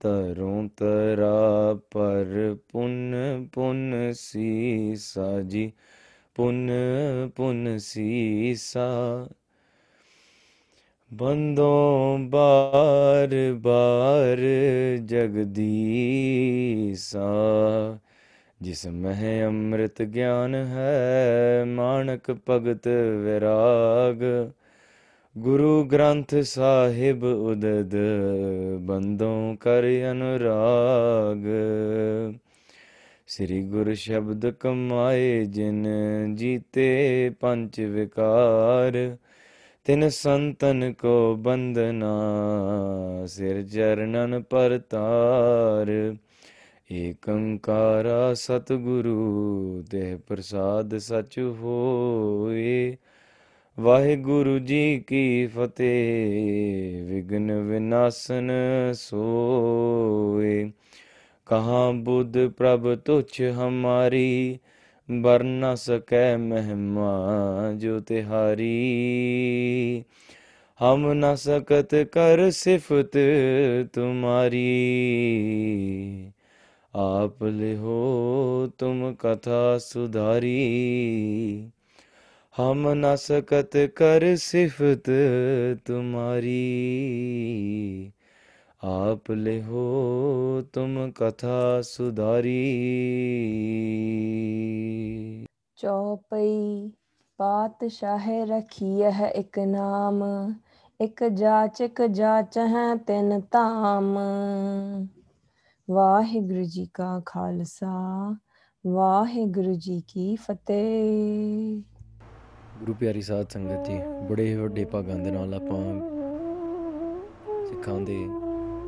ਤਰੋਂ ਤਰਾ ਪਰ ਪੁਨ ਪੁਨ ਸੀਸਾ ਜੀ, ਪੁਨ ਪੁਨ ਸੀਸਾ। ਬੰਦੋਂ ਬਾਰ ਬਾਰ ਜਗਦੀਸਾ, ਜਿਸ ਮਹਿ ਅੰਮ੍ਰਿਤ ਗਿਆਨ ਹੈ, ਮਾਣਕ ਭਗਤ ਵਿਰਾਗ। ਗੁਰੂ ਗ੍ਰੰਥ ਸਾਹਿਬ ਉਦਦ ਬੰਦੋਂ ਕਰ ਅਨੁਰਾਗ। ਸ੍ਰੀ ਗੁਰ ਸ਼ਬਦ ਕਮਾਏ ਜਿਨ ਜੀਤੇ ਪੰਜ ਵਿਕਾਰ, ਤਿਨ ਸੰਤਨ ਕੋ ਬੰਦਨਾ ਸਿਰ ਚਰਨਨ ਪਰਤਾਰ। ਏਕੰਕਾਰਾ ਸਤਿਗੁਰੂ ਤੇ ਪ੍ਰਸਾਦ ਸਚ ਹੋਏ ਵਾਹਿਗੁਰੂ ਜੀ ਕੀ ਫਤਿਹ। ਵਿਗਨ ਵਿਨਾਸ਼ਨ ਸੋਏ। ਕਹਾ ਬੁੱਧ ਪ੍ਰਭ ਤੁਛ ਹਮਾਰੀ, ਬਰ ਨ ਸਕੈ ਮਹਿਮਾ ਜੋ ਤਿਹਾਰੀ। ਹਮ ਨ ਸਕਤ ਕਰ ਸਿਫਤ ਤੁਮਾਰੀ। ਆਪ ਲਿਹੋ ਤੁਮ ਕਥਾ ਸੁਧਾਰੀ। हम न सकत कर सिफत तुम्हारी आप लिहो तुम कथा सुधारी ਚੌਪਈ ਪਾਤਸ਼ਾਹ ਰਖੀਐ ਇੱਕ ਨਾਮ ਇੱਕ ਜਾਚਕ ਜਾਚਹਿ ਤਿੰਨ ਧਾਮ ਵਾਹਿਗੁਰੂ ਜੀ ਕਾ ਖਾਲਸਾ ਵਾਹਿਗੁਰੂ ਜੀ ਕੀ ਫਤਿਹ ਗੁਰੂ ਪਿਆਰੀ ਸਾਧ ਸੰਗਤ ਜੀ ਬੜੇ ਵੱਡੇ ਭਾਗਾਂ ਦੇ ਨਾਲ ਆਪਾਂ ਸਿੱਖਾਂ ਦੇ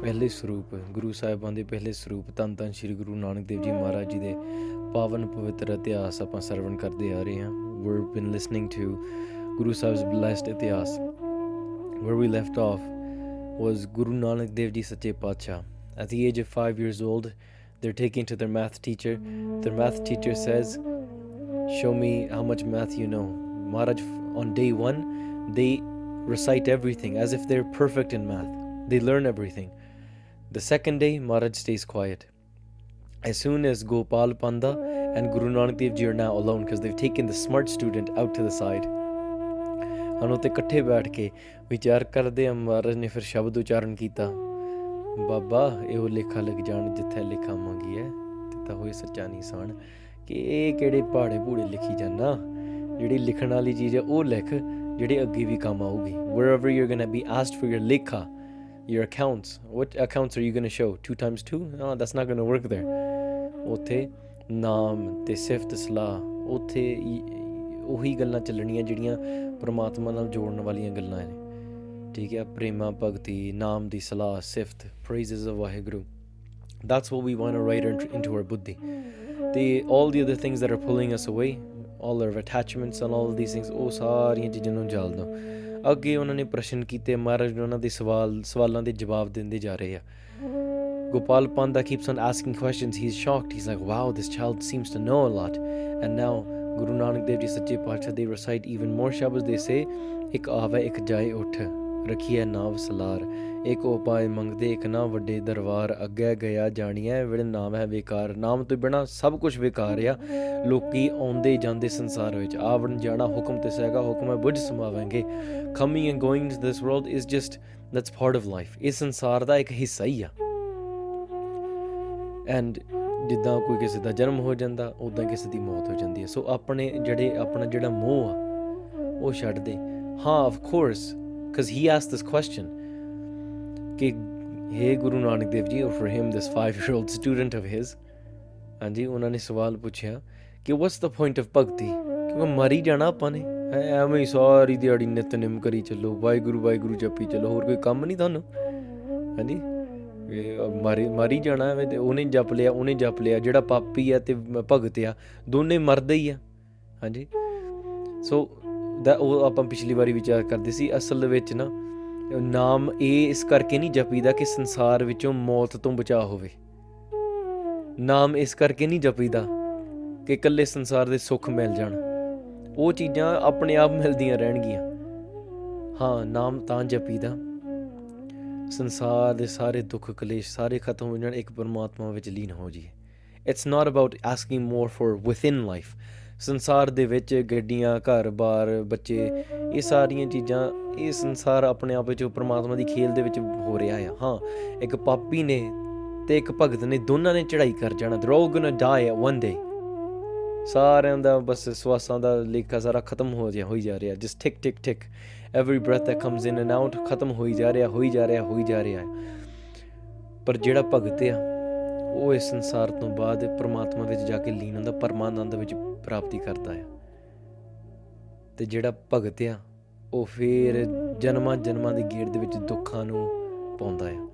ਪਹਿਲੇ ਸਰੂਪ ਗੁਰੂ ਸਾਹਿਬਾਨ ਦੇ ਪਹਿਲੇ ਸਰੂਪ ਧੰਨ ਧੰਨ ਸ੍ਰੀ ਗੁਰੂ ਨਾਨਕ ਦੇਵ ਜੀ ਮਹਾਰਾਜ ਜੀ ਦੇ ਪਾਵਨ ਪਵਿੱਤਰ ਇਤਿਹਾਸ ਆਪਾਂ ਸਰਵਣ ਕਰਦੇ ਆ ਰਹੇ ਹਾਂ we've been listening to Guru Sahib's blessed ਇਤਿਹਾਸ where we left off was Guru Nanak Dev Ji Sache Pacha. At the age of five years old, they're taking to their math teacher. Their math teacher says, Show me how much math you know. Maharaj, on day one, they recite everything as if they're perfect in math. They learn everything. The second day, Maharaj stays quiet. As soon as Gopal Panda and Guru Nanak Dev Ji are now alone because they've taken the smart student out to the side. ਹਨ ਉੱਤੇ ਇਕੱਠੇ ਬੈਠ ਕੇ ਵਿਚਾਰ ਕਰਦੇ ਆ ਮਹਾਰਾਜ ਨੇ ਫਿਰ ਸ਼ਬਦ ਉਚਾਰਨ ਕੀਤਾ ਬਾਬਾ ਇਹੋ ਲੇਖਾ ਲਿਖ ਜਾਣ ਜਿੱਥੇ ਲਿਖਾ ਮੰਗੀ ਹੈ ਤੇ ਤਾਂ ਹੋਏ ਸੱਚਾ ਨਿਸ਼ਾਨ ਕਿ ਇਹ ਕਿਹੜੇ ਪਹਾੜੇ ਭੂੜੇ ਲਿਖੀ ਜਾਣਾ ਜਿਹੜੀ ਲਿਖਣ ਵਾਲੀ ਚੀਜ਼ ਹੈ ਉਹ ਲਿਖ ਜਿਹੜੇ ਅੱਗੇ ਵੀ ਕੰਮ ਆਊਗੀ wherever you're going to be asked for your lekha your accounts what accounts are you going to show 2 times 2 no that's not going to work there ਉਥੇ ਨਾਮ ਤੇ ਸਿਫਤ ਸਲਾਹ ਉਥੇ ਉਹੀ ਗੱਲਾਂ ਚੱਲਣੀਆਂ ਜਿਹੜੀਆਂ ਪ੍ਰਮਾਤਮਾ ਨਾਲ ਜੋੜਨ ਵਾਲੀਆਂ ਗੱਲਾਂ ਨੇ ਠੀਕ ਹੈ ਪ੍ਰੇਮਾ ਭਗਤੀ ਨਾਮ ਦੀ ਸਲਾਹ ਸਿਫਤ praises of Waheguru that's what we want to write into into our buddhi the all the other things that are pulling us away all our attachments and all of these things ਉਹ ਸਾਰੀਆਂ ਚੀਜ਼ਾਂ ਨੂੰ ਜਲ ਦਿਓ ਅੱਗੇ ਉਹਨਾਂ ਨੇ ਪ੍ਰਸ਼ਨ ਕੀਤੇ ਮਹਾਰਾਜ ਨੇ ਉਹਨਾਂ ਦੇ ਸਵਾਲ ਸਵਾਲਾਂ ਦੇ ਜਵਾਬ ਦਿੰਦੇ ਜਾ ਰਹੇ ਆ Gopal Panda keeps on asking questions. He's shocked. He's like, wow, this child seems to know a lot. And now Guru Nanak Dev Ji Sache Pacha, they recite even more Shabas. They say, Ik ave ik jai uth, rakhiya nav salar. ਇੱਕ ਉਪਾਏ ਮੰਗਦੇ, ਇੱਕ ਨਾ ਵੱਡੇ ਦਰਬਾਰ ਅੱਗੇ ਗਿਆ ਜਾਣੀਐ ਵਿੜ ਨਾਮ ਹੈ ਬੇਕਾਰ। ਨਾਮ ਤੋਂ ਬਿਨਾ ਸਭ ਕੁਝ ਬੇਕਾਰ ਆ। ਲੋਕੀ ਆਉਂਦੇ ਜਾਂਦੇ ਸੰਸਾਰ ਵਿੱਚ। ਆਵਣ ਜਾਣਾ ਹੁਕਮ ਤੇ ਸਹਿਗਾ, ਹੁਕਮ ਹੈ ਬੁੱਝ ਸਮਾਵਾਂਗੇ। Coming and going to this world is just that's part of life ਇਹ ਸੰਸਾਰ ਦਾ ਇੱਕ ਹਿੱਸਾ ਹੀ ਆ। ਐਂਡ ਜਿੱਦਾਂ ਕੋਈ ਕਿਸੇ ਦਾ ਜਨਮ ਹੋ ਜਾਂਦਾ ਉਦਾਂ ਕਿਸੇ ਦੀ ਮੌਤ ਹੋ ਜਾਂਦੀ ਹੈ। ਸੋ ਆਪਣੇ ਜਿਹੜੇ, ਆਪਣਾ ਜਿਹੜਾ ਮੋਹ ਆ, ਉਹ ਛੱਡ ਦੇ। ਹਾਂ of course cuz he asked this question. ਕਿ हे ਗੁਰੂ ਨਾਨਕ ਦੇਵ ਜੀ or for him this 5 year old student of his. ਹਾਂਜੀ ਉਹਨਾਂ ਨੇ ਸਵਾਲ ਪੁੱਛਿਆ ਕਿ what's the point of ਭਗਤੀ ਕਿਉਂਕਿ ਮਰੀ ਜਾਣਾ ਆਪਾਂ ਨੇ ਹੈਂ, ਐਵੇਂ ਹੀ ਸਾਰੀ ਦਿਹਾੜੀ ਨਿਤਨੇਮ ਕਰੀ ਚੱਲੋ ਵਾਹਿਗੁਰੂ ਵਾਹਿਗੁਰੂ ਜਪੀ ਚੱਲੋ ਹੋਰ ਕੋਈ ਕੰਮ ਨਹੀਂ ਤੁਹਾਨੂੰ ਹਾਂਜੀ ਇਹ ਮਾਰੀ ਮਾਰੀ ਜਾਣਾ ਐਵੇਂ ਤੇ ਉਹਨੇ ਜਪ ਲਿਆ ਉਹਨੇ ਜਪ ਲਿਆ ਜਿਹੜਾ ਪਾਪੀ ਆ ਤੇ ਮ- ਭਗਤ ਆ ਦੋਨੇ ਮਰਦੇ ਹੀ ਆ ਹਾਂਜੀ ਸੋ ਦਾ ਉਹ ਆਪਾਂ ਪਿਛਲੀ ਵਾਰੀ ਵਿਚਾਰ ਕਰਦੇ ਸੀ, ਅਸਲ ਦੇ ਵਿੱਚ ਨਾ, ਨਾਮ ਇਹ ਇਸ ਕਰਕੇ ਨਹੀਂ ਜਪੀਦਾ ਕਿ ਸੰਸਾਰ ਵਿੱਚੋਂ ਮੌਤ ਤੋਂ ਬਚਾ ਹੋਵੇ। ਨਾਮ ਇਸ ਕਰਕੇ ਨਹੀਂ ਜਪੀਦਾ ਕਿ ਇਕੱਲੇ ਸੰਸਾਰ ਦੇ ਸੁੱਖ ਮਿਲ ਜਾਣ। ਉਹ ਚੀਜ਼ਾਂ ਆਪਣੇ ਆਪ ਮਿਲਦੀਆਂ ਰਹਿਣਗੀਆਂ। ਹਾਂ, ਨਾਮ ਤਾਂ ਜਪੀਦਾ। ਸੰਸਾਰ ਦੇ ਸਾਰੇ ਦੁੱਖ ਕਲੇਸ਼ ਸਾਰੇ ਖਤਮ ਹੋ ਜਾਣ, ਇੱਕ ਪਰਮਾਤਮਾ ਵਿੱਚ ਲੀਨ ਹੋ ਜਾਈਏ। It's not about asking more for within life ਸੰਸਾਰ ਦੇ ਵਿੱਚ ਗੱਡੀਆਂ ਘਰ-ਬਾਰ ਬੱਚੇ, ਇਹ ਸਾਰੀਆਂ ਚੀਜ਼ਾਂ, ਇਹ ਸੰਸਾਰ ਆਪਣੇ ਆਪ ਵਿੱਚ ਪਰਮਾਤਮਾ ਦੀ ਖੇਲ ਦੇ ਵਿੱਚ ਹੋ ਰਿਹਾ ਆ। ਹਾਂ, ਇੱਕ ਪਾਪੀ ਨੇ ਤੇ ਇੱਕ ਭਗਤ ਨੇ ਦੋਨਾਂ ਨੇ ਚੜ੍ਹਾਈ ਕਰ ਜਾਣਾ। They're all gonna die at one day ਸਾਰਿਆਂ ਦਾ ਬਸ ਸਵਾਸਾਂ ਦਾ ਲੇਖਾ ਸਾਰਾ ਖਤਮ ਹੋ ਜਾ ਹੋਈ ਜਾ ਰਿਹਾ। Just tick tick tick every breath that comes in and out ਖਤਮ ਹੋਈ ਜਾ ਰਿਹਾ, ਹੋਈ ਜਾ ਰਿਹਾ, ਹੋਈ ਜਾ ਰਿਹਾ। ਪਰ ਜਿਹੜਾ ਭਗਤ ਆ ਉਹ ਇਸ ਸੰਸਾਰ ਤੋਂ ਬਾਅਦ ਪ੍ਰਮਾਤਮਾ ਵਿੱਚ ਜਾ ਕੇ ਲੀਨ ਹੁੰਦਾ, ਪਰਮਾਨੰਦ ਵਿੱਚ ਪ੍ਰਾਪਤੀ ਕਰਦਾ ਹੈ ਤੇ ਜਿਹੜਾ ਭਗਤ ਆ, ਉਹ ਫਿਰ ਜਨਮਾਂ ਜਨਮਾਂ ਦੀ ਗੇੜ ਦੇ ਵਿੱਚ ਦੁੱਖਾਂ ਨੂੰ ਪਾਉਂਦਾ ਆ।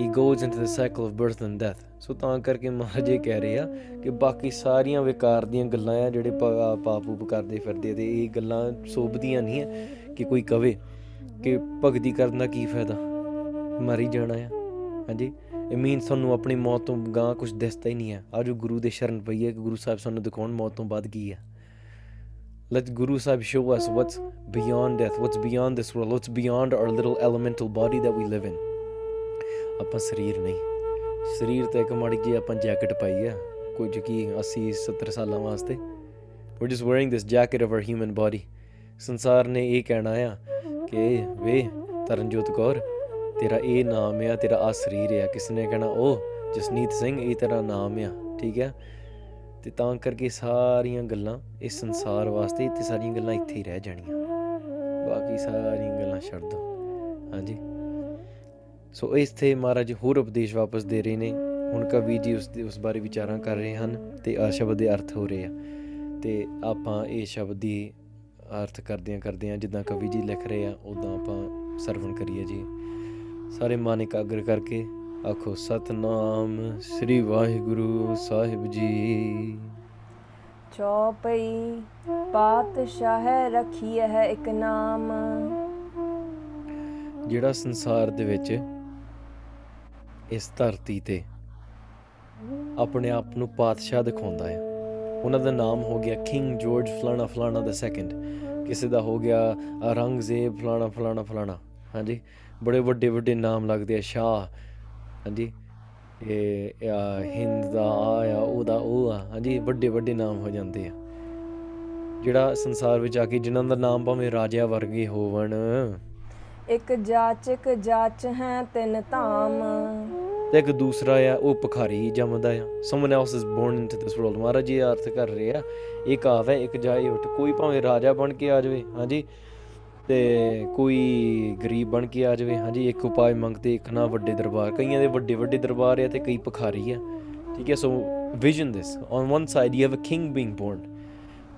He goes into the cycle of birth and death ਸੋ ਤਾਂ ਕਰਕੇ ਮਹਾਰਾਜ ਇਹ ਕਹਿ ਰਹੇ ਆ ਕਿ ਬਾਕੀ ਸਾਰੀਆਂ ਵਿਕਾਰ ਦੀਆਂ ਗੱਲਾਂ ਆ, ਜਿਹੜੇ ਪਾ- ਪਾਪ ਪੂਪ ਕਰਦੇ ਫਿਰਦੇ ਆ, ਤੇ ਇਹ ਗੱਲਾਂ ਸੋਭਦੀਆਂ ਨਹੀਂ ਆ ਕਿ ਕੋਈ ਕਵੇ ਕਿ ਭਗਤੀ ਕਰਨ ਦਾ ਕੀ ਫਾਇਦਾ? ਮਰ ਹੀ ਜਾਣਾ ਆ। ਹਾਂਜੀ? ਇਹ ਮੀਨਸ ਤੁਹਾਨੂੰ ਆਪਣੀ ਮੌਤ ਤੋਂ ਗਾਂ ਕੁਝ ਦਿਸਦਾ ਹੀ ਨਹੀਂ ਹੈ ਆ ਜੋ ਗੁਰੂ ਦੇ ਸ਼ਰਨ ਪਈਏ ਕਿ ਗੁਰੂ ਸਾਹਿਬ ਸਾਨੂੰ ਦਿਖਾਉਣ ਮੌਤ ਤੋਂ ਬਾਅਦ ਕੀ ਹੈ let Guru Sahib show us what's beyond death, what's beyond this world, what's beyond our little elemental body that we live in. ਆਪਾਂ ਸਰੀਰ ਨਹੀਂ ਸਰੀਰ ਤੇ ਇੱਕ ਮਾੜੀ ਜੀ ਆਪਾਂ ਜੈਕਟ ਪਾਈ ਆ ਕੁਝ ਕੀ 80 70 ਸਾਲਾਂ ਵਾਸਤੇ ਵੀ just wearing this jacket of our human body ਸੰਸਾਰ ਨੇ ਇਹ ਕਹਿਣਾ ਆ ਕਿ ਵੇ ਤਰਨਜੋਤ ਕੌਰ ਤੇਰਾ ਇਹ ਨਾਮ ਆ, ਤੇਰਾ ਆ ਸਰੀਰ ਆ। ਕਿਸ ਨੇ ਕਹਿਣਾ ਉਹ ਜਸਨੀਤ ਸਿੰਘ, ਇਹ ਤੇਰਾ ਨਾਮ ਆ। ਠੀਕ ਆ? ਤੇ ਤਾਂ ਕਰਕੇ ਸਾਰੀਆਂ ਗੱਲਾਂ ਇਸ ਸੰਸਾਰ ਵਾਸਤੇ ਤੇ ਸਾਰੀਆਂ ਗੱਲਾਂ ਇੱਥੇ ਹੀ ਰਹਿ ਜਾਣੀਆਂ। ਬਾਕੀ ਸਾਰੀਆਂ ਗੱਲਾਂ ਛੱਡ ਦੋ। ਹਾਂਜੀ? ਸੋ ਇੱਥੇ ਮਹਾਰਾਜ ਹੋਰ ਉਪਦੇਸ਼ ਵਾਪਸ ਦੇ ਰਹੇ ਨੇ। ਹੁਣ ਕਵੀ ਜੀ ਉਸ ਦੇ, ਉਸ ਬਾਰੇ ਵਿਚਾਰਾਂ ਕਰ ਰਹੇ ਹਨ ਤੇ ਆ ਸ਼ਬਦ ਦੇ ਅਰਥ ਹੋ ਰਹੇ ਆ। ਤੇ ਆਪਾਂ ਇਹ ਸ਼ਬਦ ਦੀ ਅਰਥ ਕਰਦਿਆਂ ਕਰਦਿਆਂ ਜਿੱਦਾਂ ਕਵੀ ਜੀ ਲਿਖ ਰਹੇ ਆ ਉਦਾਂ ਆਪਾਂ ਸਰਵਣ ਕਰੀਏ ਜੀ। ਸਾਰੇ ਮਨ ਇਕਾਗਰ ਕਰਕੇ ਆਖੋ ਸਤਨਾਮ ਸ੍ਰੀ ਵਾਹਿਗੁਰੂ ਸਾਹਿਬ ਜੀ। ਚੌਪਈ ਪਾਤਸ਼ਾਹ ਰਖੀਐ ਹੈ ਇੱਕ ਨਾਮ। ਜਿਹੜਾ ਸੰਸਾਰ ਦੇ ਵਿੱਚ ਇਸ ਧਰਤੀ ਤੇ ਆਪਣੇ ਆਪ ਨੂੰ ਪਾਤਸ਼ਾਹ ਦਿਖਾਉਂਦਾ ਹੈ। ਉਹਨਾਂ ਦਾ ਨਾਮ ਹੋ ਗਿਆ ਕਿੰਗ ਜਾਰਜ ਫਲਾਣਾ ਫਲਾਣਾ ਦਾ ਸੈਕੰਡ ਕਿਸੇ ਦਾ ਹੋ ਗਿਆ ਔਰੰਗਜ਼ੇਬ ਫਲਾਣਾ ਫਲਾਣਾ ਫਲਾਣਾ। ਹਾਂਜੀ। ਬੜੇ ਵੱਡੇ ਵੱਡੇ ਨਾਮ ਲੱਗਦੇ ਆ ਸ਼ਾਹ ਹਾਂਜੀ ਇਹ ਹਿੰਦ ਦਾ ਆ ਉਹਦਾ ਉਹ ਆ ਹਾਂਜੀ ਵੱਡੇ ਵੱਡੇ ਨਾਮ ਹੋ ਜਾਂਦੇ ਆ। ਜਿਹੜਾ ਸੰਸਾਰ ਵਿੱਚ ਆ ਕੇ ਜਿਨ੍ਹਾਂ ਦਾ ਨਾਮ ਭਾਵੇਂ ਰਾਜਿਆਂ ਵਰਗੇ ਹੋਵਣ। ਇੱਕ ਜਾਚਕ ਜਾਚ ਹੈ ਤਿੰਨ ਧਾਮ। ਤੇ ਇੱਕ ਦੂਸਰਾ ਆ ਉਹ ਭਿਖਾਰੀ ਜੰਮਦਾ ਆ। Someone else is born into this world ਮਹਾਰਾਜ ਇਹ ਅਰਥ ਕਰ ਰਹੇ ਇਹ ਕਹਾਵ ਹੈ ਇੱਕ ਜਾਏ ਉੱਠ। ਕੋਈ ਭਾਵੇਂ ਰਾਜਾ ਬਣ ਕੇ ਆ ਜਾਵੇ ਹਾਂਜੀ। ਤੇ ਕੋਈ ਗਰੀਬ ਬਣ ਕੇ ਆ ਜਾਵੇ। ਹਾਂਜੀ, ਇੱਕ ਉਪਾਅ ਮੰਗਦੇ, ਇੱਕ ਨਾ ਵੱਡੇ ਦਰਬਾਰ। ਕਈਆਂ ਦੇ ਵੱਡੇ ਵੱਡੇ ਦਰਬਾਰ ਆ ਤੇ ਕਈ ਭਿਖਾਰੀ ਆ। ਠੀਕ ਹੈ so vision this on one side you have a king being born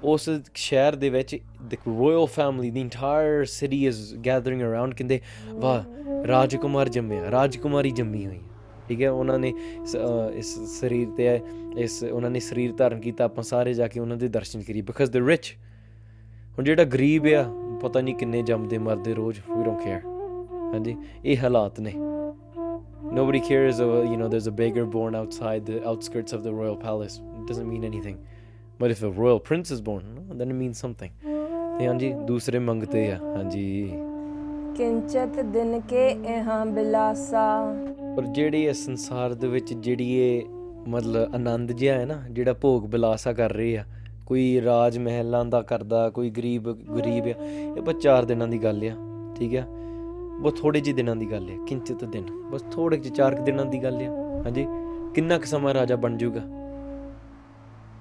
ਉਸ ਸ਼ਹਿਰ ਦੇ ਵਿੱਚ the royal family, the entire city is gathering around, ਕਹਿੰਦੇ, ਵਾਹ, ਰਾਜਕੁਮਾਰ ਜੰਮਿਆ, ਰਾਜਕੁਮਾਰੀ ਜੰਮੀ ਹੋਈ ਠੀਕ ਹੈ, ਉਹਨਾਂ ਨੇ ਸ- ਅਹ, ਇਸ ਸਰੀਰ ਤੇ, ਇਸ, ਉਹਨਾਂ ਨੇ ਸਰੀਰ ਧਾਰਨ ਕੀਤਾ। ਆਪਾਂ ਸਾਰੇ ਜਾ ਕੇ ਉਹਨਾਂ ਦੇ ਦਰਸ਼ਨ ਕਰੀਏ। ਬਿਕਾਜ਼ ਦੇ ਰਿਚ ਹੁਣ ਜਿਹੜਾ ਗਰੀਬ ਆ ਪਤਾ ਨਹੀਂ ਕਿੰਨੇ ਜੰਮਦੇ ਮਰਦੇ ਰੋਜ਼ ਵੀ ਡੋਨਟ ਕੇਅਰ ਹਾਂਜੀ ਇਹ ਹਾਲਾਤ ਨੇ nobody cares of you know there's a beggar born outside the outskirts of the royal palace it doesn't mean anything but if a royal prince is born no, then it means something ਤੇ ਹਾਂਜੀ ਦੂਸਰੇ ਮੰਗਤੇ ਆ ਹਾਂਜੀ ਕਿੰਚਤ ਦਿਨ ਕੇ ਇਹਾਂ ਬਿਲਾਸਾ ਪਰ ਜਿਹੜੇ ਇਸ ਸੰਸਾਰ ਦੇ ਵਿੱਚ ਜਿਹੜੀ ਇਹ ਮਤਲਬ ਆਨੰਦ ਜਿਹਾ ਹੈ ਨਾ ਜਿਹੜਾ ਭੋਗ ਬਿਲਾਸਾ ਕਰ ਰਹੇ ਆ ਕੋਈ ਰਾਜ ਮਹਿਲਾਂ ਦਾ ਕਰਦਾ, ਕੋਈ ਗਰੀਬ ਗਰੀਬ ਆ, ਇਹ ਬਸ ਚਾਰ ਦਿਨਾਂ ਦੀ ਗੱਲ ਆ, ਠੀਕ ਆ? ਬਹੁਤ ਥੋੜੇ ਜਿਹੇ ਦਿਨਾਂ ਦੀ ਗੱਲ ਆ, ਕਿੰਚਿਤ ਦਿਨ, ਬਸ ਥੋੜੇ ਜਿਹੇ ਚਾਰ ਕੁ ਦਿਨਾਂ ਦੀ ਗੱਲ ਆ, ਹਾਂਜੀ? ਕਿੰਨਾ ਕੁ ਸਮਾਂ ਰਾਜਾ ਬਣ ਜਾਊਗਾ?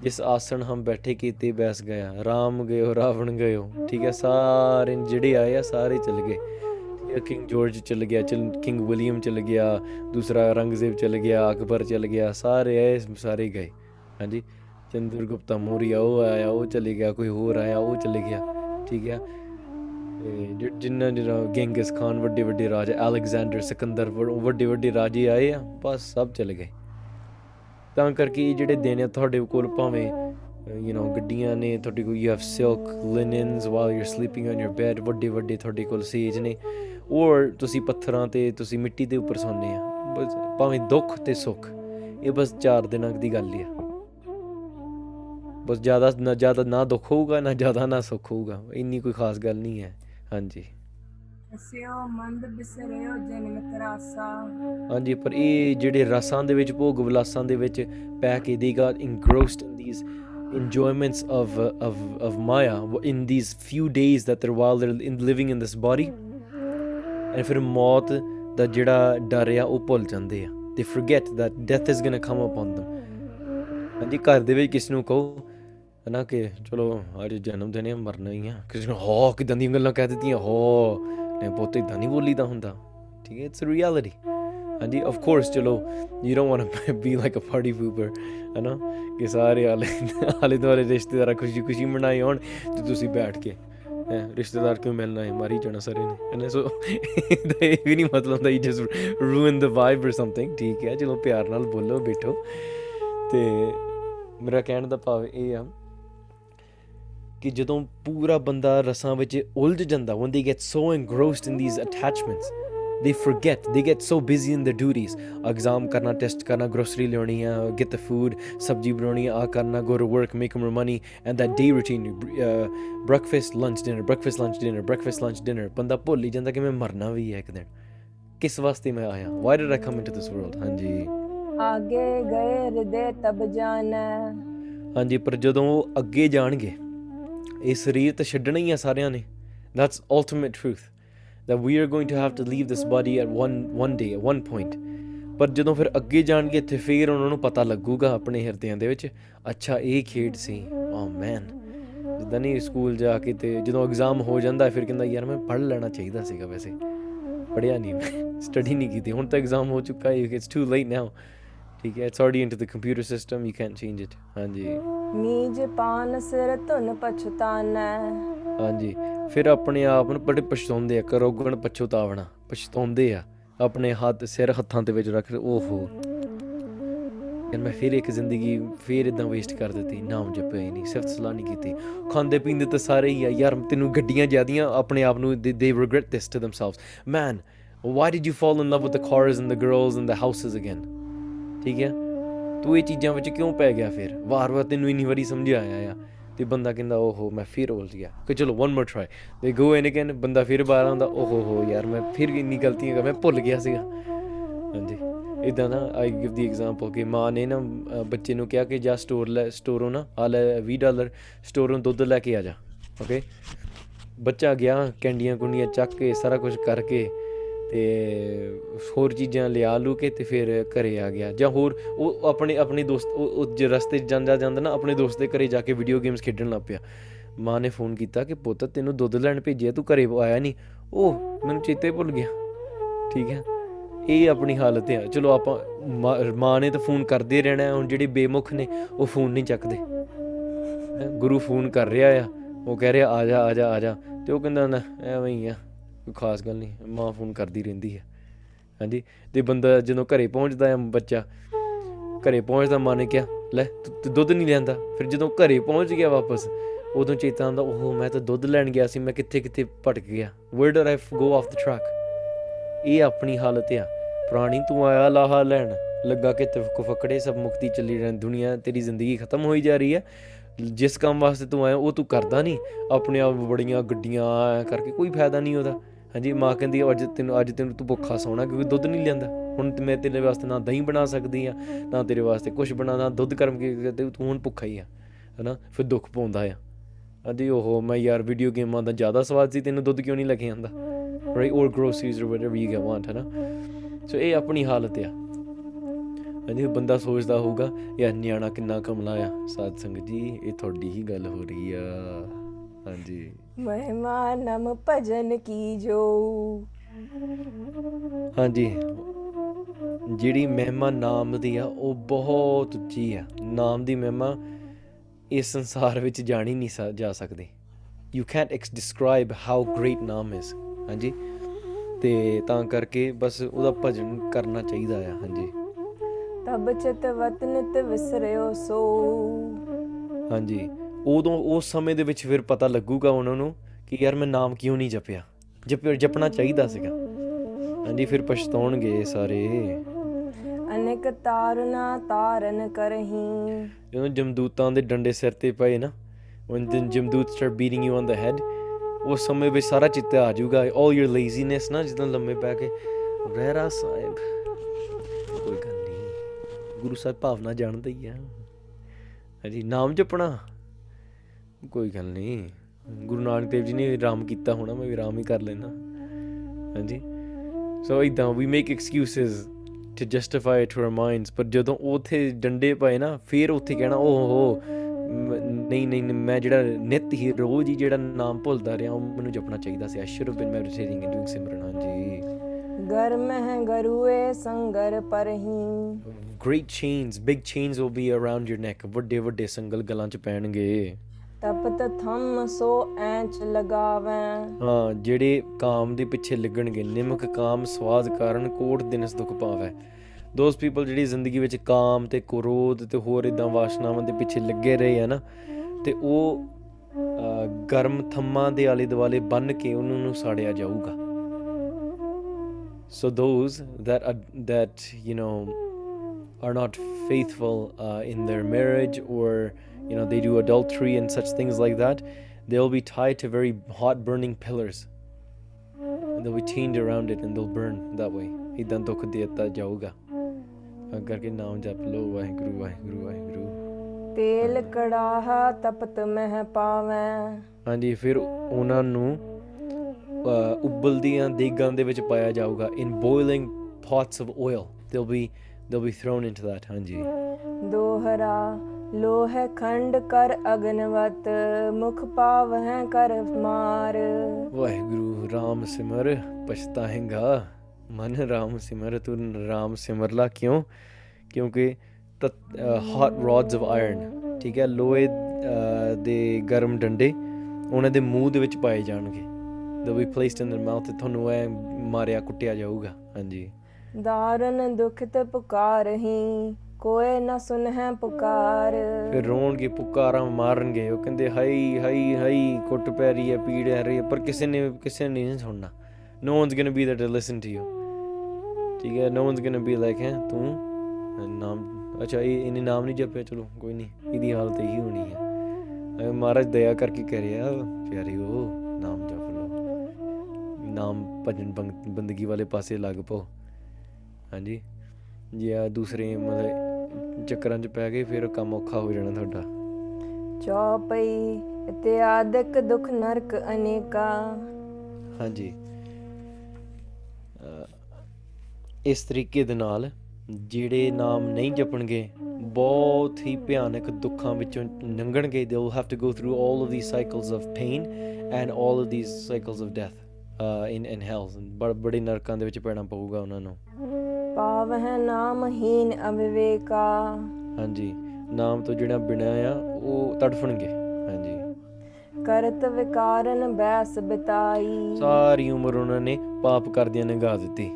ਜਿਸ ਆਸਣ ਹਮ ਬੈਠੇ ਕੀਤੇ ਬੈਸ ਗਿਆ, ਰਾਮ ਗਇਓ ਰਾਵਣ ਗਇਓ ਠੀਕ ਹੈ ਸਾਰੇ ਜਿਹੜੇ ਆਏ ਆ, ਸਾਰੇ ਚਲ ਗਏ। ਕਿੰਗ ਜਾਰਜ ਚਲ ਗਿਆ, ਚਲ ਕਿੰਗ ਵਿਲੀਅਮ ਚਲ ਗਿਆ, ਦੂਸਰਾ ਔਰੰਗਜ਼ੇਬ ਚਲ ਗਿਆ, ਅਕਬਰ ਚਲ ਗਿਆ, ਸਾਰੇ ਆਏ, ਸਾਰੇ ਗਏ, ਹਾਂਜੀ? ਚੰਦਰਗੁਪਤਾ ਮੌਰੀਆ ਉਹ ਆਇਆ, ਉਹ ਚਲੇ ਗਿਆ, ਕੋਈ ਹੋਰ ਆਇਆ, ਉਹ ਚਲੇ ਗਿਆ, ਠੀਕ ਹੈ? ਤੇ ਜਿ- ਜਿੰਨਾ ਜਿਹੜਾ ਗੈਂਗਸ ਖਾਨ ਵੱਡੇ ਵੱਡੇ ਰਾਜਾ, ਅਲੈਗਜ਼ੈਂਡਰ, ਸਿਕੰਦਰ ਵ- ਵੱਡੇ ਵੱਡੇ ਰਾਜੇ ਆਏ ਆ, ਬਸ ਸਭ ਚਲੇ ਗਏ। ਤਾਂ ਕਰਕੇ ਇਹ ਜਿਹੜੇ ਦਿਨ ਆ, ਤੁਹਾਡੇ ਕੋਲ ਭਾਵੇਂ ਯੂ نو ਗੱਡੀਆਂ ਨੇ, ਤੁਹਾਡੇ ਕੋਲ you have silk linens while you are sleeping on your bed ਵੱਡੇ ਵੱਡੇ ਤੁਹਾਡੇ ਕੋਲ ਸੇਜ ਨੇ ਔਰ ਤੁਸੀਂ ਪੱਥਰਾਂ ਤੇ, ਤੁਸੀਂ ਮਿੱਟੀ ਦੇ ਉੱਪਰ ਸੌਂਦੇ ਆ, ਬਸ ਭਾਵੇਂ ਦੁੱਖ ਤੇ ਸੁੱਖ, ਇਹ ਬਸ ਚਾਰ ਦਿਨਾਂ ਦੀ ਗੱਲ ਹੀ ਆ। ਬਸ ਜ਼ਿਆਦਾ ਨਾ ਜ਼ਿਆਦਾ ਨਾ ਦੁੱਖ ਹੋਊਗਾ ਨਾ ਜ਼ਿਆਦਾ ਨਾ ਸੁੱਖ ਹੋਊਗਾ ਇੰਨੀ ਕੋਈ ਖਾਸ ਗੱਲ ਨਹੀਂ ਹੈ ਹਾਂਜੀ ਸਿਓ ਮੰਦ ਬਿਸਰਿਓ ਜਨਮ ਤਰਾਸਾ ਹਾਂਜੀ ਪਰ ਇਹ ਜਿਹੜੇ ਰਸਾਂ ਦੇ ਵਿੱਚ ਭੋਗ ਵਿਲਾਸਾਂ ਦੇ ਵਿੱਚ ਪੈ ਕੇ they got engrossed in these enjoyments of uh, of of maya in these few days that they're while they're in living in this body and ਫਿਰ ਮੌਤ ਦਾ ਜਿਹੜਾ ਡਰ ਆ ਉਹ ਭੁੱਲ ਜਾਂਦੇ ਆ they forget that death is going to come upon them ਹਾਂਜੀ ਘਰ ਦੇ ਵਿੱਚ ਕਿਸ ਨੂੰ ਕਹੋ ਹਨਾ ਕਿ ਚਲੋ ਅੱਜ ਜਨਮ ਦਿਨ ਹੈ ਮਰਨਾ ਹੀ ਆ। ਕਿਸੇ ਨੂੰ ਹੋ ਕਿਦਾਂ ਦੀਆਂ ਗੱਲਾਂ ਕਹਿ ਦਿੱਤੀਆਂ? ਹੋ। ਨੇ ਪੁੱਤ ਇਦਾਂ ਨਹੀਂ ਬੋਲੀਦਾ ਹੁੰਦਾ। ਠੀਕ ਹੈ ਇਟਸ ਰਿਐਲਿਟੀ ਹਾਂਜੀ ਆਫ ਕੋਰਸ ਚਲੋ you don't want to be like a party pooper ਹਨਾ ਕਿ ਸਾਰੇ ਆਲੇ ਆਲੇ ਦੁਆਲੇ ਰਿਸ਼ਤੇਦਾਰ ਖੁਸ਼ੀ ਖੁਸ਼ੀ ਮਨਾਈ ਹੋਣ ਤੇ ਤੁਸੀਂ ਬੈਠ ਕੇ ਹੈਂ, ਰਿਸ਼ਤੇਦਾਰ ਕਿਉਂ ਮਿਲਣਾ ਹੈ ਮਾਰੀ ਜਾਣਾ ਸਾਰੇ ਨੇ ਇਹਨੇ ਸੋ ਇਹਦਾ ਇਹ ਵੀ ਨਹੀਂ ਮਤਲਬ ਹੁੰਦਾ you just ruin the vibe or something ਠੀਕ ਹੈ ਚਲੋ ਪਿਆਰ ਨਾਲ ਬੋਲੋ ਬੈਠੋ। ਤੇ ਮੇਰਾ ਕਹਿਣ ਦਾ ਭਾਵ ਇਹ ਆ ਕਿ ਜਦੋਂ ਪੂਰਾ ਬੰਦਾ ਰਸਾਂ ਵਿੱਚ ਉਲਝ ਜਾਂਦਾ when they get so engrossed in these attachments they forget they get so busy in their duties exam ਕਰਨਾ ਟੈਸਟ ਕਰਨਾ grocery ਲਿਆਉਣੀ ਆ get the food ਸਬਜੀ ਬਣਾਉਣੀ ਆ ਕਰਨਾ go to work make more money and that day routine uh, breakfast lunch dinner breakfast lunch dinner breakfast lunch dinner ਬੰਦਾ ਭੁੱਲ ਹੀ ਜਾਂਦਾ ਕਿ ਮੈਂ ਮਰਨਾ ਵੀ ਹੈ ਇੱਕ ਦਿਨ ਕਿਸ ਵਾਸਤੇ ਮੈਂ ਆਇਆ why did i come into this world ਹਾਂਜੀ ਆਗੇ ਗਏ ਹਿਰਦੇ ਤਬ ਜਾਣੈ ਹਾਂਜੀ ਪਰ ਜਦੋਂ ਉਹ ਅੱਗੇ ਜਾਣਗੇ ਇਹ ਸਰੀਰ ਤਾਂ ਛੱਡਣਾ ਹੀ ਆ ਸਾਰਿਆਂ ਨੇ। That's ultimate truth, that we are going to have to leave this body at one one day at one point. ਪਰ ਜਦੋਂ ਫਿਰ ਅੱਗੇ ਜਾਣਗੇ, ਇੱਥੇ ਫੇਰ ਉਹਨਾਂ ਨੂੰ ਪਤਾ ਲੱਗੂਗਾ ਆਪਣੇ ਹਿਰਦਿਆਂ ਦੇ ਵਿੱਚ, ਅੱਛਾ, ਇਹ ਖੇਡ ਸੀ। oh, ਓ ਮੈਨ ਜਿੱਦਾਂ ਨਹੀਂ ਸਕੂਲ ਜਾ ਕੇ ਤੇ ਜਦੋਂ ਐਗਜ਼ਾਮ ਹੋ ਜਾਂਦਾ, ਫਿਰ ਕਹਿੰਦਾ, ਯਾਰ, ਮੈਂ ਪੜ੍ਹ ਲੈਣਾ ਚਾਹੀਦਾ ਸੀਗਾ ਵੈਸੇ। ਪੜ੍ਹਿਆ ਨਹੀਂ ਮੈਂ ਸਟੱਡੀ ਨਹੀਂ ਕੀਤੀ, ਹੁਣ ਤਾਂ ਐਗਜ਼ਾਮ ਹੋ ਚੁੱਕਾ ਹੈ ਇਟਸ ਟੂ ਲੇਟ ਨਾਓ ਠੀਕ ਹੈ it's already into the computer system you can't change it ਹਾਂਜੀ। ਮੀਜ ਪਾਨ ਸਿਰ ਧੁਨ ਪਛਤਾਨੈ। ਹਾਂਜੀ। ਫਿਰ ਆਪਣੇ ਆਪ ਨੂੰ ਬੜੇ ਪਛਤਾਉਂਦੇ ਆ ਕਰੋਗਣ ਪਛਤਾਵਣਾ ਪਛਤਾਉਂਦੇ ਆ। ਆਪਣੇ ਹੱਥ ਸਿਰ ਹੱਥਾਂ ਦੇ ਵਿੱਚ ਰੱਖ ਓਹੋ। ਯਾਰ ਮੈਂ ਫਿਰ ਇੱਕ ਜ਼ਿੰਦਗੀ ਫਿਰ ਇਦਾਂ ਵੇਸਟ ਕਰ ਦਿੱਤੀ ਨਾਮ ਜਪਿਆ ਹੀ ਨਹੀਂ ਸਿਫਤ ਸਲਾਹ ਨਹੀਂ ਕੀਤੀ। ਖਾਂਦੇ ਪੀਂਦੇ ਤਾਂ ਸਾਰੇ ਹੀ ਆ ਯਾਰ ਤੈਨੂੰ ਗੱਡੀਆਂ ਜਿਆਦੀਆਂ ਆਪਣੇ ਆਪ ਨੂੰ they regret this to themselves man why did you fall in love with the cars and the girls and the houses again? ਠੀਕ ਹੈ? ਤੂੰ ਇਹ ਚੀਜ਼ਾਂ ਵਿੱਚ ਕਿਉਂ ਪੈ ਗਿਆ ਫਿਰ? ਵਾਰ-ਵਾਰ ਤੈਨੂੰ ਇੰਨੀ ਵਾਰੀ ਸਮਝਾਇਆ ਆ ਤੇ ਬੰਦਾ ਕਹਿੰਦਾ ਓਹੋ ਮੈਂ ਫਿਰ ਉਲਝ ਗਿਆ। ਕਿ ਚਲੋ ਵਨ ਮੋਰ ਟਰਾਈ ਦੇ ਗੋ ਇਨ ਅਗੇਨ ਬੰਦਾ ਫਿਰ ਬਾਹਰ ਆਉਂਦਾ ਓਹੋ ਹੋ ਯਾਰ ਮੈਂ ਫਿਰ ਇੰਨੀ ਗਲਤੀਆਂ ਕਰ ਮੈਂ ਭੁੱਲ ਗਿਆ ਸੀਗਾ। ਹਾਂਜੀ। ਇਦਾਂ ਨਾ ਆਈ ਗਿਵ ਦੀ ਐਗਜ਼ਾਮਪਲ ਕਿ ਮਾਂ ਨੇ ਨਾ ਅ, ਬੱਚੇ ਨੂੰ ਕਿਹਾ ਕਿ ਜਾ ਸਟੋਰ ਲੈ ਸਟੋਰੋਂ ਨਾ ਆ ਲੈ 20 ਡਾਲਰ ਸਟੋਰੋਂ ਦੁੱਧ ਲੈ ਕੇ ਆ ਜਾ ਓਕੇ ਬੱਚਾ ਗਿਆ ਕੈਂਡੀਆਂ ਕੁੰਡੀਆਂ ਚੱਕ ਕੇ ਸਾਰਾ ਕੁਝ ਕਰਕੇ ਤੇ ਹੋਰ ਚੀਜ਼ਾਂ ਲਿਆ ਲੂ ਕੇ ਤੇ ਫਿਰ ਘਰੇ ਆ ਗਿਆ। ਜਾਂ ਹੋਰ ਉਹ ਆਪਣੇ ਆਪਣੇ ਦੋਸਤ ਉਹ ਉਹ ਜੇ ਰਸਤੇ 'ਚ ਜਾਂਦਾ ਜਾਂਦਾ ਨਾ ਆਪਣੇ ਦੋਸਤ ਦੇ ਘਰੇ ਜਾ ਕੇ ਵੀਡੀਓ ਗੇਮਸ ਖੇਡਣ ਲੱਗ ਪਿਆ। ਮਾਂ ਨੇ ਫੋਨ ਕੀਤਾ ਕਿ ਪੁੱਤ ਤੈਨੂੰ ਦੁੱਧ ਲੈਣ ਭੇਜਿਆ ਤੂੰ ਘਰੇ ਆਇਆ ਨਹੀਂ ਉਹ ਮੈਨੂੰ ਚੇਤੇ ਭੁੱਲ ਗਿਆ। ਠੀਕ ਹੈ? ਇਹ ਆਪਣੀ ਹਾਲਤ ਹੈ ਚਲੋ ਆਪਾਂ ਮਾਂ- ਮਾਂ ਨੇ ਤਾਂ ਫੋਨ ਕਰਦੇ ਰਹਿਣਾ ਹੈ, ਹੁਣ ਜਿਹੜੇ ਬੇਮੁਖ ਨੇ ਉਹ ਫੋਨ ਨਹੀਂ ਚੱਕਦੇ। ਹੈਂ, ਗੁਰੂ ਫੋਨ ਕਰ ਰਿਹਾ ਆ। ਉਹ ਕਹਿ ਰਿਹਾ ਆ ਜਾ ਆ ਜਾ ਆ ਜਾ। ਤੇ ਉਹ ਕਹਿੰਦਾ ਨਾ ਐਵੇਂ ਹੀ ਆ। ਕੋਈ ਖਾਸ ਗੱਲ ਨਹੀਂ, ਮਾਂ ਫੋਨ ਕਰਦੀ ਰਹਿੰਦੀ ਹੈ ਹਾਂਜੀ, ਤੇ ਬੰਦਾ ਜਦੋਂ ਘਰੇ ਪਹੁੰਚਦਾ ਹੈ ਬੱਚਾ, ਘਰੇ ਪਹੁੰਚਦਾ ਮਾਂ ਨੇ ਕਿਹਾ, ਲੈ ਤੂੰ ਤੂੰ ਦੁੱਧ ਨਹੀਂ ਲੈਂਦਾ ਫਿਰ ਜਦੋਂ ਘਰੇ ਪਹੁੰਚ ਗਿਆ ਵਾਪਸ, ਉਦੋਂ ਚੇਤਾ ਆਉਂਦਾ ਉਹ ਮੈਂ ਤਾਂ ਦੁੱਧ ਲੈਣ ਗਿਆ ਸੀ, ਮੈਂ ਕਿੱਥੇ ਕਿੱਥੇ ਭਟਕ ਗਿਆ। Where did I go off the truck ਇਹ ਆਪਣੀ ਹਾਲਤ ਆ। ਪ੍ਰਾਣੀ ਤੂੰ ਆਇਆ ਲਾਹਾ ਲੈਣ, ਲੱਗਾ ਕਿ ਤਫਕ ਫਕੜੇ ਸਭ ਮੁਕਤੀ ਚੱਲੀ ਰਹਿ ਦੁਨੀਆ ਤੇਰੀ ਜ਼ਿੰਦਗੀ ਖਤਮ ਹੋਈ ਜਾ ਰਹੀ ਹੈ ਜਿਸ ਕੰਮ ਵਾਸਤੇ ਤੂੰ ਆਇਆ, ਉਹ ਤੂੰ ਕਰਦਾ ਨਹੀਂ। ਆਪਣੇ ਆਪ ਬੜੀਆਂ ਗੱਡੀਆਂ ਐਂ ਕਰਕੇ ਕੋਈ ਫਾਇਦਾ ਨਹੀਂ ਉਹਦਾ। ਹਾਂਜੀ ਮਾਂ ਕਹਿੰਦੀ ਆ, ਅੱਜ ਤੈਨੂੰ ਅੱਜ ਤੈਨੂੰ ਤੂੰ ਭੁੱਖਾ ਸੌਣਾ ਕਿਉਂਕਿ ਦੁੱਧ ਨਹੀਂ ਲੈਂਦਾ ਹੁਣ ਤੇ ਮੈਂ ਤੇਰੇ ਵਾਸਤੇ ਨਾ ਦਹੀਂ ਬਣਾ ਸਕਦੀ ਆ ਨਾ ਤੇਰੇ ਵਾਸਤੇ ਕੁਝ ਬਣਾਣਾ ਦੁੱਧ ਕਰਮ ਕੇ ਤੇ ਤੂੰ ਹੁਣ ਭੁੱਖਾ ਹੀ ਆ ਹਨਾ? ਫਿਰ ਦੁੱਖ ਪਾਉਂਦਾ ਆ। ਅਜੀ ਉਹ ਮੈਂ ਯਾਰ ਵੀਡੀਓ ਗੇਮਾਂ ਦਾ ਜ਼ਿਆਦਾ ਸਵਾਦ ਸੀ ਤੈਨੂੰ ਦੁੱਧ ਕਿਉਂ ਨਹੀਂ ਲੈ ਕੇ ਆਂਦਾ? Right or groceries or whatever you get want ਹਨਾ? ਸੋ ਇਹ ਆਪਣੀ ਹਾਲਤ ਆ। ਹਾਂਜੀ ਬੰਦਾ ਸੋਚਦਾ ਹੋਊਗਾ ਯਾਰ ਨਿਆਣਾ ਕਿੰਨਾ ਕਮਲਾ ਆ। ਸਾਧ ਸੰਗਤ ਜੀ ਇਹ ਤੁਹਾਡੀ ਹੀ ਗੱਲ ਹੋ ਰਹੀ ਆ। ਹਾਂਜੀ। ਮਹਿਮਾ ਨਮ ਭਜਨ ਕੀ ਜੋ? ਹਾਂਜੀ। ਜਿਹੜੀ ਮਹਿਮਾ ਨਾਮ ਦੀ ਆ ਉਹ ਬਹੁਤ ਉੱਚੀ ਆ। ਨਾਮ ਦੀ ਮਹਿਮਾ ਇਸ ਸੰਸਾਰ ਵਿੱਚ ਜਾਣੀ ਨਹੀਂ ਜਾ ਸਕਦੀ। You can't X describe how great Naam is ਹਾਂਜੀ। ਤੇ ਤਾਂ ਕਰਕੇ ਬਸ ਉਹਦਾ ਭਜਨ ਕਰਨਾ ਚਾਹੀਦਾ ਆ। ਹਾਂਜੀ। ਤਬ ਚਿਤ ਵਤਨਿਤ ਵਿਸਰਿਓ ਸੋ। ਹਾਂਜੀ। ਉਦੋਂ ਉਸ ਸਮੇਂ ਦੇ ਵਿੱਚ ਫਿਰ ਪਤਾ ਲੱਗੂਗਾ ਉਹਨਾਂ ਨੂੰ ਕਿ ਯਾਰ ਮੈਂ ਨਾਮ ਕਿਉਂ ਨਹੀਂ ਜਪਿਆ? ਜਪ ਜਪਣਾ ਚਾਹੀਦਾ ਸੀਗਾ। ਹਾਂਜੀ ਫਿਰ ਪਛਤਾਉਣਗੇ ਸਾਰੇ। ਅਨੇਕ ਤਾਰਨਾ ਤਾਰਨ ਕਰਹੀ। ਜਦੋਂ ਜਮਦੂਤਾਂ ਦੇ ਡੰਡੇ ਸਿਰ ਤੇ ਪਏ ਨਾ when the ਜਮਦੂਤ start beating you on the head ਉਸ ਸਮੇਂ ਵਿੱਚ ਸਾਰਾ ਚਿੱਤ ਆ ਜਾਊਗਾ। All your laziness ਨਾ ਜਦੋਂ ਲੰਮੇ ਪੈ ਕੇ। ਰਹਿਰਾ ਸਾਹਿਬ ਕੋਈ ਗੱਲ ਨਹੀਂ। ਗੁਰੂ ਸਾਹਿਬ ਭਾਵਨਾ ਜਾਣਦਾ ਹੀ ਆ। ਹਾਂਜੀ ਨਾਮ ਜਪਣਾ। ਕੋਈ ਗੱਲ ਨਹੀਂ। ਗੁਰੂ ਨਾਨਕ ਦੇਵ ਜੀ ਨੇ ਰਾਮ ਕੀਤਾ ਹੋਣਾ ਮੈਂ ਵੀ ਰਾਮ ਹੀ ਕਰ ਲੈਣਾ ਹਾਂਜੀ। ਸੋ ਇਦਾਂ ਵੀ make excuses to justify it to our minds ਪਰ ਜਦੋਂ ਉਥੇ ਡੰਡੇ ਪਏ ਨਾ ਫਿਰ ਉੱਥੇ ਕਹਿਣਾ ਓਹੋ ਮ- ਨਹੀਂ ਨਹੀਂ ਮੈਂ ਜਿਹੜਾ ਨਿਤ ਹੀ ਰੋਜ਼ ਹੀ ਜਿਹੜਾ ਨਾਮ ਭੁੱਲਦਾ ਰਿਹਾ ਉਹ ਮੈਨੂੰ ਜਪਣਾ ਚਾਹੀਦਾ ਸੀ। I should have been meditating and doing simran ਹਾਂਜੀ। ਗਰ ਮਹਿ ਗਰੂਏ ਸੰਗਰ ਪਰਹੀ great chains big chains will be around your neck ਵੱਡੇ ਵੱਡੇ ਸੰਗਲ ਗਲਾਂ 'ਚ ਪੈਣਗੇ। ਤਪਤ ਥੰਮ ਸੋ ਐਂਚ ਲਗਾਵੈਂ। ਹਾਂ ਜਿਹੜੇ ਕਾਮ ਦੇ ਪਿੱਛੇ ਲੱਗਣਗੇ ਨਿਮਕ ਕਾਮ ਸਵਾਦ ਕਾਰਨ ਕੋਟ ਦਿਨਸ ਦੁਖ ਪਾਵੈ। ਦੋਸ ਪੀਪਲ ਜਿਹੜੀ ਜ਼ਿੰਦਗੀ ਵਿੱਚ ਕਾਮ ਤੇ ਕ੍ਰੋਧ ਤੇ ਹੋਰ ਇਦਾਂ ਵਾਸ਼ਨਾਵਾਂ ਦੇ ਪਿੱਛੇ ਲੱਗੇ ਰਹੇ ਆ ਨਾ ਤੇ ਉਹ ਅਹ, ਗਰਮ ਥੰਮਾਂ ਦੇ ਆਲੇ ਦੁਆਲੇ ਬੰਨ ਕੇ ਉਹਨਾਂ ਨੂੰ ਸਾੜਿਆ ਜਾਊਗਾ। So those that are, that you know are not faithful uh, in their marriage or you know they do adultery and such things like that they'll be tied to very hot burning pillars and they'll be chained around it and they'll burn that way ਇਦਾਂ ਦੁੱਖ ਦੇਤਾ ਜਾਊਗਾ ਤਾਂ ਕਰਕੇ ਨਾਮ ਜਪ ਲਓ ਵਾਹਿਗੁਰੂ ਵਾਹਿਗੁਰੂ ਵਾਹਿਗੁਰੂ ਤੇਲ ਕੜਾਹਾ ਤਪਤ ਮਹਿ ਪਾਵੈਂ ਹਾਂਜੀ ਫਿਰ ਉਹਨਾਂ ਨੂੰ ਅਹ, ਉਬਲਦੀਆਂ ਦੇਗਾਂ ਦੇ ਵਿੱਚ ਪਾਇਆ ਜਾਊਗਾ in boiling pots of oil they'll be they'll be thrown into that ਹਾਂਜੀ ਦੋਹਰਾ ਲੋਹ ਖੰਡ ਕਰ ਅਗਨਵਤ ਮੁਖ ਪਾਵਹਿ ਕਰ ਮਾਰ ਵਾਹਿਗੁਰੂ ਰਾਮ ਸਿਮਰ ਪਛਤਾਏਗਾ ਮਨ ਰਾਮ ਸਿਮਰ ਤੂੰ ਰਾਮ ਸਿਮਰਲਾ ਕਿਉਂ ਕਿਉਂਕਿ ਹੌਟ ਰੋਡਸ ਆਫ ਆਇਰਨ ਠੀਕ ਹੈ ਲੋਹੇ ਅਹ, ਦੇ ਗਰਮ ਡੰਡੇ ਉਹਨਾਂ ਦੇ ਮੂੰਹ ਦੇ ਵਿੱਚ ਪਾਏ ਜਾਣਗੇ ਦੇ ਵੀ ਪਲੇਸਡ ਇਨ देयर ਮਾਊਥ ਤੁਹਾਨੂੰ ਐ ਮਾਰਿਆ ਕੁੱਟਿਆ ਜਾਊਗਾ ਹਾਂਜੀ ਦਾਰਨ ਦੁਖਿਤ ਪੁਕਾਰਹੀ ਕੋਏ ਨ ਸੁਨਹਿ ਪੁਕਾਰ। ਫਿਰ ਰੋਣਗੇ, ਪੁਕਾਰਾਂ ਮਾਰਨਗੇ, ਉਹ ਕਹਿੰਦੇ, ਹਾਈ ਹਾਈ ਹਾਈ, ਕੁੱਟ ਪੈ ਰਹੀ ਹੈ ਪੀੜ ਹੈ ਰਹੀ ਹੈ ਪਰ ਕਿਸੇ ਨੇ ਕਿਸੇ ਨੇ ਨਹੀਂ ਸੁਣਨਾ। No one's going to be there to listen to you ਠੀਕ ਹੈ no one's going to be like, ਹੈ, ਤੂੰ? ਅਹ ਨਾਮ, ਅੱਛਾ, ਇਹ, ਇਹਨੇ ਨਾਮ ਨਹੀਂ ਜਪਿਆ, ਚਲੋ, ਕੋਈ ਨਹੀਂ, ਇਹਦੀ ਹਾਲਤ ਇਹੀ ਹੋਣੀ ਹੈ ਅਹ ਮਹਾਰਾਜ ਦਇਆ ਕਰਕੇ ਕਹਿ ਰਿਹਾ ਪਿਆਰਿਓ ਨਾਮ ਜਪ ਲਓ। ਨਾਮ ਭਜਨ ਬੰਗ- ਬੰਦਗੀ ਵਾਲੇ ਪਾਸੇ ਲੱਗ ਪਓ। ਹਾਂਜੀ। ਜੇ ਆ ਦੂਸਰੇ, ਮਤਲਬ ਚੱਕਰਾਂ 'ਚ ਪੈ ਗਏ ਫਿਰ ਕੰਮ ਔਖਾ ਹੋ ਜਾਣਾ ਤੁਹਾਡਾ। ਚੌਪਈ ਇਤਿਆਦਿਕ ਦੁਖ ਨਰਕ ਅਨੇਕਾ। ਹਾਂਜੀ। ਇਸ ਤਰੀਕੇ ਦੇ ਨਾਲ ਜਿਹੜੇ ਨਾਮ ਨਹੀਂ ਜਪਣਗੇ ਬਹੁਤ ਹੀ ਭਿਆਨਕ ਦੁੱਖਾਂ ਵਿੱਚੋਂ ਲੰਘਣਗੇ have to go through all of these cycles of pain and all of these cycles of death uh, in in hell. ਬੜ- ਬੜੇ ਨਰਕਾਂ ਦੇ ਵਿੱਚ ਪੈਣਾ ਪਊਗਾ ਉਹਨਾਂ ਨੂੰ। ਪਾਵਹਿ ਨਾਮਹੀਨ ਅਵਿਵੇਕਾ। ਹਾਂਜੀ ਨਾਮ ਤੋਂ ਜਿਹੜਾ ਬਿਨਾ ਆ ਉਹ ਤੜਫਣਗੇ। ਹਾਂਜੀ। ਕਰਤ ਵਿਕਾਰਨ ਬੈਸ ਬਿਤਾਈ। ਸਾਰੀ ਉਮਰ ਉਹਨਾਂ ਨੇ ਪਾਪ ਕਰਦਿਆਂ ਨਿਗਾਹ ਦਿੱਤੀ।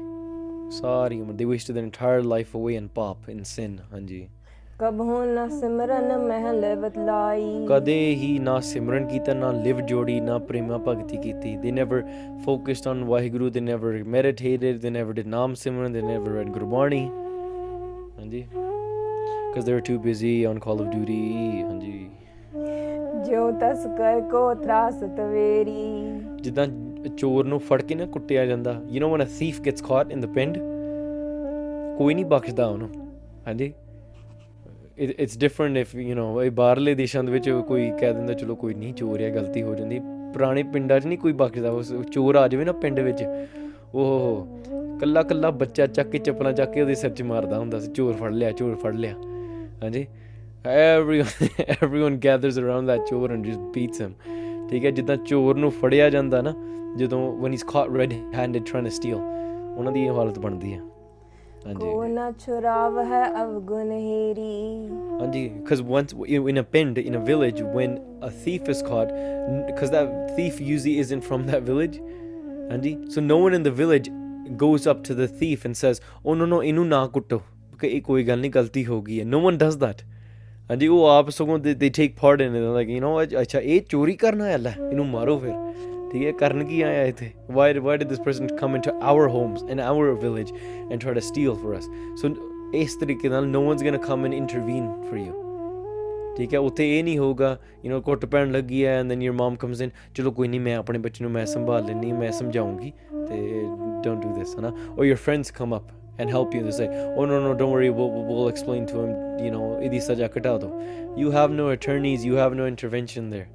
ਸਾਰੀ ਉਮਰ they wasted their entire life away in pop in sin ਹਾਂਜੀ। ਕਬਹੂ ਨ ਸਿਮਰਨ ਮਹਿਲ ਬਤਲਾਈ ਕਦੇ ਹੀ ਨਾ ਸਿਮਰਨ ਕੀਤਾ ਨਾ ਲਿਵ ਜੋੜੀ ਨਾ ਪ੍ਰੇਮਾ ਭਗਤੀ ਕੀਤੀ they never focused on Waheguru they never meditated they never did ਨਾਮ ਸਿਮਰਨ they never read ਗੁਰਬਾਣੀ ਹਾਂਜੀ because they were too busy on call of duty ਹਾਂਜੀ ਜਿਉ ਤਸਕਰ ਕੋ ਤਰਾਸ ਤਵੇਰੀ ਜਿੱਦਾਂ ਚੋਰ ਨੂੰ ਫੜ ਕੇ ਨਾ ਕੁੱਟਿਆ ਜਾਂਦਾ you know when a thief gets caught in the pind ਕੋਈ ਨਹੀਂ ਬਖਸ਼ਦਾ ਉਹਨੂੰ ਹਾਂਜੀ it, it's different if you know ਇਹ ਬਾਹਰਲੇ ਦੇਸ਼ਾਂ ਦੇ ਵਿੱਚ ਕੋਈ ਕਹਿ ਦਿੰਦਾ ਚਲੋ ਕੋਈ ਨਹੀਂ ਚੋਰ ਹੈ ਗਲਤੀ ਹੋ ਜਾਂਦੀ। ਪੁਰਾਣੇ ਪਿੰਡਾਂ 'ਚ ਨਹੀਂ ਕੋਈ ਬਖਸ਼ਦਾ ਉਸ ਚੋਰ ਆ ਜਾਵੇ ਨਾ ਪਿੰਡ ਵਿੱਚ ਉਹ ਕੱਲਾ ਕੱਲਾ ਬੱਚਾ ਚੱਕ ਕੇ ਚੱਪਲਾਂ ਚੱਕ ਕੇ ਉਹਦੇ ਸਿਰ 'ਚ ਮਾਰਦਾ ਹੁੰਦਾ ਸੀ ਚੋਰ ਫੜ ਲਿਆ ਚੋਰ ਫੜ ਲਿਆ। ਹਾਂਜੀ? Everyone everyone gathers around that ਚੋਰ and just beats him ਠੀਕ ਹੈ ਜਿੱਦਾਂ ਚੋਰ ਨੂੰ ਫੜਿਆ ਜਾਂਦਾ ਨਾ ਜਦੋਂ when he's caught red handed trying to steal ਉਹਨਾਂ ਦੀ ਇਹ ਹਾਲਤ ਬਣਦੀ ਹੈ। Andi, because once in a bend in a village, when a thief is caught, because that thief usually isn't from that village, Andi, so no one in the village goes up to the thief and says, "Oh no no, inu na kutto, because ek koi gal nahi galti hogi hai." No one does that. Andi, wo aap they, they take part in it. They're like, you know, acha, ye chori karna hai inu maro fir. ਮਾਰੋ ਫਿਰ ਠੀਕ ਹੈ ਕਰਨ ਕੀ ਆਇਆ ਇੱਥੇ why why did this person come into our homes in our village and try to steal for us so ਇਸ ਤਰੀਕੇ ਨਾਲ no one's going to come and intervene for you ਠੀਕ ਹੈ ਉੱਥੇ ਇਹ ਨਹੀਂ ਹੋਊਗਾ ਯੂ نو ਕੁੱਟ ਪੈਣ ਲੱਗੀ ਹੈ and then your mum comes in ਚਲੋ ਕੋਈ ਨਹੀਂ ਮੈਂ ਆਪਣੇ ਬੱਚੇ ਨੂੰ ਮੈਂ ਸੰਭਾਲ ਲੈਣੀ ਮੈਂ ਸਮਝਾਉਂਗੀ ਤੇ ਡੋਨਟ ਡੂ ਦਿਸ ਹਨਾ or your friends come up and help you. They say, "Oh no, no, don't worry. We'll, we'll- we'll explain to him. You know, idi saja kata do." You have no attorneys. You have no intervention there.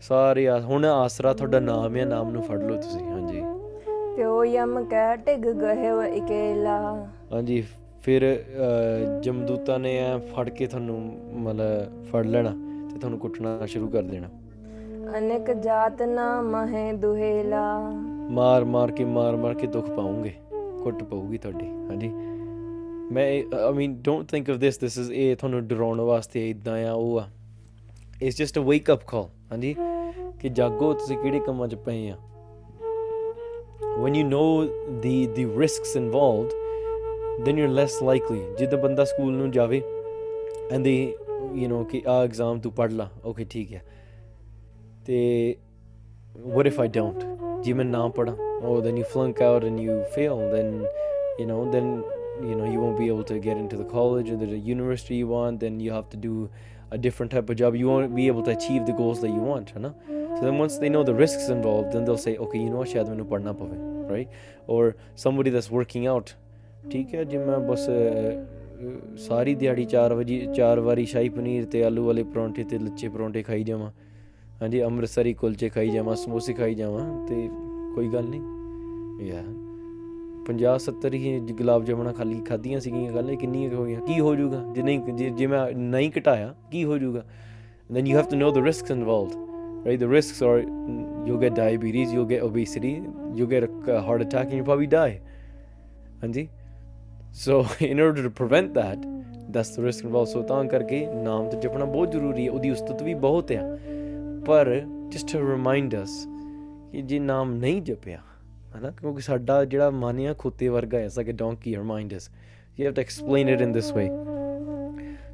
ਸਾਰੇ ਹੁਣ ਆਸਰਾ ਤੁਹਾਡਾ ਨਾਮ ਹੈ ਨਾਮ ਨੂੰ ਫੜ ਲਓ ਤੁਸੀਂ ਹਾਂਜੀ। ਤਿਉ ਯਮ ਕਹਿ ਟਿਗ ਗਹਿਵ ਇਕੇਲਾ। ਹਾਂਜੀ ਫਿਰ ਜਮਦੂਤਾਂ ਨੇ ਐ ਫੜ ਕੇ ਤੁਹਾਨੂੰ ਮਤਲਬ ਫੜ ਲੈਣਾ ਤੇ ਤੁਹਾਨੂੰ ਕੁੱਟਣਾ ਸ਼ੁਰੂ ਕਰ ਦੇਣਾ। ਅਨੇਕ ਜਾਤ ਨਾ ਮਹੇ ਦੁਹੇਲਾ। ਮਾਰ ਮਾਰ ਕੇ ਮਾਰ ਮਾਰ ਕੇ ਦੁੱਖ ਪਾਉਂਗੇ ਕੁੱਟ ਪਊਗੀ ਤੁਹਾਡੀ ਹਾਂਜੀ। ਮੈਂ I mean don't think of this this is ਇਹ ਤੁਹਾਨੂੰ ਡਰਾਉਣ ਵਾਸਤੇ ਇਦਾਂ ਆ ਉਹ ਆ। It's just a wake up call ਹਾਂਜੀ ਕਿ ਜਾਗੋ ਤੁਸੀਂ ਕਿਹੜੇ ਕੰਮਾਂ 'ਚ ਪਏ ਆ when you know the the risks involved then you're less likely ਜਿੱਦਾਂ ਬੰਦਾ ਸਕੂਲ ਨੂੰ ਜਾਵੇ and they you know ਕਿ ਆ ਐਗਜ਼ਾਮ ਤੂੰ ਪੜ ਲਾ ਓਕੇ ਠੀਕ ਹੈ ਤੇ what if I don't ਜੇ ਮੈਂ ਨਾ ਪੜਾਂ oh then you flunk out and you fail then you know then you know you won't be able to get into the college or the university you want then you have to do a different type of job you won't be able to achieve the goals that you want है ना so then once they know the risks involved then they'll say okay you know what ਸ਼ਾਇਦ ਮੈਨੂੰ ਪੜਨਾ ਪਵੇ right or somebody that's working out ਠੀਕ ਹੈ ਜੇ ਮੈਂ ਬਸ ਅਹ, ਅਹ, ਸਾਰੀ ਦਿਹਾੜੀ 4 ਵਜੇ 4 ਵਾਰੀ ਸ਼ਾਹੀ ਪਨੀਰ ਤੇ ਆਲੂ ਵਾਲੇ ਪਰੌਂਠੇ ਤੇ ਲੱਚੇ ਪਰੌਂਠੇ ਖਾਈ ਜਾਵਾਂ ਹਾਂਜੀ ਅੰਮ੍ਰਿਤਸਰੀ ਕੁਲਚੇ ਖਾਈ ਜਾਵਾਂ ਸਮੋਸੇ ਖਾਈ ਜਾਵਾਂ ਤੇ ਕੋਈ ਗੱਲ ਨਹੀਂ ਯਾ 50 70 ਹੀ ਜ- ਗੁਲਾਬ ਜਾਮਣਾ ਖਾਲੀ ਖਾਧੀਆਂ ਸੀਗੀਆਂ ਗੱਲ ਇਹ ਕਿੰਨੀਆਂ ਕੁ ਹੋਈਆਂ ਕੀ ਹੋ ਜਾਊਗਾ ਜੇ ਨਹੀਂ ਜੇ- ਜੇ ਮੈਂ ਨਹੀਂ ਘਟਾਇਆ ਕੀ ਹੋ ਜਾਊਗਾ then you have to know the risks involved right the risks are mm, you'll get diabetes you'll get obesity you'll get a, a heart attack and you'll probably die ਹਾਂਜੀ so in order to prevent that that's the risk involved so ਤਾਂ ਕਰਕੇ ਨਾਮ ਤੇ ਜਪਣਾ ਬਹੁਤ ਜ਼ਰੂਰੀ ਹੈ ਉਹਦੀ ਉਸਤਤ ਵੀ ਬਹੁਤ ਆ ਪਰ just to remind us ਕਿ ਜੇ ਨਾਮ ਨਹੀਂ ਜਪਿਆ ਹਨਾ? ਕਿਉਂਕਿ ਸਾਡਾ ਜਿਹੜਾ ਮਨ ਆ ਖੋਤੇ ਵਰਗਾ ਹੈ ਸਕੇ donkey or mind is you have to explain it in this way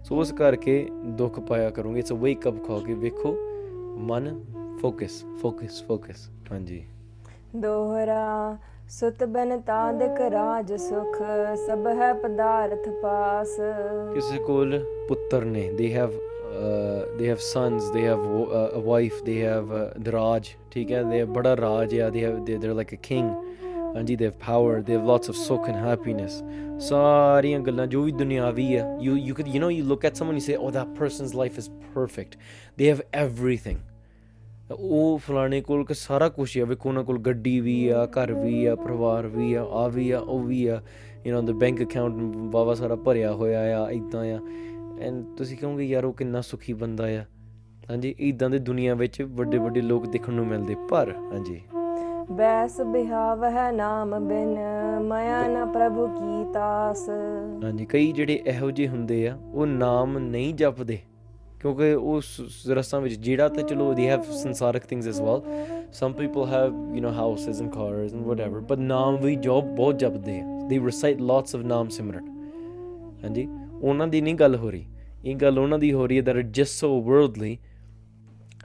so ਉਸ ਕਰਕੇ ਦੁੱਖ ਪਾਇਆ ਕਰੋਗੇ। ਇਟਸ ਅ ਵੇਕ ਅਪ ਕਾਲ ਕਿ ਵੇਖੋ ਮਨ ਫੋਕਸ ਫੋਕਸ ਫੋਕਸ ਹਾਂਜੀ। ਦੋਹਰਾ ਸੁਤ ਬਨ ਤਾਦਿਕ ਰਾਜ ਸੁਖ ਸਭ ਹੈ ਪਦਾਰਥ ਪਾਸ। ਕਿਸੇ ਕੋਲ ਪੁੱਤਰ ਨੇ have uh, they have sons they have wo- uh, a wife they have uh, the ਰਾਜ ਠੀਕ ਹੈ they have ਬੜਾ ਰਾਜ ਆ they have they, they're like a king ਹਾਂਜੀ they have power they have lots of ਸੁੱਖ and happiness ਸਾਰੀਆਂ ਗੱਲਾਂ ਜੋ ਵੀ ਦੁਨਿਆਵੀ ਆ you you could you know you look at someone you say oh that person's life is perfect they have everything ਉਹ ਫਲਾਣੇ ਕੋਲ ਕਿ ਸਾਰਾ ਕੁਝ ਆ ਵੇਖੋ ਉਹਨਾਂ ਕੋਲ ਗੱਡੀ ਵੀ ਆ ਘਰ ਵੀ ਆ ਪਰਿਵਾਰ ਵੀ ਆ ਆ ਵੀ ਆ ਉਹ ਵੀ ਆ you know the bank account ਵਾਵਾ ਸਾਰਾ ਭਰਿਆ ਹੋਇਆ ਆ ਇਦਾਂ ਆ ਐਂਡ ਤੁਸੀਂ ਕਹੋਗੇ ਯਾਰ ਉਹ ਕਿੰਨਾ ਸੁਖੀ ਬੰਦਾ ਆ। ਹਾਂਜੀ ਇਦਾਂ ਦੇ ਦੁਨੀਆ ਵਿੱਚ ਵੱਡੇ ਵੱਡੇ ਲੋਕ ਦੇਖਣ ਨੂੰ ਮਿਲਦੇ ਪਰ ਹਾਂਜੀ। ਬੈਸ ਬਿਹਾਵ ਹੈ ਨਾਮ ਬਿਨ ਮਾਇਆ ਨ ਪ੍ਰਭੂ ਕੀ ਤਾਸ। ਹਾਂਜੀ ਕਈ ਜਿਹੜੇ ਇਹੋ ਜਿਹੇ ਹੁੰਦੇ ਆ ਉਹ ਨਾਮ ਨਹੀਂ ਜਪਦੇ ਕਿਉਂਕਿ ਉਸ ਰਸਾਂ ਵਿੱਚ ਜਿਹੜਾ ਤੇ ਚਲੋ they have ਸੰਸਾਰਿਕ things as well some people have you know houses and cars and whatever but ਨਾਮ ਵੀ ਜੋ ਬਹੁਤ ਜਪਦੇ ਆ। They recite lots of ਨਾਮ ਸਿਮਰਨ। ਹਾਂਜੀ। ਉਹਨਾਂ ਦੀ ਨਹੀਂ ਗੱਲ ਹੋ ਰਹੀ। ਇਹ ਗੱਲ ਉਹਨਾਂ ਦੀ ਹੋ ਰਹੀ ਹੈ that are just so worldly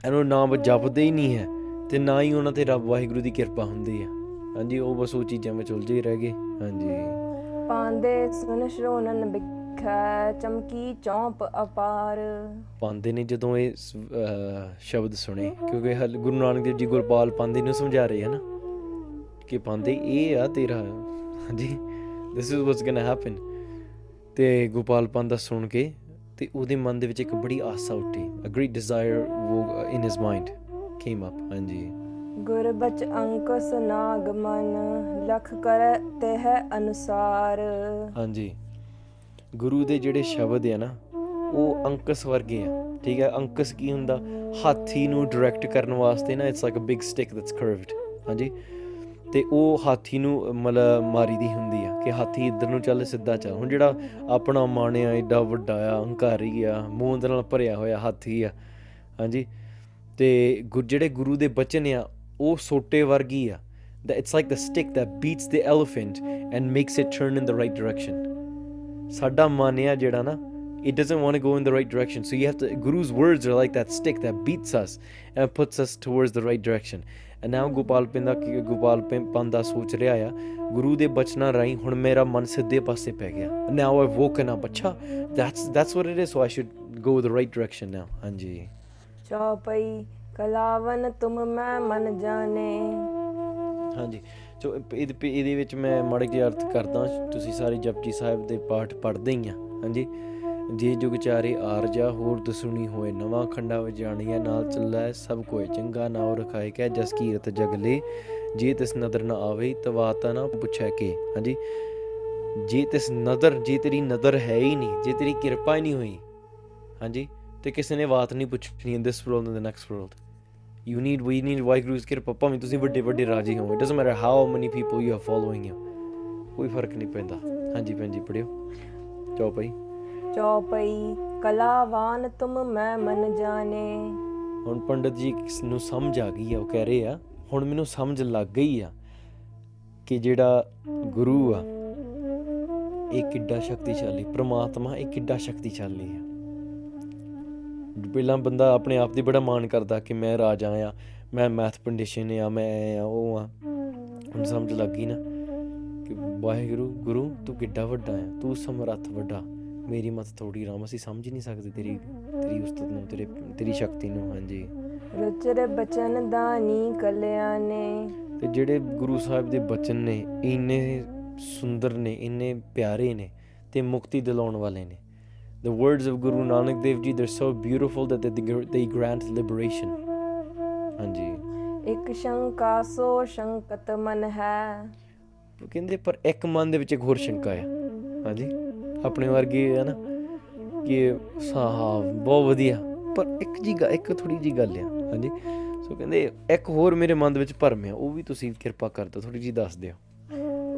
and ਉਹ ਨਾਮ ਜਪਦੇ ਹੀ ਨਹੀਂ ਹੈ ਤੇ ਨਾ ਹੀ ਉਹਨਾਂ ਤੇ ਰੱਬ ਵਾਹਿਗੁਰੂ ਦੀ ਕਿਰਪਾ ਹੁੰਦੀ ਹੈ। ਹਾਂਜੀ ਉਹ ਬਸ ਉਹ ਚੀਜ਼ਾਂ ਵਿੱਚ ਉਲਝੇ ਹੀ ਰਹਿ ਗਏ। ਹਾਂਜੀ। ਪਾਂਦੇ ਸੁਨ ਸ਼ਰੋਨਨ ਬਿਖੈ ਚਮਕੀ ਚੌਂਪ ਅਪਾਰ। ਪਾਂਦੇ ਨੇ ਜਦੋਂ ਇਹ ਸ- ਸ਼ਬਦ ਸੁਣੇ ਕਿਉਂਕਿ ਗੁਰੂ ਨਾਨਕ ਦੇਵ ਜੀ ਗੁਰਪਾਲ ਪਾਂਦੇ ਨੂੰ ਸਮਝਾ ਰਹੇ ਹਨ ਕਿ ਪਾਂਦੇ ਇਹ ਆ ਤੇਰਾ ਹਾਂਜੀ this is what's going happen ਤੇ ਗੋਪਾਲ ਪਾਂਦਾ ਸੁਣ ਕੇ ਤੇ ਉਹਦੇ ਮਨ ਦੇ ਵਿੱਚ ਇੱਕ ਬੜੀ ਆਸਾ ਉੱਠੀ। ਅ ਗ੍ਰੇਟ ਡਿਜ਼ਾਇਰ ਉਹ in his mind came up ਹਾਂਜੀ। ਗੁਰ ਬਚ ਅੰਕਸ ਨਾਗ ਮਨ ਲਖ ਕਰ ਤਹ ਅਨੁਸਾਰ। ਹਾਂਜੀ। ਗੁਰੂ ਦੇ ਜਿਹੜੇ ਸ਼ਬਦ ਆ ਨਾ ਉਹ ਅੰਕਸ ਵਰਗੇ ਆ ਠੀਕ ਹੈ? ਅੰਕਸ ਕੀ ਹੁੰਦਾ? ਹਾਥੀ ਨੂੰ ਡਾਇਰੈਕਟ ਕਰਨ ਵਾਸਤੇ ਨਾ it's like a big stick that's curved ਹਾਂਜੀ? ਤੇ ਉਹ ਹਾਥੀ ਨੂੰ ਮਤਲਬ ਮਾਰੀ ਦੀ ਹੁੰਦੀ ਆ ਕਿ ਹਾਥੀ ਇੱਧਰ ਨੂੰ ਚੱਲ ਸਿੱਧਾ ਚੱਲ ਹੁਣ ਜਿਹੜਾ ਆਪਣਾ ਮਾਣਿਆ ਏਡਾ ਵੱਡਾ ਆ ਹੰਕਾਰੀ ਆ ਮੂੰਹ ਦੇ ਨਾਲ ਭਰਿਆ ਹੋਇਆ ਹਾਥੀ ਆ ਹਾਂਜੀ ਤੇ ਗੁਰ ਜਿਹੜੇ ਗੁਰੂ ਦੇ ਬਚਨ ਆ ਉਹ ਸੋਟੇ ਵਰਗੀ ਆ that it's like the stick that beats the elephant and makes it turn in the right direction ਸਾਡਾ ਮਨ ਆ ਜਿਹੜਾ ਨਾ it doesn't want to go in the right direction so you have to guru's words are like that stick that beats us and puts us towards the right direction and now Gopal ਪਿੰਦਾ ਕੀ ਗੋਪਾਲ ਪੰਦਾ ਸੋਚ ਰਿਹਾ ਆ ਗੁਰੂ ਦੇ ਬਚਨਾਂ ਰਾਹੀਂ ਹੁਣ ਮੇਰਾ ਮਨ ਸਿੱਧੇ ਪਾਸੇ ਪੈ ਗਿਆ। Now i've woken up ਅੱਛਾ that's that's what it is so i should go the right direction now. ਹਾਂਜੀ। ਚੌਪਈ ਕਲਾਵਨ ਤੁਮ ਮੈਂ ਮਨ ਜਾਣੇ। ਹਾਂਜੀ। ਸੋ ਇਹਦੇ ਵਿੱਚ ਮੈਂ ਮਾੜਾ ਜਿਹਾ ਅਰਥ ਕਰਦਾ ਤੁਸੀਂ ਸਾਰੇ ਜਪਜੀ ਸਾਹਿਬ ਦੇ ਪਾਠ ਪੜ੍ਹਦੇ ਹੀ ਆ। ਹਾਂਜੀ। ਜੇ ਜੁਗ ਚਾਰੇ ਆਰਜਾ, ਹੋਰ ਦਸੁਣੀ ਹੋਏ ਨਵਾਂ ਖੰਡਾ ਵਜਾਣੀਆਂ ਨਾਲ ਚੱਲੈ ਸਭ ਕੋਏ ਚੰਗਾ ਨਾਉ ਰਖਾਏ ਕੈ ਜਸ ਕੀਰਤ ਜਗ ਲੇ। ਜੇ ਤਿਸ ਨਦਰ ਨਾ ਆਵੇ ਤਵਾਤਾ ਨਾ ਪੁੱਛੈ ਕੇ। ਹਾਂਜੀ। ਜੇ ਤਿਸ ਨਦਰ, ਜੇ ਤੇਰੀ ਨਦਰ ਹੈ ਹੀ ਨਹੀਂ, ਜੇ ਤੇਰੀ ਕਿਰਪਾ ਹੀ ਨਹੀਂ ਹੋਈ, ਹਾਂਜੀ, ਤੇ ਕਿਸੇ ਨੇ ਬਾਤ ਨਹੀਂ ਪੁੱਛਣੀ in this world in the next world you need, we need Waheguru kirpa, ਭਾਵੇਂ ਤੁਸੀਂ ਵੱਡੇ ਵੱਡੇ ਰਾਜੀ ਹੋ it doesn't matter how many people you are following you ਕੋਈ ਫ਼ਰਕ ਨਹੀਂ ਪੈਂਦਾ। ਹਾਂਜੀ ਭੈਣ ਜੀ ਪੜਿਓ ਚੋ ਭਾਈ। ਚੌਪਈ ਕਲਾਵਾਨ ਤੁਮ ਮੈਂ ਮਨ ਜਾਣੇ। ਹੁਣ ਪੰਡਤ ਜੀ ਨੂੰ ਸਮਝ ਆ ਗਈ ਆ, ਉਹ ਕਹਿ ਰਹੇ ਆ, ਹੁਣ ਮੈਨੂੰ ਸਮਝ ਲੱਗ ਗਈ ਆ ਕਿ ਜਿਹੜਾ ਗੁਰੂ ਆ, ਇਹ ਕਿੱਡਾ ਸ਼ਕਤੀਸ਼ਾਲੀ, ਪ੍ਰਮਾਤਮਾ ਇਹ ਕਿੱਡਾ ਸ਼ਕਤੀਸ਼ਾਲੀ ਆ। ਪਹਿਲਾਂ ਬੰਦਾ ਆਪਣੇ ਆਪ ਦੀ ਬੜਾ ਮਾਣ ਕਰਦਾ ਕਿ ਮੈਂ ਰਾਜਾ ਆ, ਮੈਂ ਮੈਥ ਪੰਡਿਸ਼ਨ ਆ, ਮੈਂ ਇਹ ਆ, ਉਹ ਆ। ਹੁਣ ਸਮਝ ਲੱਗ ਗਈ ਨਾ ਕਿ ਵਾਹਿਗੁਰੂ, ਗੁਰੂ, ਤੂੰ ਕਿੱਡਾ ਵੱਡਾ ਆ, ਤੂੰ ਸਮਰੱਥ ਵੱਡਾ। ਮੇਰੀ ਮਤ ਥੋੜੀ ਰਾਮ ਅਸੀਂ ਸਮਝ ਨਹੀਂ ਸਕਦੇ ਤੇਰੀ ਤੇਰੀ ਉਸਤਤ ਨੂੰ ਤੇਰੇ ਤੇਰੀ ਸ਼ਕਤੀ ਨੂੰ ਹਾਂਜੀ। ਰੁਚਰ ਬਚਨ ਦਾਨੀ ਕਲਿਆਣੇ ਤੇ ਜਿਹੜੇ ਗੁਰੂ ਸਾਹਿਬ ਦੇ ਬਚਨ ਨੇ ਇੰਨੇ ਸੁੰਦਰ ਨੇ ਇੰਨੇ ਪਿਆਰੇ ਨੇ ਤੇ ਮੁਕਤੀ ਦਿਲਾਉਣ ਵਾਲੇ ਨੇ। The words of guru nanak dev ji they're so beautiful that they, they grant liberation ਹਾਂਜੀ। ਇੱਕ ਸ਼ੰਕਾ ਸੋ ਸ਼ੰਕਤ ਮਨ ਹੈ। ਉਹ ਕਹਿੰਦੇ ਪਰ ਇੱਕ ਮਨ ਦੇ ਵਿੱਚ ਇੱਕ ਹੋਰ ਸ਼ੰਕਾ ਹੈ ਹਾਂਜੀ। ਆਪਣੇ ਵਰਗੇ ਹੈ ਨਾ ਕਿ ਸਾਹ ਬਹੁਤ ਵਧੀਆ। ਪਰ ਇੱਕ ਜੀ ਇੱਕ ਥੋੜੀ ਜੀ ਗੱਲ ਆ ਹਾਂਜੀ। ਸੋ ਕਹਿੰਦੇ ਇੱਕ ਹੋਰ ਮੇਰੇ ਮਨ ਦੇ ਵਿੱਚ ਭਰਮ ਆ ਉਹ ਵੀ ਤੁਸੀਂ ਕਿਰਪਾ ਕਰ ਦਿਓ ਥੋੜੀ ਜੀ ਦੱਸ ਦਿਓ।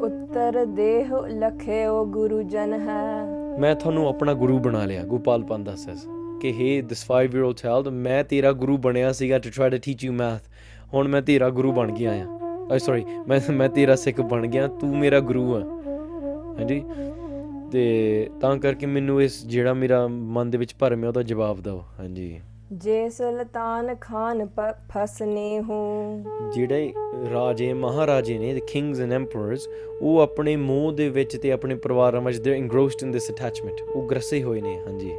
ਉੱਤਰ ਦੇਹ ਲਖਿਓ ਗੁਰੂ ਜਨ ਹੈ। ਮੈਂ ਤੁਹਾਨੂੰ ਆਪਣਾ ਗੁਰੂ ਬਣਾ ਲਿਆ ਗੋਪਾਲ ਪੰਦਾ ਸੈਸ। ਕਿ ਹੇ ਦਿਸ 5 year old child ਮੈਂ ਤੇਰਾ ਗੁਰੂ ਬਣਿਆ ਸੀਗਾ to try to teach you math ਹੁਣ ਮੈਂ ਤੇਰਾ ਗੁਰੂ ਬਣ ਗਿਆ ਆ ਆਈ ਸੌਰੀ ਮੈਂ ਮੈਂ ਤੇਰਾ ਸਿੱਖ ਬਣ ਗਿਆ ਤੂੰ ਮੇਰਾ ਗੁਰੂ ਆ। ਹਾਂਜੀ। ਤੇ ਤਾਂ ਕਰਕੇ ਮੈਨੂੰ ਇਸ ਜਿਹੜਾ ਮੇਰਾ ਮਨ ਦੇ ਵਿੱਚ ਭਰਮ ਹੈ ਉਹਦਾ ਜਵਾਬ ਦਿਓ। ਹਾਂਜੀ। ਜੇ ਸੁਲਤਾਨ ਖਾਨ ਫਸਨੇ ਹੂੰ। ਜਿਹੜੇ ਰਾਜੇ ਮਹਾਰਾਜੇ ਨੇ the kings and emperors ਉਹ ਆਪਣੇ ਮੋਹ ਦੇ ਵਿੱਚ ਤੇ ਆਪਣੇ ਪਰਿਵਾਰਾਂ ਵਿੱਚ ਦੇ engrossed in this attachment ਉਹ ਗਰਸੇ ਹੋਏ ਨੇ ਹਾਂਜੀ।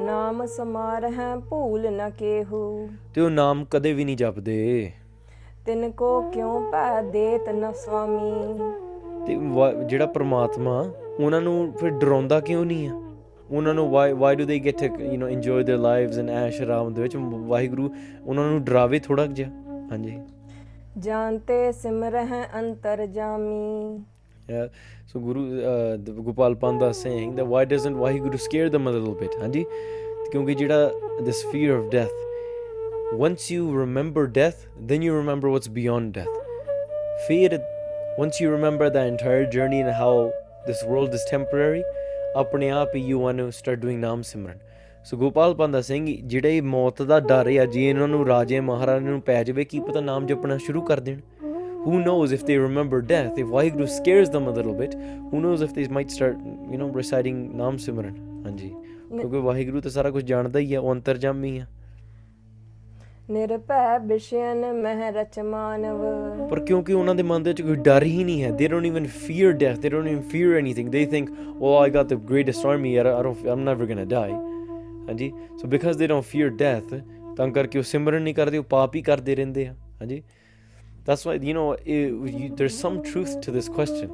ਨਾਮ ਸਮਾਰ ਹੈ ਭੂਲ ਨ ਕੇਹੂ। ਤੇ ਉਹ ਨਾਮ ਕਦੇ ਵੀ ਨਹੀਂ ਜਪਦੇ। ਤਿਨ ਕੋ ਕਿਉ ਭੈ ਦੇਤ ਨ ਸੁਆਮੀ ਤੇ ਜਿਹੜਾ ਪ੍ਰਮਾਤਮਾ ਉਹਨਾਂ ਨੂੰ ਫਿਰ ਡਰਾਉਂਦਾ ਕਿਉਂ ਨਹੀਂ ਆ ਉਹਨਾਂ ਨੂੰ why why do they get to you know enjoy their lives in ਐਸ਼ ਆਰਾਮ ਦੇ ਵਿੱਚ ਵਾਹਿਗੁਰੂ ਉਹਨਾਂ ਨੂੰ ਡਰਾਵੇ ਥੋੜਾ ਜਿਹਾ ਹਾਂਜੀ ਜਾਣਤੇ ਸਿਮਰਹਿ ਅੰਤਰ ਜਾਮੀ Yeah. So Guru uh, the Gopal Panda is saying that why doesn't Vaheguru scare them a little bit? ਹਾਂਜੀ ਕਿਉਂਕਿ ਜਿਹੜਾ this fear of death once you remember death then you remember what's beyond death fear once you remember the entire journey and how this world is temporary ਆਪਣੇ ਆਪ ਹੀ you want to start doing ਨਾਮ ਸਿਮਰਨ ਸੋ ਗੋਪਾਲ ਪਾਂਦਾ ਸਿੰਘ ਜਿਹੜੇ ਮੌਤ ਦਾ ਡਰ ਹੈ ਜੇ ਇਹਨਾਂ ਨੂੰ ਰਾਜੇ ਮਹਾਰਾਜੇ ਨੂੰ ਪੈ ਜਾਵੇ ਕੀ ਪਤਾ ਨਾਮ ਜਪਣਾ ਸ਼ੁਰੂ ਕਰ ਦੇਣ who knows if they remember death if Waheguru scares them a little bit who knows if they might start you know reciting ਨਾਮ ਸਿਮਰਨ ਹਾਂਜੀ ਕਿਉਂਕਿ ਵਾਹਿਗੁਰੂ ਤਾਂ ਸਾਰਾ ਕੁਝ ਜਾਣਦਾ ਹੀ ਹੈ ਉਹ ਅੰਤਰਜਾਮੀ ਆ ਨਿਰਭੈ ਬਿਸ਼ਯਨ ਮਹਿ ਰਚ ਮਾਨਵ ਪਰ ਕਿਉਂਕਿ ਉਹਨਾਂ ਦੇ ਮਨ ਦੇ ਵਿੱਚ ਕੋਈ ਡਰ ਹੀ ਨਹੀਂ ਹੈ they don't even fear death they don't even fear anything they think oh I got the greatest army I don't I'm never going to die ਹਾਂਜੀ so because they don't fear death ਤਾਂ ਕਰਕੇ ਉਹ ਸਿਮਰਨ ਨਹੀਂ ਕਰਦੇ ਉਹ ਪਾਪ ਹੀ ਕਰਦੇ ਰਹਿੰਦੇ ਆ ਹਾਂਜੀ that's why you know it, you, there's some truth to this question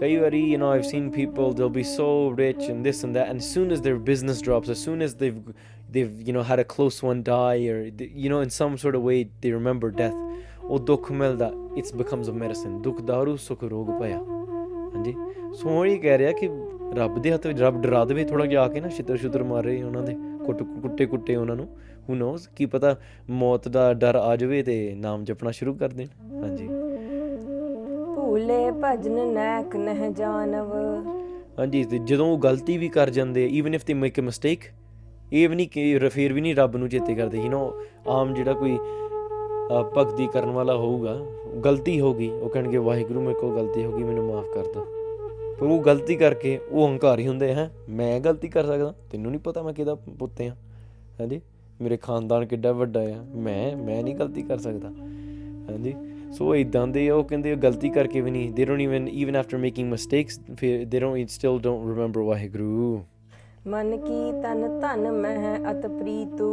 ਕਈ ਵਾਰੀ you know I've seen people they'll be so rich and this and that and as soon as their business drops as soon as they've they've you know had a close one die or th- you know in some sort of way they remember death. ਉਹ ਦੁੱਖ ਮਿਲਦਾ it becomes a medicine. ਦੁੱਖ ਦਾਰੂ ਸੁਖ ਰੋਗ ਭਇਆ ਹਾਂਜੀ ਸੋ ਇਹ ਕਹਿ ਰਿਹਾ ਕਿ ਰੱਬ ਦੇ ਹੱਥ ਵਿੱਚ ਰੱਬ ਡਰਾ ਦੇਵੇ ਥੋੜਾ ਆ ਕੇ ਨਾ ਛਿੱਤਰ ਛੁੱਤਰ ਮਾਰੇ ਉਹਨਾਂ ਦੇ ਕੁੱਟ ਕੁੱਟੇ ਕੁੱਟੇ ਉਹਨਾਂ ਨੂੰ ਹੂ ਨੋਜ਼ ਕੀ ਪਤਾ ਮੌਤ ਦਾ ਡਰ ਆ ਜਾਵੇ ਤੇ ਨਾਮ ਜਪਣਾ ਸ਼ੁਰੂ ਕਰ ਦੇਣ ਹਾਂਜੀ ਭੂਲੇ ਭਜਨ ਨੈਕ ਨਹਿ ਜਾਣਵ ਹਾਂਜੀ ਜਦੋਂ ਉਹ ਗਲਤੀ ਵੀ ਕਰ ਜਾਂਦੇ even if they make a mistake ਇਹ ਵੀ ਨਹੀਂ ਕਿ ਰ- ਫਿਰ ਵੀ ਨਹੀਂ ਰੱਬ ਨੂੰ ਚੇਤੇ ਕਰਦੇ ਯੂ نو ਆਮ ਜਿਹੜਾ ਕੋਈ ਅ, ਭਗਤੀ ਕਰਨ ਵਾਲਾ ਹੋਊਗਾ ਗਲਤੀ ਹੋ ਗਈ ਉਹ ਕਹਿਣਗੇ ਵਾਹਿਗੁਰੂ ਮੇਰੇ ਕੋਲ ਗਲਤੀ ਹੋ ਗਈ ਮੈਨੂੰ ਮਾਫ ਕਰ ਦੋ ਪਰ ਉਹ ਗਲਤੀ ਕਰਕੇ ਉਹ ਹੰਕਾਰੀ ਹੁੰਦੇ ਹੈ। ਮੈਂ ਗਲਤੀ ਕਰ ਸਕਦਾ ਤੈਨੂੰ ਨਹੀਂ ਪਤਾ ਮੈਂ ਕਿਹਦਾ ਪੁੱਤ ਆ ਹਾਂਜੀ? ਮੇਰੇ ਖਾਨਦਾਨ ਕਿੱਡਾ ਵੱਡਾ ਆ ਮੈਂ ਮੈਂ ਨਹੀਂ ਗਲਤੀ ਕਰ ਸਕਦਾ ਹਾਂਜੀ? ਸੋ ਇਦਾਂ ਦੇ ਆ, ਉਹ ਕਹਿੰਦੇ ਗਲਤੀ ਕਰਕੇ ਵੀ ਨਹੀਂ they don't even even after making mistakes they don't still don't remember Waheguru. ਮਨ ਕੀ ਤਨ ਧਨ ਮਹਿ ਅਤ ਪ੍ਰੀਤੂ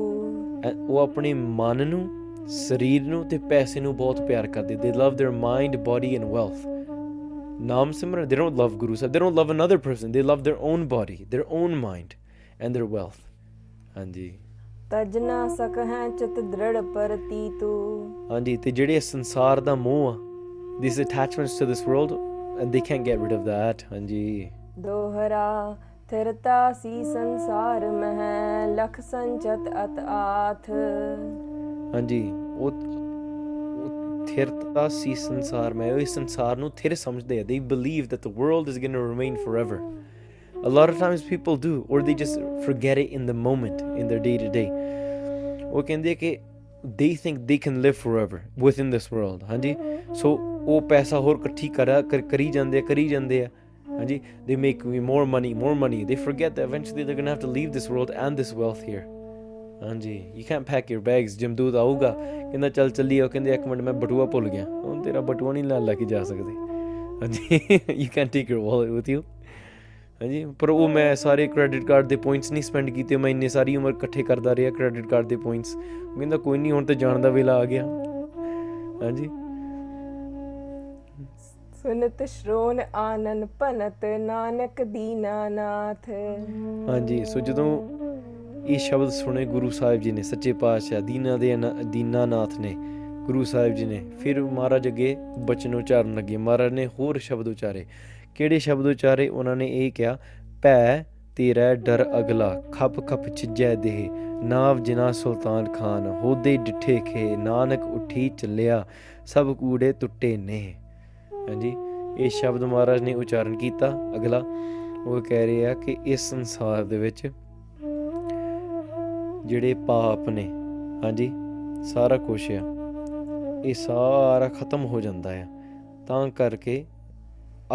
ਐ- ਉਹ ਆਪਣੇ ਮਨ ਨੂੰ ਸਰੀਰ ਨੂੰ ਤੇ ਪੈਸੇ ਨੂੰ ਬਹੁਤ ਪਿਆਰ ਕਰਦੇ they love their mind body and wealth ਨਾਮ ਸਿਮਰਨ they don't love Guru Sahib they don't love another person they love their own body their own mind and their wealth ਹਾਂਜੀ ਤਜ ਨਾ ਸਕ ਹੈ ਚਿਤ ਦ੍ਰਿੜ ਪਰਤੀਤੂ ਹਾਂਜੀ ਤੇ ਜਿਹੜੇ ਇਸ ਸੰਸਾਰ ਦਾ ਮੋਹ ਆ this attachments to this world and they can't get rid of that ਹਾਂਜੀ ਦੋਹਰਾ ਥਿਰਤਾ ਸੀ ਸੰਸਾਰ ਮਹਿ ਲਖ ਸੰਚਤ ਅਤ ਆਥ ਹਾਂਜੀ ਉਹ ਉਹ ਥਿਰਤਾ ਸੀ ਸੰਸਾਰ ਮੈਂ ਉਹ ਇਸ ਸੰਸਾਰ ਨੂੰ ਥਿਰ ਸਮਝਦੇ ਆ they believe that the world is going to remain forever a lot of times people do or they just forget it in the moment in their day to day ਉਹ ਕਹਿੰਦੇ ਕਿ they think they can live forever within this world ਹਾਂਜੀ so ਉਹ ਪੈਸਾ ਹੋਰ ਇਕੱਠੀ ਕਰਾ ਕਰ- ਕਰੀ ਜਾਂਦੇ ਆ ਕਰੀ ਜਾਂਦੇ ਆ ਹਾਂਜੀ, they make more money more money. They forget that eventually they're going to have to leave this world and this wealth here. ਹਾਂਜੀ you can't pack your bags ਜਮਦੂਤ ਆਊਗਾ, ਕਹਿੰਦਾ, ਚੱਲ ਚੱਲੀਏ। ਉਹ ਕਹਿੰਦੇ, ਇੱਕ ਮਿੰਟ, ਮੈਂ ਬਟੂਆ ਭੁੱਲ ਗਿਆ। ਹੁਣ ਤੇਰਾ ਬਟੂਆ ਨਹੀਂ ਲੈ ਲੈ ਕੇ ਜਾ ਸਕਦੇ। ਹਾਂਜੀ you can take your wallet with you ਹਾਂਜੀ, ਪਰ ਉਹ ਮੈਂ ਸਾਰੇ ਕ੍ਰੈਡਿਟ ਕਾਰਡ ਦੇ ਪੁਆਇੰਟਸ ਨਹੀਂ ਸਪੈਂਡ ਕੀਤੇ। ਮੈਂ ਇੰਨੀ ਸਾਰੀ ਉਮਰ ਇਕੱਠੇ ਕਰਦਾ ਰਿਹਾ ਕ੍ਰੈਡਿਟ ਕਾਰਡ ਦੇ ਪੁਆਇੰਟਸ ਕਹਿੰਦਾ, ਕੋਈ ਨਹੀਂ, ਹੁਣ ਤੇ ਜਾਣ ਦਾ ਵੇਲਾ ਆ ਗਿਆ। ਹਾਂਜੀ। ਸੁਨਤ ਸ਼੍ਰੋਨ ਆਨਨ ਭਨਤ ਨਾਨਕ ਦੀਨਾਨਾਥ ਹਾਂਜੀ, ਸੋ ਜਦੋਂ ਇਹ ਸ਼ਬਦ ਸੁਣੇ ਗੁਰੂ ਸਾਹਿਬ ਜੀ ਨੇ, ਸੱਚੇ ਪਾਤਸ਼ਾਹ ਦੀਨਾ ਦੇ ਨਾ- ਦੀਨਾਨਾਥ ਨੇ, ਗੁਰੂ ਸਾਹਿਬ ਜੀ ਨੇ, ਫਿਰ ਮਹਾਰਾਜ ਅੱਗੇ ਬਚਨ ਉਚਾਰਨ ਲੱਗੇ। ਮਹਾਰਾਜ ਨੇ ਹੋਰ ਸ਼ਬਦ ਉਚਾਰੇ। ਕਿਹੜੇ ਸ਼ਬਦ ਉਚਾਰੇ? ਉਹਨਾਂ ਨੇ ਇਹ ਕਿਹਾ, ਭੈ ਤੇਰਾ ਡਰ ਅਗਲਾ, ਖਪ ਖਪ ਛਿਜੈ ਦੇਹ, ਨਾਵ ਜਿਨਾ ਸੁਲਤਾਨ ਖਾਨ, ਹੋਦੇ ਡਿਠੇ ਖੇ, ਨਾਨਕ ਉਠੀ ਚੱਲਿਆ, ਸਭ ਕੂੜੇ ਟੁੱਟੇ ਨੇ ਹਾਂਜੀ, ਇਹ ਸ਼ਬਦ ਮਹਾਰਾਜ ਨੇ ਉਚਾਰਨ ਕੀਤਾ। ਅਗਲਾ, ਉਹ ਕਹਿ ਰਹੇ ਆ ਕਿ ਇਸ ਸੰਸਾਰ ਦੇ ਵਿੱਚ ਜਿਹੜੇ ਪਾਪ ਨੇ, ਹਾਂਜੀ, ਸਾਰਾ ਕੁਝ ਆ, ਇਹ ਸਾਰਾ ਖਤਮ ਹੋ ਜਾਂਦਾ ਆ। ਤਾਂ ਕਰਕੇ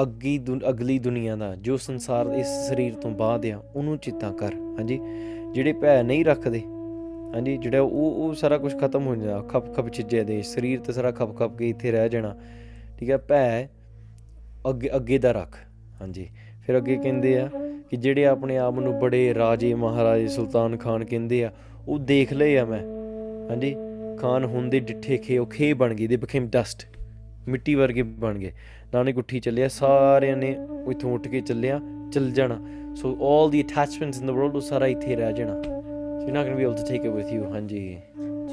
ਅੱਗੀ ਦੁਨ- ਅਗਲੀ ਦੁਨੀਆ ਦਾ, ਜੋ ਸੰਸਾਰ ਇਸ ਸਰੀਰ ਤੋਂ ਬਾਅਦ ਆ, ਉਹਨੂੰ ਚਿੰਤਾ ਕਰ, ਹਾਂਜੀ। ਜਿਹੜੇ ਭੈ ਨਹੀਂ ਰੱਖਦੇ, ਹਾਂਜੀ, ਜਿਹੜਾ ਉਹ ਉਹ ਸਾਰਾ ਕੁਝ ਖਤਮ ਹੋ ਜਾਂਦਾ ਖਪ ਖਪ ਛਿਜੇ ਦੇ, ਸਰੀਰ ਤੇ ਸਾਰਾ ਖਪ ਖਪ ਕੇ ਇੱਥੇ ਰਹਿ ਜਾਣਾ। ਠੀਕ ਹੈ, ਭੈ ਅੱਗੇ ਅੱਗੇ ਦਾ ਰੱਖ। ਹਾਂਜੀ। ਫਿਰ ਅੱਗੇ ਕਹਿੰਦੇ ਆ ਕਿ ਜਿਹੜੇ ਆਪਣੇ ਆਪ ਨੂੰ ਬੜੇ ਰਾਜੇ ਮਹਾਰਾਜੇ ਸੁਲਤਾਨ ਖਾਨ ਕਹਿੰਦੇ ਆ, ਉਹ ਦੇਖ ਲਏ ਆ ਮੈਂ। ਹਾਂਜੀ। ਖਾਨ ਹੁੰਦੇ ਡਿੱਠੇ ਖੇ, ਉਹ ਖੇ ਬਣ ਗਏ, ਦੇ ਬਿਕੇਮ ਡਸਟ ਮਿੱਟੀ ਵਰਗੇ ਬਣ ਗਏ। ਨਾਨਕ ਉੱਠੀ ਚੱਲਿਆ, ਸਾਰਿਆਂ ਨੇ ਇੱਥੋਂ ਉੱਠ ਕੇ ਚੱਲਿਆ, ਚੱਲ ਜਾਣਾ। ਸੋ all the attachments in the world, ਉਹ ਸਾਰਾ ਇੱਥੇ ਰਹਿ ਜਾਣਾ। So you're not going to be able to take it with you ਹਾਂਜੀ।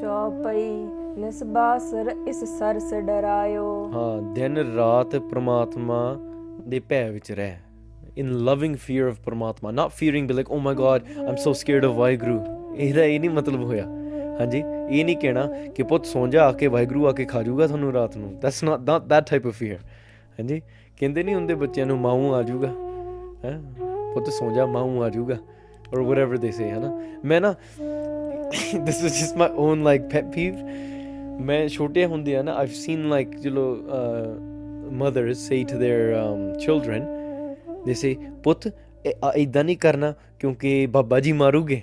ਚੌਪਈ ਨਿਸਬਾਸਰ ਇਸ ਸਰਸ ਡਰਾਇਓ। ਹਾਂ, ਦਿਨ ਰਾਤ ਪ੍ਰਮਾਤਮਾ ਦੇ ਭੈ ਵਿੱਚ ਰਹਿ। In loving fear of ਪ੍ਰਮਾਤਮਾ, not fearing, be like oh my god, i'm so scared of Waheguru ਇਹਦਾ ਇਹ ਨਹੀਂ ਮਤਲਬ ਹੋਇਆ। ਹਾਂਜੀ, ਇਹ ਨਹੀਂ ਕਹਿਣਾ ਕਿ ਪੁੱਤ ਸੌਂ ਜਾ ਆ ਕੇ ਵਾਹਿਗੁਰੂ ਆ ਕੇ ਖਾ ਜਾਊਗਾ ਤੁਹਾਨੂੰ ਰਾਤ ਨੂੰ। That's not not that type of fear ਹਾਂਜੀ, ਕਹਿੰਦੇ ਨਹੀਂ ਹੁੰਦੇ ਬੱਚਿਆਂ ਨੂੰ ਮਾਊ ਆ ਜਾਊਗਾ? ਹੈ? ਪੁੱਤ ਸੌਂ ਜਾ ਮਾਊ ਆ ਜਾਊਗਾ। Or whatever they say, ਹਨਾ? ਮੈਂ ਨਾ, this is just my own, like, pet peeve ਮੈਂ ਛੋਟੇ ਹੁੰਦੇ ਆ ਨਾ ਆਈਵ ਸੀਨ ਲਾਈਕ ਚਲੋ mothers say to their children they say ਪੁੱਤ ਇਦਾਂ ਨਹੀਂ ਕਰਨਾ ਕਿਉਂਕਿ Baba ji ਮਾਰੂਗੇ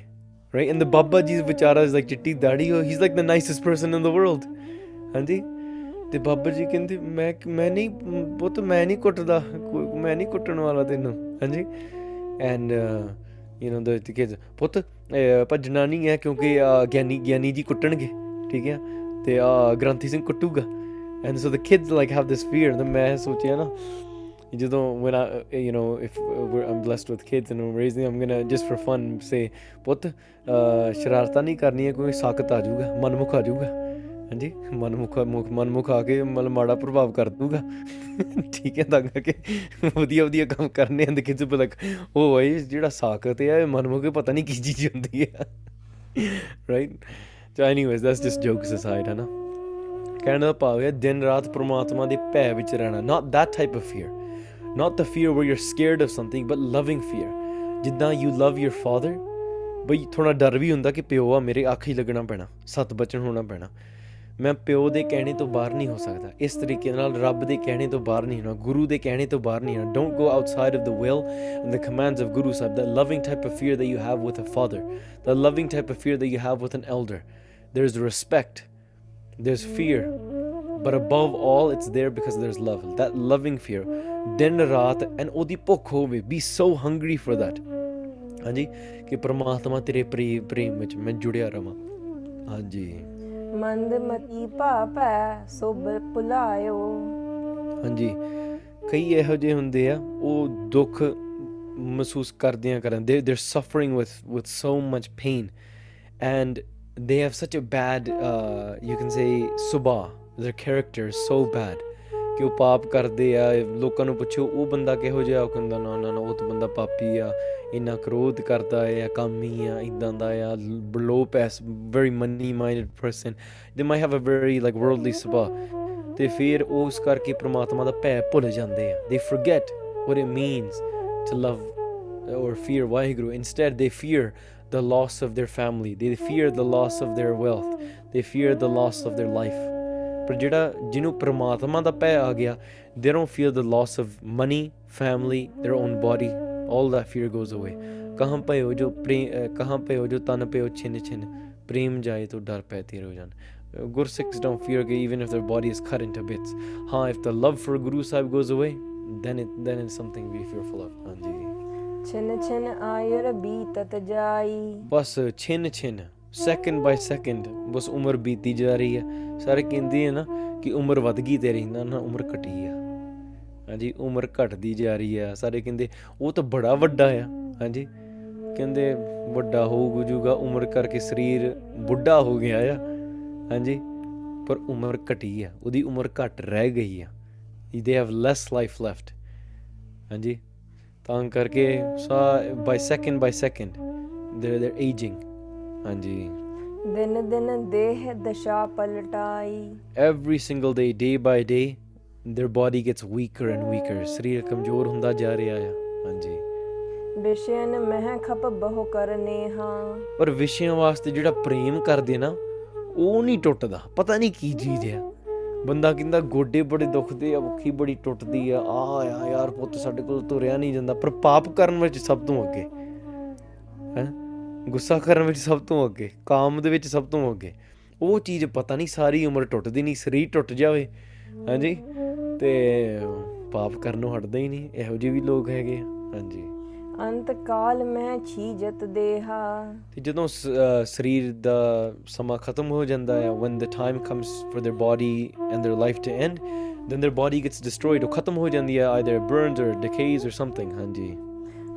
right and the Baba ji ਵਿਚਾਰਾ ਇਜ਼ ਲਾਈਕ ਚਿੱਟੀ ਦਾੜੀ ਹੋ he is like the nicest person in the world ਹਾਂਜੀ ਤੇ ਬਾਬਾ ਜੀ ਕਹਿੰਦੇ ਮੈਂ ਮੈਂ ਨਹੀਂ ਪੁੱਤ ਮੈਂ ਨਹੀਂ ਕੁੱਟਦਾ ਮੈਂ ਨਹੀਂ ਕੁੱਟਣ ਵਾਲਾ ਤੈਨੂੰ ਹਾਂਜੀ and you know the kids ਪੁੱਤ ਭੱਜਣਾ ਨਹੀਂ ਹੈ ਕਿਉਂਕਿ ਗਿਆਨੀ ਗਿਆਨੀ ਜੀ ਕੁੱਟਣਗੇ ਠੀਕ ਹੈ ਤੇ ਅਹ, ਗ੍ਰੰਥੀ Singh ਕੁੱਟੂਗਾ। And so the kids like have this fear ਤਾਂ ਮੈਂ ਸੋਚਿਆ ਨਾ ਜਦੋਂ when I uh, you know if uh, we're, I'm blessed with kids and I'm raising them I'm gonna just for fun say ਪੁੱਤ ਅਹ, uh, ਸ਼ਰਾਰਤਾਂ ਨਹੀਂ ਕਰਨੀਆਂ ਕੋਈ ਸਾਖਤ ਆ ਜਾਊਗਾ ਮਨਮੁਖ ਆ ਜਾਊਗਾ। ਹਾਂਜੀ ਮਨਮੁਖ ਮੁਖ ਮਨਮੁਖ ਆ ਕੇ ਮਤਲਬ ਮਾੜਾ ਪ੍ਰਭਾਵ ਕਰ ਦੂਗਾ ਠੀਕ ਹੈ ਤਾਂ ਕਰਕੇ ਵਧੀਆ ਵਧੀਆ ਕੰਮ ਕਰਨੇ ਹੁੰਦੇ ਕਿds be like ਉਹ ਇਹ ਜਿਹੜਾ ਸਾਖਤ ਹੈ ਇਹ ਮਨਮੁਖ ਪਤਾ ਨਹੀਂ ਕੀ ਚੀਜ਼ ਹੁੰਦੀ ਹੈ। Right so anyways that's just jokes aside ਹੈ ਨਾ ਕਹਿਣ ਦਾ ਭਾਵ ਹੈ ਦਿਨ ਰਾਤ ਪ੍ਰਮਾਤਮਾ ਦੇ ਭੈ ਵਿੱਚ ਰਹਿਣਾ not that type of fear not the fear where you're scared of something but loving fear ਜਿੱਦਾਂ you love your father ਬਈ ਥੋੜਾ ਡਰ ਵੀ ਹੁੰਦਾ ਕਿ ਪਿਓ ਆ ਮੇਰੇ ਅੱਖ ਹੀ ਲੱਗਣਾ ਪੈਣਾ ਸਤ ਬਚਨ ਹੋਣਾ ਪੈਣਾ ਮੈਂ ਪਿਓ ਦੇ ਕਹਿਣੇ ਤੋਂ ਬਾਹਰ ਨਹੀਂ ਹੋ ਸਕਦਾ ਇਸ ਤਰੀਕੇ ਨਾਲ ਰੱਬ ਦੇ ਕਹਿਣੇ ਤੋਂ ਬਾਹਰ ਨਹੀਂ ਹੋਣਾ ਗੁਰੂ ਦੇ ਕਹਿਣੇ ਤੋਂ ਬਾਹਰ ਨਹੀਂ ਹੋਣਾ don't go outside of the will and the commands of Guru Sahib that loving type of fear that you have with a father the loving type of fear that you have with an elder there's respect there's fear but above all it's there because there's love that loving fear ਦਿਨ ਰਾਤ and ਉਹਦੀ ਭੁੱਖ ਹੋਵੇ be so hungry for that ਹਾਂਜੀ ਕਿ ਪ੍ਰਮਾਤਮਾ ਤੇਰੇ ਪ੍ਰੇਮ ਪ੍ਰੇਮ ਵਿੱਚ ਮੈਂ ਜੁੜਿਆ ਰਵਾਂ ਹਾਂਜੀ ਮੰਦ ਮਤੀ ਭਾਪੈ ਸੁਭ ਭੁਲਾਇਓ ਹਾਂਜੀ ਕਈ ਇਹੋ ਜਿਹੇ ਹੁੰਦੇ ਆ ਉਹ ਦੁੱਖ ਮਹਿਸੂਸ ਕਰਦਿਆਂ ਕਰਨ ਦੇ they're suffering with with so much pain and they have such a bad uh, you can say ਸੁਭਾਅ their character is so bad. ਕਿ ਉਹ ਪਾਪ ਕਰਦੇ ਆ ਲੋਕਾਂ ਨੂੰ ਪੁੱਛੋ ਉਹ ਬੰਦਾ ਕਿਹੋ ਜਿਹਾ ਉਹ ਕਹਿੰਦਾ ਨਾ ਨਾ ਨਾ ਉਹ ਤਾਂ ਬੰਦਾ ਪਾਪੀ ਆ ਇੰਨਾ ਕ੍ਰੋਧ ਕਰਦਾ ਹੈ ਆ ਕਾਮੀ ਆ ਇਦਾਂ ਦਾ ਆ ਲੋ ਪੈਸ very money minded person they may have a very like worldly ਸੁਭਾਅ ਤੇ ਫਿਰ ਉਹ ਉਸ ਕਰਕੇ ਪ੍ਰਮਾਤਮਾ ਦਾ ਭੈ ਭੁੱਲ ਜਾਂਦੇ ਆ they forget what it means to love or fear Waheguru instead they fear the loss of their family, they fear the loss of their wealth, they fear the loss of their life. ਪਰ ਜਿਹੜਾ ਜਿਹਨੂੰ ਪ੍ਰਮਾਤਮਾ ਦਾ they don't fear the loss of money family their own body. All that fear goes away. ਕਹਾਂ ਭਇਓ ਜੋ ਪ੍ਰੇਮ ਕਹਾਂ ਭਇਓ ਜੋ ਤਨ ਭਇਓ ਛਿਨ ਛਿਨ? ਪ੍ਰੇਮ ਜਾਏ ਤੋ ਡਰ ਪੈ ਤੇਰੇ ਹੋ ਜਾਣ। Gursikhs don't fear even if their body is cut into bits. Huh, if the love for Guru Sahib goes away, then it then it's something to be fearful of. जी ਛਿਨ ਛਿਨ ਆਯੁਰ ਬੀਤਤ ਜਾਈ। ਬਸ ਛਿਨ ਛਿਨ ਸੈਕਿੰਡ ਬਾਈ ਸੈਕਿੰਡ ਬਸ ਉਮਰ ਬੀਤੀ ਜਾ ਰਹੀ ਹੈ। ਸਾਰੇ ਕਹਿੰਦੇ ਆ ਨਾ ਕਿ ਉਮਰ ਵੱਧ ਗਈ ਤੇਰੀ ਨਾ ਨਾ ਉਮਰ ਘਟੀ ਆ। ਹਾਂਜੀ, ਉਮਰ ਘਟਦੀ ਜਾ ਰਹੀ ਆ। ਸਾਰੇ ਕਹਿੰਦੇ, ਉਹ ਤਾਂ ਬੜਾ ਵੱਡਾ ਆ। ਹਾਂਜੀ, ਕਹਿੰਦੇ ਵੱਡਾ ਹੋ ਜੂਗਾ, ਉਮਰ ਕਰਕੇ ਸਰੀਰ ਬੁੱਢਾ ਹੋ ਗਿਆ ਆ। ਹਾਂਜੀ, ਪਰ ਉਮਰ ਘਟੀ ਆ। ਉਹਦੀ ਉਮਰ ਘਟ ਰਹਿ ਗਈ ਆ। They have lace life left ਹਾਂਜੀ ਤਾਂ ਕਰਕੇ by second by second they're they're aging. ਹਾਂਜੀ। ਦਿਨ ਦਿਨ ਦੇਹ ਦਸ਼ਾ ਪਲਟਾਈ। Every single day day by day their body gets weaker and weaker. ਸਰੀਰ ਕਮਜ਼ੋਰ ਹੁੰਦਾ ਜਾ ਰਿਹਾ ਆ। ਹਾਂਜੀ। ਵਿਸ਼ੇਨ ਮਹਿ ਖਪ ਬਹੁ ਕਰਨੇ ਹਾਂ। ਪਰ ਵਿਸ਼ਿਆਂ ਵਾਸਤੇ ਜਿਹੜਾ ਪ੍ਰੇਮ ਕਰਦੇ ਨਾ ਉਹ ਨਹੀਂ ਟੁੱਟਦਾ। ਪਤਾ ਨਹੀਂ ਕੀ ਚੀਜ਼ ਆ। ਬੰਦਾ ਕਹਿੰਦਾ ਗੋਡੇ ਬੜੇ ਦੁਖਦੇ ਆ, ਅੱਖੀ ਬੜੀ ਟੁੱਟਦੀ ਆ। ਆ ਆ ਯਾਰ ਪੁੱਤ, ਸਾਡੇ ਕੋਲ ਤੁਰਿਆ ਨਹੀਂ ਜਾਂਦਾ। ਪਰ ਪਾਪ ਕਰਨ ਵਿੱਚ ਸਭ ਤੋਂ ਅੱਗੇ। ਹੈ? ਗੁੱਸਾ ਕਰਨ ਵਿੱਚ ਸਭ ਤੋਂ ਅੱਗੇ। ਕਾਮ ਦੇ ਵਿੱਚ ਸਭ ਤੋਂ ਅੱਗੇ। ਉਹ ਚੀਜ਼ ਪਤਾ ਨਹੀਂ, ਸਾਰੀ ਉਮਰ ਟੁੱਟਦੀ ਨਹੀਂ, ਸਰੀਰ ਟੁੱਟ ਜਾਵੇ। ਹਾਂਜੀ? ਤੇ ਪਾਪ ਕਰਨੋਂ ਹਟਦਾ ਹੀ ਨਹੀਂ। ਇਹੋ ਜਿਹੇ ਵੀ ਲੋਕ ਹੈਗੇ ਆ। ਹਾਂਜੀ। ਅੰਤ ਕਾਲ ਮੈਂ ਛੀਜਤ ਦੇਹਾ ਤੇ ਜਦੋਂ ਸਰੀਰ ਦਾ ਸਮਾਂ ਖਤਮ ਹੋ ਜਾਂਦਾ ਹੈ when the time comes for their body and their life to end then their body gets destroyed ਉਹ ਖਤਮ ਹੋ ਜਾਂਦੀ ਹੈ either burns or decays or something ਹਾਂਜੀ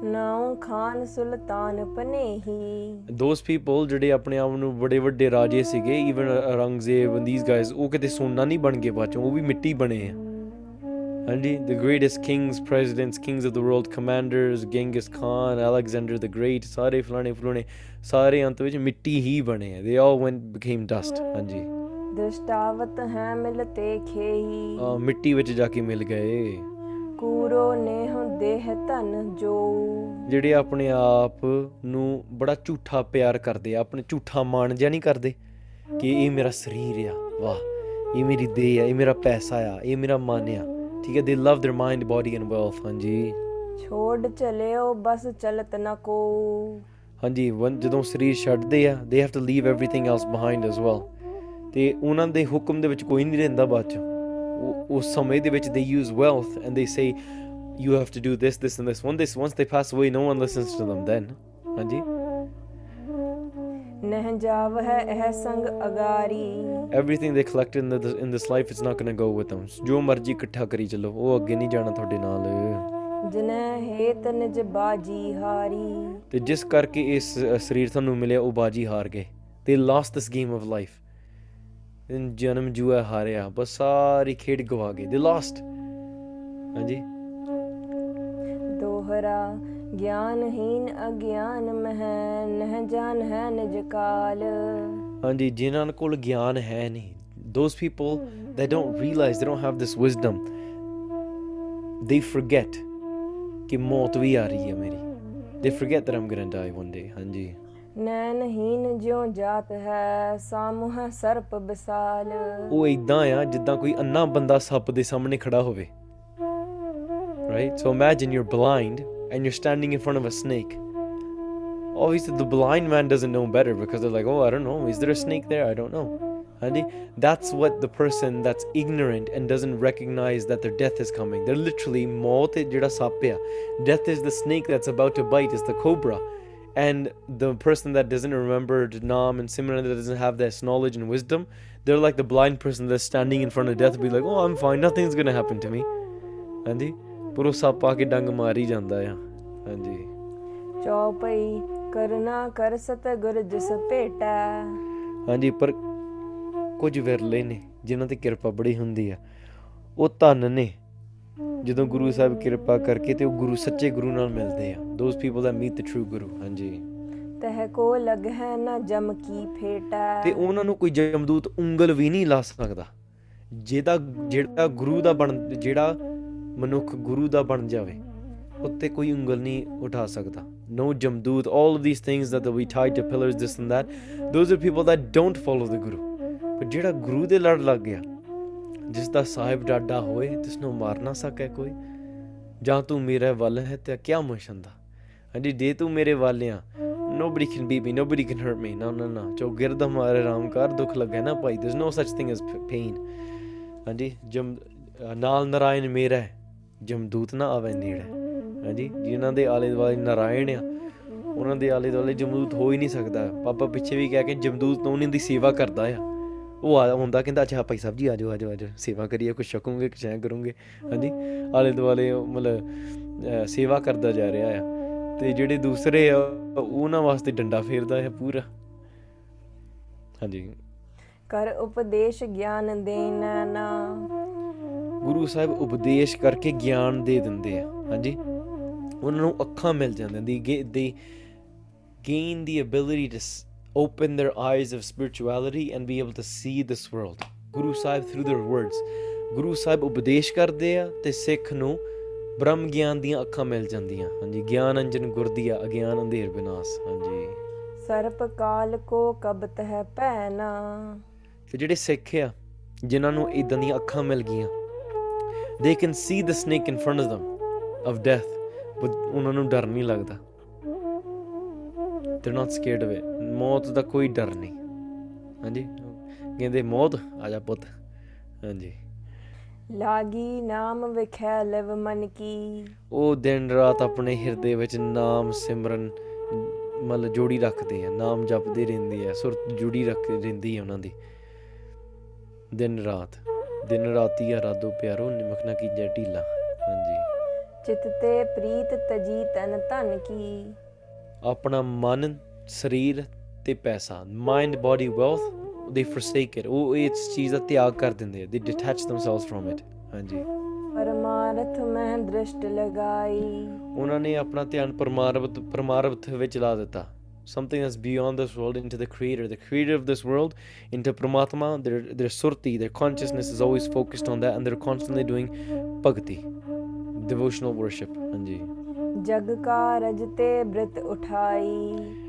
ਨਾਉ ਖਾਨ ਸੁਲਤਾਨ ਪਨੇਹੀ those people ਜਿਹੜੇ ਆਪਣੇ ਆਪ ਨੂੰ ਬੜੇ ਵੱਡੇ ਰਾਜੇ ਸੀਗੇ even Aurangzeb and these guys ਉਹ ਕਿਤੇ ਸੋਨਾ ਨਹੀਂ ਬਣ ਗਏ ਬਾਅਦ ਉਹ ਵੀ ਮਿੱਟੀ ਬਣੇ ਆ ਹਾਂਜੀ the greatest kings presidents kings of the world commanders Genghis Khan Alexander the Great ਸਾਰੇ ਫਲਾਣੇ ਫਲਾਣੇ ਸਾਰੇ ਅੰਤ ਵਿੱਚ ਮਿੱਟੀ ਹੀ ਬਣੇ ਆ they all went became dust ਹਾਂਜੀ ਦ੍ਰਿਸ਼ਟਾਵਤ ਹੈ ਮਿਲਤੇ ਖੇਹੀ ਅਹ ਮਿੱਟੀ ਵਿੱਚ ਜਾ ਕੇ ਮਿਲ ਗਏ ਕੂਰੋ ਨੇਹ ਦੇਹ ਧਨ ਜੋ ਜਿਹੜੇ ਆਪਣੇ ਆਪ ਨੂੰ ਬੜਾ ਝੂਠਾ ਪਿਆਰ ਕਰਦੇ ਆ ਆਪਣੇ ਝੂਠਾ ਮਾਣ ਜਿਹਾ ਨਹੀਂ ਕਰਦੇ ਕਿ ਇਹ ਮੇਰਾ ਸਰੀਰ ਆ ਵਾਹ ਇਹ ਮੇਰੀ ਦੇਹ ਆ ਇਹ ਮੇਰਾ ਪੈਸਾ ਆ ਇਹ ਮੇਰਾ ਮਨ ਆ ਠੀਕ ਹੈ they love their mind body and wealth ਹਾਂਜੀ ਛੋੜ ਚਲਿਓ ਬਸ ਚਲਤ ਨ ਕੋ ਹਾਂਜੀ ਵਨ- ਜਦੋਂ ਸਰੀਰ ਛੱਡਦੇ ਆ they have to leave everything else behind as well ਤੇ ਉਹਨਾਂ ਦੇ ਹੁਕਮ ਦੇ ਵਿੱਚ ਕੋਈ ਨਹੀਂ ਰਹਿੰਦਾ ਬਾਅਦ ਚ ਉਹ- ਉਸ ਸਮੇਂ ਦੇ ਵਿੱਚ ਦੇ use wealth and they say you have to do this this and this when this once they pass away no one listens to them then ਹਾਂਜੀ everything they collected in, the, in this life it's not going to go with them ਜੋ ਮਰਜ਼ੀ ਇਕੱਠਾ ਕਰੀ ਚੱਲੋ ਉਹ ਅੱਗੇ ਨਹੀਂ ਜਾਣਾ ਤੁਹਾਡੇ ਨਾਲ ਜਿਨੈ ਹੇਤ ਨਿਜ ਬਾਜੀ ਹਾਰੀ ਤੇ ਜਿਸ ਕਰਕੇ ਇਸ ਸਰੀਰ ਤੁਹਾਨੂੰ ਮਿਲਿਆ ਉਹ ਬਾਜੀ ਹਾਰ ਗਏ they lost this game of life in ਜਨਮ ਜੂਆ ਹਾਰਿਆ ਬਸ ਸਾਰੀ ਖੇਡ ਗਵਾ ਗਏ they lost ਹਾਂਜੀ ਦੋਹਰਾ ਗਿਆਨਹੀਨ ਅਗਿਆਨ ਮਹਿ ਨਹਿ ਜਾਣ ਹੈ ਨਿਜ ਕਾਲ ਹਾਂਜੀ ਜਿਨ੍ਹਾਂ ਕੋਲ ਗਿਆਨ ਹੈ ਨਹੀਂ those people that don't realize they don't have this wisdom they forget ਕਿ ਮੌਤ ਵੀ ਆ ਰਹੀ ਹੈ ਮੇਰੀ they forget that i'm going to die one day ਹਾਂਜੀ ਨੈਣਹੀਨ ਜਿਉ ਜਾਤ ਹੈ ਸਾਮੂਹ ਸਰਪ ਵਿਸਾਲ ਉਹ ਇਦਾਂ ਆ ਜਿੱਦਾਂ ਕੋਈ ਅੰਨਾ ਬੰਦਾ ਸੱਪ ਦੇ ਸਾਹਮਣੇ ਖੜਾ ਹੋਵੇ right so imagine you're blind and you're standing in front of a snake obviously the blind man doesn't know better because they're like oh i don't know is there a snake there i don't know Handy? That's what the person that's ignorant and doesn't recognize that their death is coming. They're literally maut hai jehda sap hai. Death is the snake that's about to bite, it's the cobra. And the person that doesn't remember Nam and Simran that doesn't have this knowledge and wisdom, they're like the blind person that's standing in front of death, be like, oh, I'm fine, nothing's gonna happen to me. ਹਾਂਜੀ ਪਰ ਉਹ ਸੱਪ ਆ ਕੇ ਡੰਗ ਮਾਰੀ ਜਾਂਦਾ ਆ। ਹਾਂਜੀ। ਚੌਪਈ ਕਰਨਾ ਕਰ ਸਤ ਗੁਰ ਜਿਸ ਭੇਟਾ ਹਾਂਜੀ ਪਰ ਕੁਝ ਵਿਰਲੇ ਨੇ ਜਿਨ੍ਹਾਂ ਤੇ ਕਿਰਪਾ ਬੜੀ ਹੁੰਦੀ ਆ। ਉਹ ਧੰਨ ਨੇ। ਜਦੋਂ ਗੁਰੂ ਸਾਹਿਬ ਕਿਰਪਾ ਕਰਕੇ ਤੇ ਉਹ ਗੁਰੂ ਸੱਚੇ ਗੁਰੂ ਨਾਲ ਮਿਲਦੇ ਆ। Those people that meet the true Guru ਹਾਂਜੀ। ਤਹ ਕੋ ਲਗ ਹੈ ਨਾ ਜਮ ਕੀ ਫੇਟਾ। ਤੇ ਉਹਨਾਂ ਨੂੰ ਕੋਈ ਜਮਦੂਤ ਉਂਗਲ ਵੀ ਨਹੀਂ ਲਾ ਸਕਦਾ। ਜਿਹਦਾ ਜਿਹੜਾ ਗੁਰੂ ਦਾ ਬਣ ਜਿਹੜਾ ਮਨੁੱਖ ਗੁਰੂ ਦਾ ਬਣ ਜਾਵੇ ਉੱਤੇ ਕੋਈ ਉਂਗਲ ਨਹੀਂ ਉਠਾ ਸਕਦਾ no ਜਮਦੂਤ all of these things that we tied to pillars this and that those are people that don't follow the guru ਪਰ ਜਿਹੜਾ ਗੁਰੂ ਦੇ ਲੜ ਲੱਗ ਗਿਆ ਜਿਸ ਦਾ ਸਾਹਿਬ ਡਾਡਾ ਹੋਏ ਤਿਸ ਨੂੰ ਮਾਰ ਨਾ ਸਕੇ ਕੋਈ ਜਾਂ ਤੂੰ ਮੇਰੇ ਵੱਲ ਹੈ ਤੇ ਕਿਆ ਮੁਸ਼ੰਦਾ ਹਾਂਜੀ ਜੇ ਤੂੰ ਮੇਰੇ ਵੱਲ ਆ nobody can beat me nobody can hurt me no no no ਜੋ ਗਿਰਦ ਹਮਾਰੇ ਰਾਮ ਕਰ ਦੁੱਖ ਲੱਗੇ ਨਾ ਭਾਈ there's no such thing as p- pain ਹਾਂਜੀ ਜਮ ਅ, ਨਾਲ ਨਰਾਇਣ ਮੇਰਾ ਹੈ, ਜਮਦੂਤ ਨਾ ਆਵੇ ਨੇੜੇ। ਹਾਂਜੀ ਜਿਨ੍ਹਾਂ ਦੇ ਆਲੇ ਦੁਆਲੇ ਨਰਾਇਣ ਆ ਉਹਨਾਂ ਦੇ ਆਲੇ ਦੁਆਲੇ ਜਮਦੂਤ ਹੋ ਹੀ ਨਹੀਂ ਸਕਦਾ। ਪਾਪਾ ਪਿੱਛੇ ਵੀ ਕਹਿ ਕੇ ਜਮਦੂਤ ਤੋਂ ਉਹਨਾਂ ਦੀ ਸੇਵਾ ਕਰਦਾ ਆ। ਉਹ ਆ ਹੁੰਦਾ ਕਹਿੰਦਾ ਅੱਛਾ ਭਾਈ ਸਾਹਿਬ ਜੀ ਆਜੋ ਆਜੋ ਆਜੋ ਸੇਵਾ ਕਰੀਏ ਕੁਝ ਛਕੂਗੇ ਕੁਝ ਐਂ ਕਰੂੰਗੇ। ਹਾਂਜੀ ਆਲੇ ਦੁਆਲੇ ਉਹ ਮਤਲਬ ਅ, ਸੇਵਾ ਕਰਦਾ ਜਾ ਰਿਹਾ ਆ। ਤੇ ਜਿਹੜੇ ਦੂਸਰੇ ਆ ਉਹਨਾਂ ਵਾਸਤੇ ਡੰਡਾ ਫੇਰਦਾ ਹੈ ਪੂਰਾ। ਹਾਂਜੀ। ਕਰ ਉਪਦੇਸ਼ ਗਿਆਨ ਦੇਣਾ ਨਾ। ਗੁਰੂ ਸਾਹਿਬ ਉਪਦੇਸ਼ ਕਰਕੇ ਗਿਆਨ ਦੇ ਦਿੰਦੇ ਆ। ਹਾਂਜੀ? ਉਹਨਾਂ ਨੂੰ ਅੱਖਾਂ ਮਿਲ ਜਾਂਦੀਆਂ ਦੀ ਦੇ gain the ability to open their eyes of spirituality and be able to see this world. Guru Sahib through their words. ਗੁਰੂ ਸਾਹਿਬ ਉਪਦੇਸ਼ ਕਰਦੇ ਆ ਤੇ ਸਿੱਖ ਨੂੰ ਬ੍ਰਹਮ ਗਿਆਨ ਦੀਆਂ ਅੱਖਾਂ ਮਿਲ ਜਾਂਦੀਆਂ। ਹਾਂਜੀ ਗਿਆਨ ਅੰਜਨ ਗੁਰਦੀਆ ਅਗਿਆਨ ਅੰਧੇਰ ਵਿਨਾਸ਼ ਹਾਂਜੀ। ਸਰਪ ਕਾਲ ਕੋ ਕਬਤ ਹੈ ਪੈਨਾ ਤੇ ਜਿਹੜੇ ਸਿੱਖ ਆ ਜਿਨ੍ਹਾਂ ਨੂੰ ਇਦਾਂ ਦੀਆਂ ਅੱਖਾਂ ਮਿਲ ਗਈਆਂ they can see the snake in front of them of death but ਉਹਨਾਂ ਨੂੰ ਡਰ ਨਹੀਂ ਲੱਗਦਾ। They're not scared of it ਮੌਤ ਦਾ ਕੋਈ ਡਰ ਨਹੀਂ। ਹਾਂਜੀ? ਕਹਿੰਦੇ ਮੌਤ ਆ ਜਾ ਪੁੱਤ। ਹਾਂਜੀ। ਲਾਗੀ ਨਾਮ ਵਿਖੈ ਲਵ ਮਨ ਕੀ। ਉਹ ਦਿਨ ਰਾਤ ਆਪਣੇ ਹਿਰਦੇ ਵਿੱਚ ਨਾਮ ਸਿਮਰਨ ਮਤਲਬ ਜੋੜੀ ਰੱਖਦੇ ਆ ਨਾਮ ਜਪਦੇ ਰਹਿੰਦੇ ਆ ਸੁਰਤ ਜੁੜੀ ਰੱਖ ਰਹਿੰਦੀ ਹੈ ਉਹਨਾਂ ਦੀ। ਦਿਨ ਰਾਤ। ਦਿਨ ਰਾਤੀ ਆ ਰਾਦੋ ਪਿਆਰੋ ਨਿਮਕ ਨਾ ਕੀਜੈ ਢੀਲਾ। ਹਾਂਜੀ। ਚਿਤ ਤੇ ਪ੍ਰੀਤ ਤਜੀ ਤਨ ਧਨ ਕੀ। ਆਪਣਾ ਮਨ ਸਰੀਰ ਤੇ ਪੈਸਾ। Mind body wealth they forsake it. ਉਹ ਇਸ ਚੀਜ਼ ਦਾ ਤਿਆਗ ਕਰ ਦਿੰਦੇ they detach themselves from it ਹਾਂਜੀ। ਪਰਮਾਰਥ ਮੈਂ ਦ੍ਰਿਸ਼ਟ ਲਗਾਈ। ਉਹਨਾਂ ਨੇ ਆਪਣਾ ਧਿਆਨ ਪਰਮਾਰਥ ਪਰਮਾਰਥ ਵਿੱਚ ਲਾ ਦਿੱਤਾ। something that's beyond this world into the creator the creator of this world into pramatma their their surti their consciousness is always focused on that and they're constantly doing bhakti devotional worship ਹਾਂਜੀ ਜਗ ਕਾਰਜ ਤੇ ਬ੍ਰਿਤ ਉਠਾਈ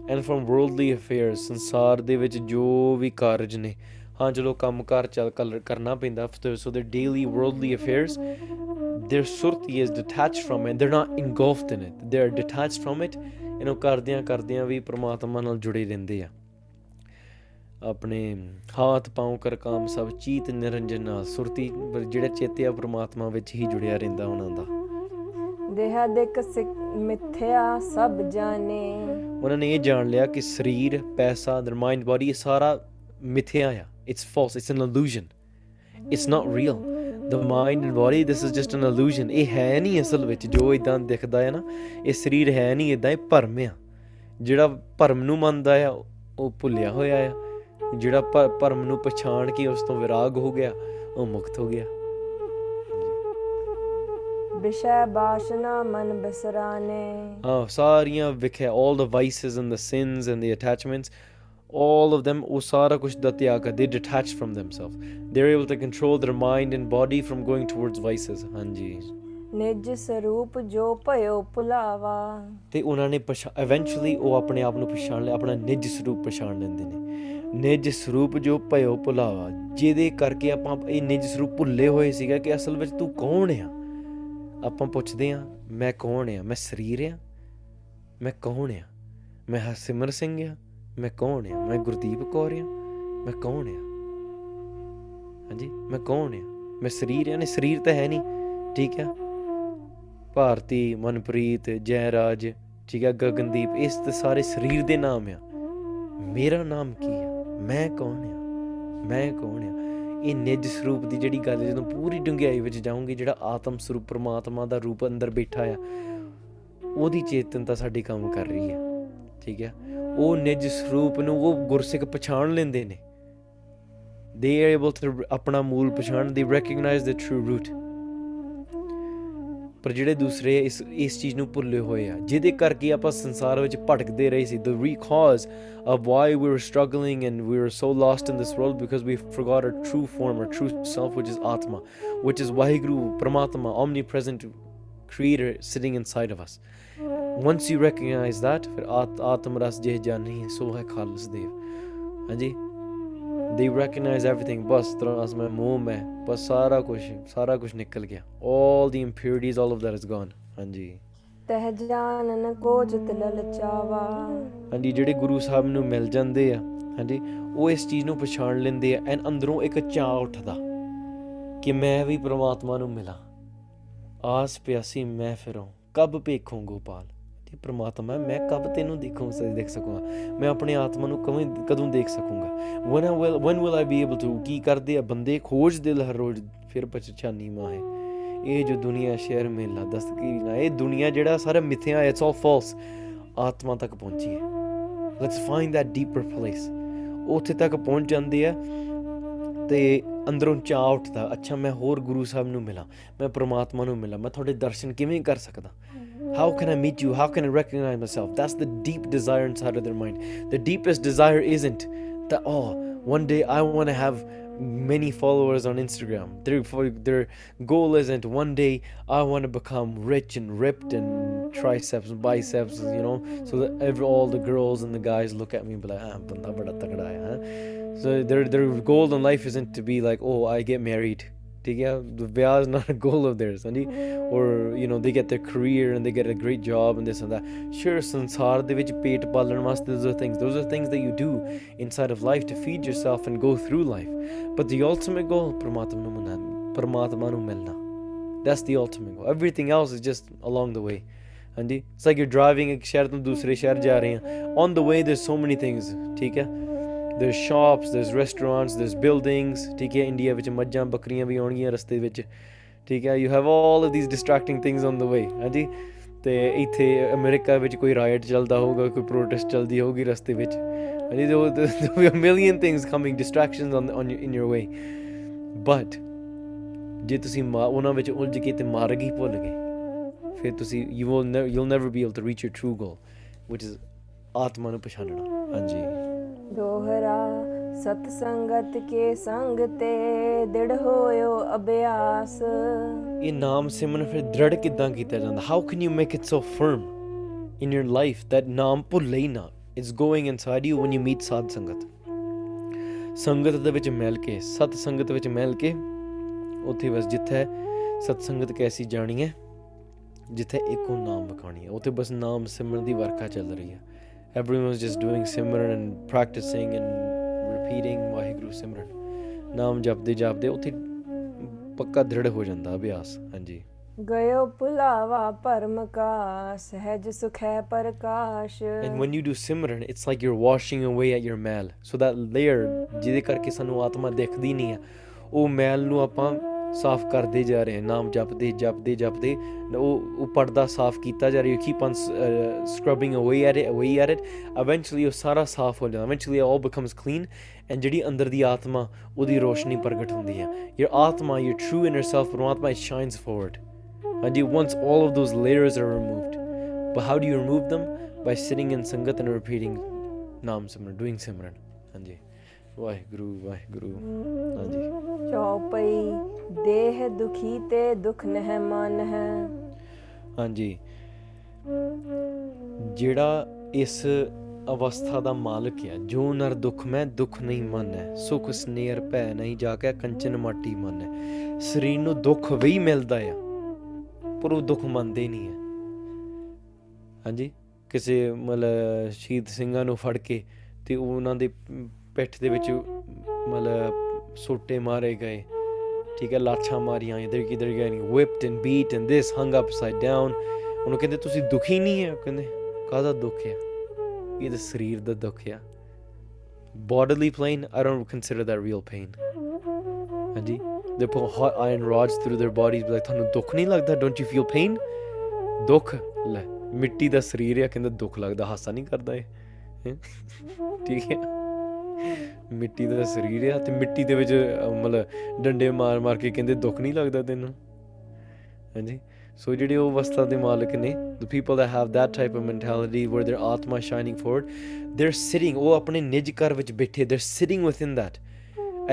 and from worldly affairs ਸੰਸਾਰ ਦੇ ਵਿੱਚ ਜੋ ਵੀ ਕਾਰਜ ਨੇ ਹਾਂ ਚਲੋ ਕੰਮਕਾਰ ਚੱਲ ਕਰ- ਕਰਨਾ ਪੈਂਦਾ ਸੋ the daily worldly affairs their surti is detached from it they're not engulfed in it they're detached from it ਇਹਨੂੰ ਕਰਦਿਆਂ ਕਰਦਿਆਂ ਵੀ ਪ੍ਰਮਾਤਮਾ ਨਾਲ ਜੁੜੇ ਰਹਿੰਦੇ ਆ। ਆਪਣੇ ਹਾਥ ਪਾਉ ਕਰ ਕਾਮ ਸਭ ਚੀਤ ਨਿਰੰਜਨ ਨਾਲ ਸੁਰਤੀ ਜਿਹੜਾ ਚੇਤੇ ਆ ਪ੍ਰਮਾਤਮਾ ਵਿੱਚ ਹੀ ਜੁੜਿਆ ਰਹਿੰਦਾ ਉਹਨਾਂ ਦਾ। ਦੇਹ ਸਿ- ਮਿਥਿਆ ਸਭ ਜਾਣੇ। ਉਹਨਾਂ ਨੇ ਇਹ ਜਾਣ ਲਿਆ ਕਿ ਸਰੀਰ ਪੈਸਾ ਦਰ ਮਾਈਂਡ ਬਾਡੀ ਇਹ ਸਾਰਾ ਮਿਥਿਆ ਆ। It's false it's an illusion. It's not real the mind and body this is just an illusion. ਇਹ ਹੈ ਨਹੀਂ ਅਸਲ ਵਿੱਚ ਜੋ ਇਦਾਂ ਦਿਖਦਾ ਹੈ ਨਾ ਇਹ ਸਰੀਰ ਹੈ ਨਹੀਂ ਇਦਾਂ ਇਹ ਭਰਮ ਆ। ਜਿਹੜਾ ਭਰਮ ਨੂੰ ਮੰਨਦਾ ਆ ਉਹ ਭੁੱਲਿਆ ਹੋਇਆ ਆ। ਜਿਹੜਾ ਭਰਮ ਨੂੰ ਪਛਾਣ ਕੇ ਉਸ ਤੋਂ ਵਿਰਾਗ ਹੋ ਗਿਆ ਉਹ ਮੁਕਤ ਹੋ ਗਿਆ। ਵਿਸ਼ੈ ਬਾਸ਼ਨਾ ਮਨ ਬਿਸਰਾਨੇ। ਹਾਂ ਸਾਰੀਆਂ ਵਿਖਿਆ all the vices and the sins and the attachments all of them ਉਹ ਸਾਰਾ ਕੁਝ ਦਾ ਤਿਆਗ ਕਰ they detach from themselves. They're able to control their mind and body from going towards vices. ਹਾਂਜੀ ਨਿਜ ਸਰੂਪ ਜੋ ਭਇਓ ਭੁਲਾਵਾ। ਤੇ ਉਹਨਾਂ ਨੇ ਇਵੈਂਚੁਅਲੀ ਉਹ ਆਪਣੇ ਆਪ ਨੂੰ ਪਛਾਣ ਲਿਆ ਆਪਣਾ ਨਿੱਜ ਸਰੂਪ ਪਛਾਣ ਲੈਂਦੇ ਨੇ। ਨਿੱਜ ਸਰੂਪ ਜੋ ਭਇਓ ਭੁਲਾਵਾ ਜਿਹਦੇ ਕਰਕੇ ਆਪਾਂ ਇਹ ਨਿੱਜ ਸਰੂਪ ਭੁੱਲੇ ਹੋਏ ਸੀਗਾ ਕਿ ਅਸਲ ਵਿੱਚ ਤੂੰ ਕੌਣ ਆ? ਆਪਾਂ ਪੁੱਛਦੇ ਆ ਮੈਂ ਕੌਣ ਆ? ਮੈਂ ਸਰੀਰ ਆ? ਮੈਂ ਕੌਣ ਆ? ਮੈਂ ਹਰਸਿਮਰ ਸਿੰਘ ਆ? ਮੈਂ ਕੌਣ ਆ? ਮੈਂ ਗੁਰਦੀਪ ਕੌਰ ਆ? ਮੈਂ ਕੌਣ ਆ? ਹਾਂਜੀ, ਮੈਂ ਕੌਣ ਆ? ਮੈਂ ਸਰੀਰ ਆ? ਨਹੀਂ, ਸਰੀਰ ਤਾਂ ਹੈ ਨਹੀਂ। ਠੀਕ ਆ? ਭਾਰਤੀ, ਮਨਪ੍ਰੀਤ, ਜੈਰਾਜ, ਠੀਕ ਆ, ਗਗਨਦੀਪ, ਇਸ ਤੇ ਸਾਰੇ ਸਰੀਰ ਦੇ ਨਾਮ ਆ। ਮੇਰਾ ਨਾਮ ਕੀ ਆ? ਮੈਂ ਕੌਣ ਆ? ਮੈਂ ਕੌਣ ਆ? ਇਹ ਨਿੱਜ ਸਰੂਪ ਦੀ ਜਿਹੜੀ ਗੱਲ ਜਦੋਂ ਪੂਰੀ ਡੂੰਘਾਈ ਵਿੱਚ ਜਾਊਂਗੀ, ਜਿਹੜਾ ਆਤਮ ਸਰੂਪ ਪ੍ਰਮਾਤਮਾ ਦਾ ਰੂਪ ਅੰਦਰ ਬੈਠਾ ਆ, ਉਹਦੀ ਚੇਤਨਤਾ ਸਾਡੀ ਕੰਮ ਕਰ ਰਹੀ ਹੈ ਠੀਕ ਹੈ ਉਹ ਨਿਜ ਸਰੂਪ ਨੂੰ ਉਹ ਗੁਰਸਿੱਖ ਪਛਾਣ ਲੈਂਦੇ ਨੇ ਦੇ ਆਰ ਏਬਲ ਟੂ ਆਪਣਾ ਮੂਲ ਪਛਾਣ ਦੇ ਰੈਕਗਨਾਈਜ਼ ਦ ਟਰੂ ਰੂਟ ਪਰ ਜਿਹੜੇ ਦੂਸਰੇ ਇਸ ਇਸ ਚੀਜ਼ ਨੂੰ ਭੁੱਲੇ ਹੋਏ ਆ ਜਿਹਦੇ ਕਰਕੇ ਆਪਾਂ ਸੰਸਾਰ ਵਿੱਚ ਭਟਕਦੇ ਰਹੇ ਸੀ ਦ ਰੀਕਾਜ਼ ਆਫ ਵਾਈ ਵੀ ਵਰ struggling and we were so lost in this world because we forgot our true form our true self which is atma which is Waheguru ਪ੍ਰਮਾਤਮਾ ਓਮਨੀਪ੍ਰੈਜ਼ੈਂਟ creator sitting inside of us once you recognize that ਫਿਰ ਆਤ ਆਤਮ ਰਸ ਜਿਹ ਜਾਣੀ ਸੋ ਹੈ ਖਾਲਸ ਦੇਵ ਹਾਂਜੀ they recognize everything. ਬਸ ਤਰਾਸ ਮੈਂ ਮੋਹ ਮੈਂ ਬਸ ਸਾਰਾ ਕੁਝ ਸਾਰਾ ਕੁਝ ਨਿਕਲ ਗਿਆ all the impurities all of that is gone. ਹਾਂਜੀ ਤਹ ਜਾਣਨ ਕੋ ਜਿਤ ਲਲਚਾਵਾ ਹਾਂਜੀ ਜਿਹੜੇ ਗੁਰੂ ਸਾਹਿਬ ਨੂੰ ਮਿਲ ਜਾਂਦੇ ਆ ਹਾਂਜੀ ਉਹ ਇਸ ਚੀਜ਼ ਨੂੰ ਪਛਾਣ ਲੈਂਦੇ ਆ ਐਨ ਅੰਦਰੋਂ ਇੱਕ ਚਾਹ ਉੱਠਦਾ ਕਿ ਮੈਂ ਵੀ ਪ੍ਰਮਾਤਮਾ ਨੂੰ ਮਿਲਾਂ ਆਸ ਪਿਆਸੀ ਮੈਂ ਫਿਰਾਂ ਕਬ ਵੇਖੂੰ ਗੋਪਾਲ ਤੇ ਪ੍ਰਮਾਤਮਾ ਮੈਂ ਕਬ ਤੈਨੂੰ ਦੇਖੂੰ ਸ ਦੇਖ ਸਕੂੰਗਾ। ਮੈਂ ਆਪਣੇ ਆਤਮਾ ਨੂੰ ਕਵੇਂ ਕਦੋਂ ਦੇਖ ਸਕੂੰਗਾ? When I will when will I be able to? ਕੀ ਕਰਦੇ ਆ ਬੰਦੇ? ਖੋਜ ਦਿਲ ਹਰ ਰੋਜ਼ ਫਿਰ ਪਛਾਨੀ ਮਾਹੇ ਇਹ ਜੋ ਦੁਨੀਆ ਸ਼ਹਿਰ ਮੇਲਾ ਦਸਤਗੀਰੀ ਨਾ ਇਹ ਦੁਨੀਆ ਜਿਹੜਾ ਸਾਰਾ ਮਿੱਥਿਆ ਇਟਸ ਆਲ ਫਾਲਸ ਆਤਮਾ ਤੱਕ ਪਹੁੰਚੀ ਹੈ। Let's find that deeper place ਉੱਥੇ ਤੱਕ ਪਹੁੰਚ ਜਾਂਦੇ ਆ ਤੇ ਅੰਦਰੋਂ ਚਾਹ ਉੱਠਦਾ ਅੱਛਾ ਮੈਂ ਹੋਰ ਗੁਰੂ ਸਾਹਿਬ ਨੂੰ ਮਿਲਾਂ ਮੈਂ ਪ੍ਰਮਾਤਮਾ ਨੂੰ ਮਿਲਾਂ ਮੈਂ ਤੁਹਾਡੇ ਦਰਸ਼ਨ ਕਿਵੇਂ ਕਰ ਸਕਦਾ? How can I meet you? How can I recognize myself? That's the deep desire inside of their mind. The deepest desire isn't that, oh, one day I want to have many followers on Instagram. Their, their goal isn't one day I want to become rich and ripped and triceps and biceps, you know, so that every, all the girls and the guys look at me and be like, ah? So their, their goal in life isn't to be like, oh, I get married. ठीक है the ਵਿਆਹ is not a goal of theirs ਹਾਂਜੀ or you know they get their career and they get a great job and this and that sure ਸੰਸਾਰ ਦੇ ਵਿੱਚ ਪੇਟ ਪਾਲਣ ਵਾਸਤੇ those are things those are things that you do inside of life to feed yourself and go through life but the ultimate goal ਪ੍ਰਮਾਤਮਾ ਨੂੰ ਮਿਲਣਾ ਪ੍ਰਮਾਤਮਾ ਨੂੰ ਮਿਲਣਾ that's the ultimate goal everything else is just along the way ਹਾਂਜੀ it's like you're driving ਇੱਕ ਸ਼ਹਿਰ ਤੋਂ ਦੂਸਰੇ ਸ਼ਹਿਰ ਜਾ ਰਹੇ ਹਾਂ on the way there's so many things ਠੀਕ ਹੈ there shops there restaurants there buildings ਠੀਕ ਹੈ ਇੰਡੀਆ ਵਿੱਚ ਮੱਝਾਂ ਬੱਕਰੀਆਂ ਵੀ ਆਉਣਗੀਆਂ ਰਸਤੇ ਵਿੱਚ ਠੀਕ ਹੈ you have all of these distracting things on the way ਹਾਂਜੀ ਤੇ ਇੱਥੇ ਅਮਰੀਕਾ ਵਿੱਚ ਕੋਈ ਰਾਇਟ ਚੱਲਦਾ ਹੋਊਗਾ ਕੋਈ ਪ੍ਰੋਟੈਸਟ ਚੱਲਦੀ ਹੋਊਗੀ ਰਸਤੇ ਵਿੱਚ ਹਾਂਜੀ there are million things coming distractions on on in your way but ਜੇ ਤੁਸੀਂ ਉਹਨਾਂ ਵਿੱਚ ਉਲਝ ਕੇ ਤੇ ਮਾਰਗ ਹੀ ਭੁੱਲ ਗਏ ਫਿਰ ਤੁਸੀਂ you will you'll never be able to reach your true goal which is atma ਨੂੰ ਪਛਾਣਨਾ ਹਾਂਜੀ ਦੋਹਰਾ ਸਤ ਸੰਗਤ ਕੇ ਸੰਗ ਤੇ ਦਿੜ ਹੋਇਓ ਅਭਿਆਸ। ਇਹ ਨਾਮ ਸਿਮਰਨ ਫਿਰ ਦ੍ਰਿੜ ਕਿਦਾਂ ਕੀਤਾ ਜਾਂਦਾ? How can you make it so firm in your life that ਨਾਮ ਭੁੱਲੇ ਹੀ ਨਾ? It's going inside you when you meet ਸਾਧ ਸੰਗਤ। ਸੰਗਤ ਦੇ ਵਿੱਚ ਮਿਲ ਕੇ ਸਤ ਸੰਗਤ ਵਿੱਚ ਮਿਲ ਕੇ, ਉੱਥੇ ਬਸ ਜਿੱਥੇ ਸਤ ਸੰਗਤ ਕੈਸੀ ਜਾਣੀ ਹੈ, ਜਿੱਥੇ ਇੱਕੋ ਨਾਮ ਵਖਾਣੀ ਹੈ। ਉੱਥੇ ਬਸ ਨਾਮ ਸਿਮਰਨ ਦੀ ਵਰਖਾ ਚੱਲ ਰਹੀ ਹੈ। Everyone was just doing Simran and practicing and repeating Waheguru ਸਿਮਰਨ ਨਾਮ ਜਪਦੇ ਜਪਦੇ ਉੱਥੇ ਪੱਕਾ ਦ੍ਰਿੜ ਹੋ ਜਾਂਦਾ ਅਭਿਆਸ ਹਾਂਜੀ ਗਇਓ ਭੁਲਾਵਾ ਭਰਮ ਕਾ ਸਹਿਜ ਸੁਖੈ ਪ੍ਰਕਾਸ਼ And when you do Simran, it's like you're washing away at your male So that layer ਜਿਹਦੇ ਕਰਕੇ ਸਾਨੂੰ ਆਤਮਾ ਦਿਖਦੀ ਨਹੀਂ ਹੈ ਉਹ ਮੈਲ ਨੂੰ ਆਪਾਂ ਸਾਫ਼ ਕਰਦੇ ਜਾ ਰਹੇ ਨਾਮ ਜਪਦੇ ਜਪਦੇ ਜਪਦੇ ਉਹ ਉਹ ਪਰਦਾ ਸਾਫ਼ ਕੀਤਾ ਜਾ ਰਿਹਾ you keep on scrubbing away at it away at it eventually ਉਹ ਸਾਰਾ ਸਾਫ਼ ਹੋ ਜਾਂਦਾ eventually all becomes clean and ਜਿਹੜੀ ਅੰਦਰ ਦੀ ਆਤਮਾ ਉਹਦੀ ਰੋਸ਼ਨੀ ਪ੍ਰਗਟ ਹੁੰਦੀ ਹੈ ਯਰ ਆਤਮਾ ਯਰ true inner self Parmatma shines forward ਹਾਂਜੀ once all of those layers are removed but how do you remove them by sitting in sangat and repeating naam simran doing simran ਹਾਂਜੀ ਵਾਹਿਗੁਰੂ ਵਾਹਿਗੁਰੂ। ਹਾਂਜੀ। ਚੌਪਈ ਦੇਹ ਦੁਖੀ ਤੇ ਦੁਖ ਨਹਿ ਮਨ ਹੈ ਹਾਂਜੀ। ਜਿਹੜਾ ਇਸ ਅਵਸਥਾ ਦਾ ਮਾਲਕ ਹੈ ਜੋ ਨਰ ਦੁਖ ਮੈਂ ਦੁਖ ਨਹੀਂ ਮਨ। ਸੁਖ ਸਨੇਰ ਭੈ ਨਹੀਂ ਜਾ ਕੇ ਕੰਚਨ ਮਾਟੀ ਮਨ। ਸਰੀਰ ਨੂੰ ਦੁੱਖ ਵੀ ਮਿਲਦਾ ਆ ਪਰ ਉਹ ਦੁੱਖ ਮੰਨਦੇ ਨਹੀਂ ਹੈ। ਹਾਂਜੀ। ਕਿਸੇ ਮਤਲਬ ਸ਼ਹੀਦ ਸਿੰਘਾਂ ਨੂੰ ਫੜ ਕੇ ਤੇ ਉਹ ਉਹਨਾਂ ਦੇ ਪਿੱਠ ਦੇ ਵਿੱਚ ਮਤਲਬ ਸੋਟੇ ਮਾਰੇ ਗਏ ਠੀਕ ਹੈ ਲਾਠਾਂ ਮਾਰੀਆਂ ਇਧਰ ਕਿਧਰ ਗਏ whipped and beat and this hung upside down ਉਹਨੂੰ ਕਹਿੰਦੇ ਤੁਸੀਂ ਦੁਖੀ ਨਹੀਂ ਹੈ ਉਹ ਕਹਿੰਦੇ ਕਾਹਦਾ ਦੁੱਖ ਹੈ ਇਹ ਤਾਂ ਸਰੀਰ ਦਾ ਦੁੱਖ ਹੈ bodily pain i don't consider that real pain ਹਾਂਜੀ they put hot iron rods through their bodies be like ਤੁਹਾਨੂੰ ਦੁੱਖ ਨਹੀਂ ਲੱਗਦਾ don't you feel pain ਦੁੱਖ ਲੈ ਮਿੱਟੀ ਦਾ ਸਰੀਰ ਹੈ ਕਹਿੰਦਾ ਦੁੱਖ ਲੱਗਦਾ ਹਾਸਾ ਨਹੀਂ ਕਰਦਾ ਇਹ ਹੈਂ? ਠੀਕ ਹੈ ਮਿੱਟੀ ਦਾ ਸਰੀਰ ਹੈ ਤੇ ਮਿੱਟੀ ਦੇ ਵਿੱਚ ਅਹ, ਮਤਲਬ ਡੰਡੇ ਮਾਰ ਮਾਰ ਕੇ ਕਹਿੰਦੇ ਦੁੱਖ ਨਹੀਂ ਲੱਗਦਾ ਤੈਨੂੰ ਹਾਂਜੀ ਸੋ ਜਿਹੜੇ ਉਹ ਅਵਸਥਾ ਦੇ ਮਾਲਕ ਨੇ the people that have that type of mentality where their atma is shining forward they're sitting ਉਹ ਆਪਣੇ ਨਿਜ ਘਰ ਵਿੱਚ ਬੈਠੇ they're sitting within that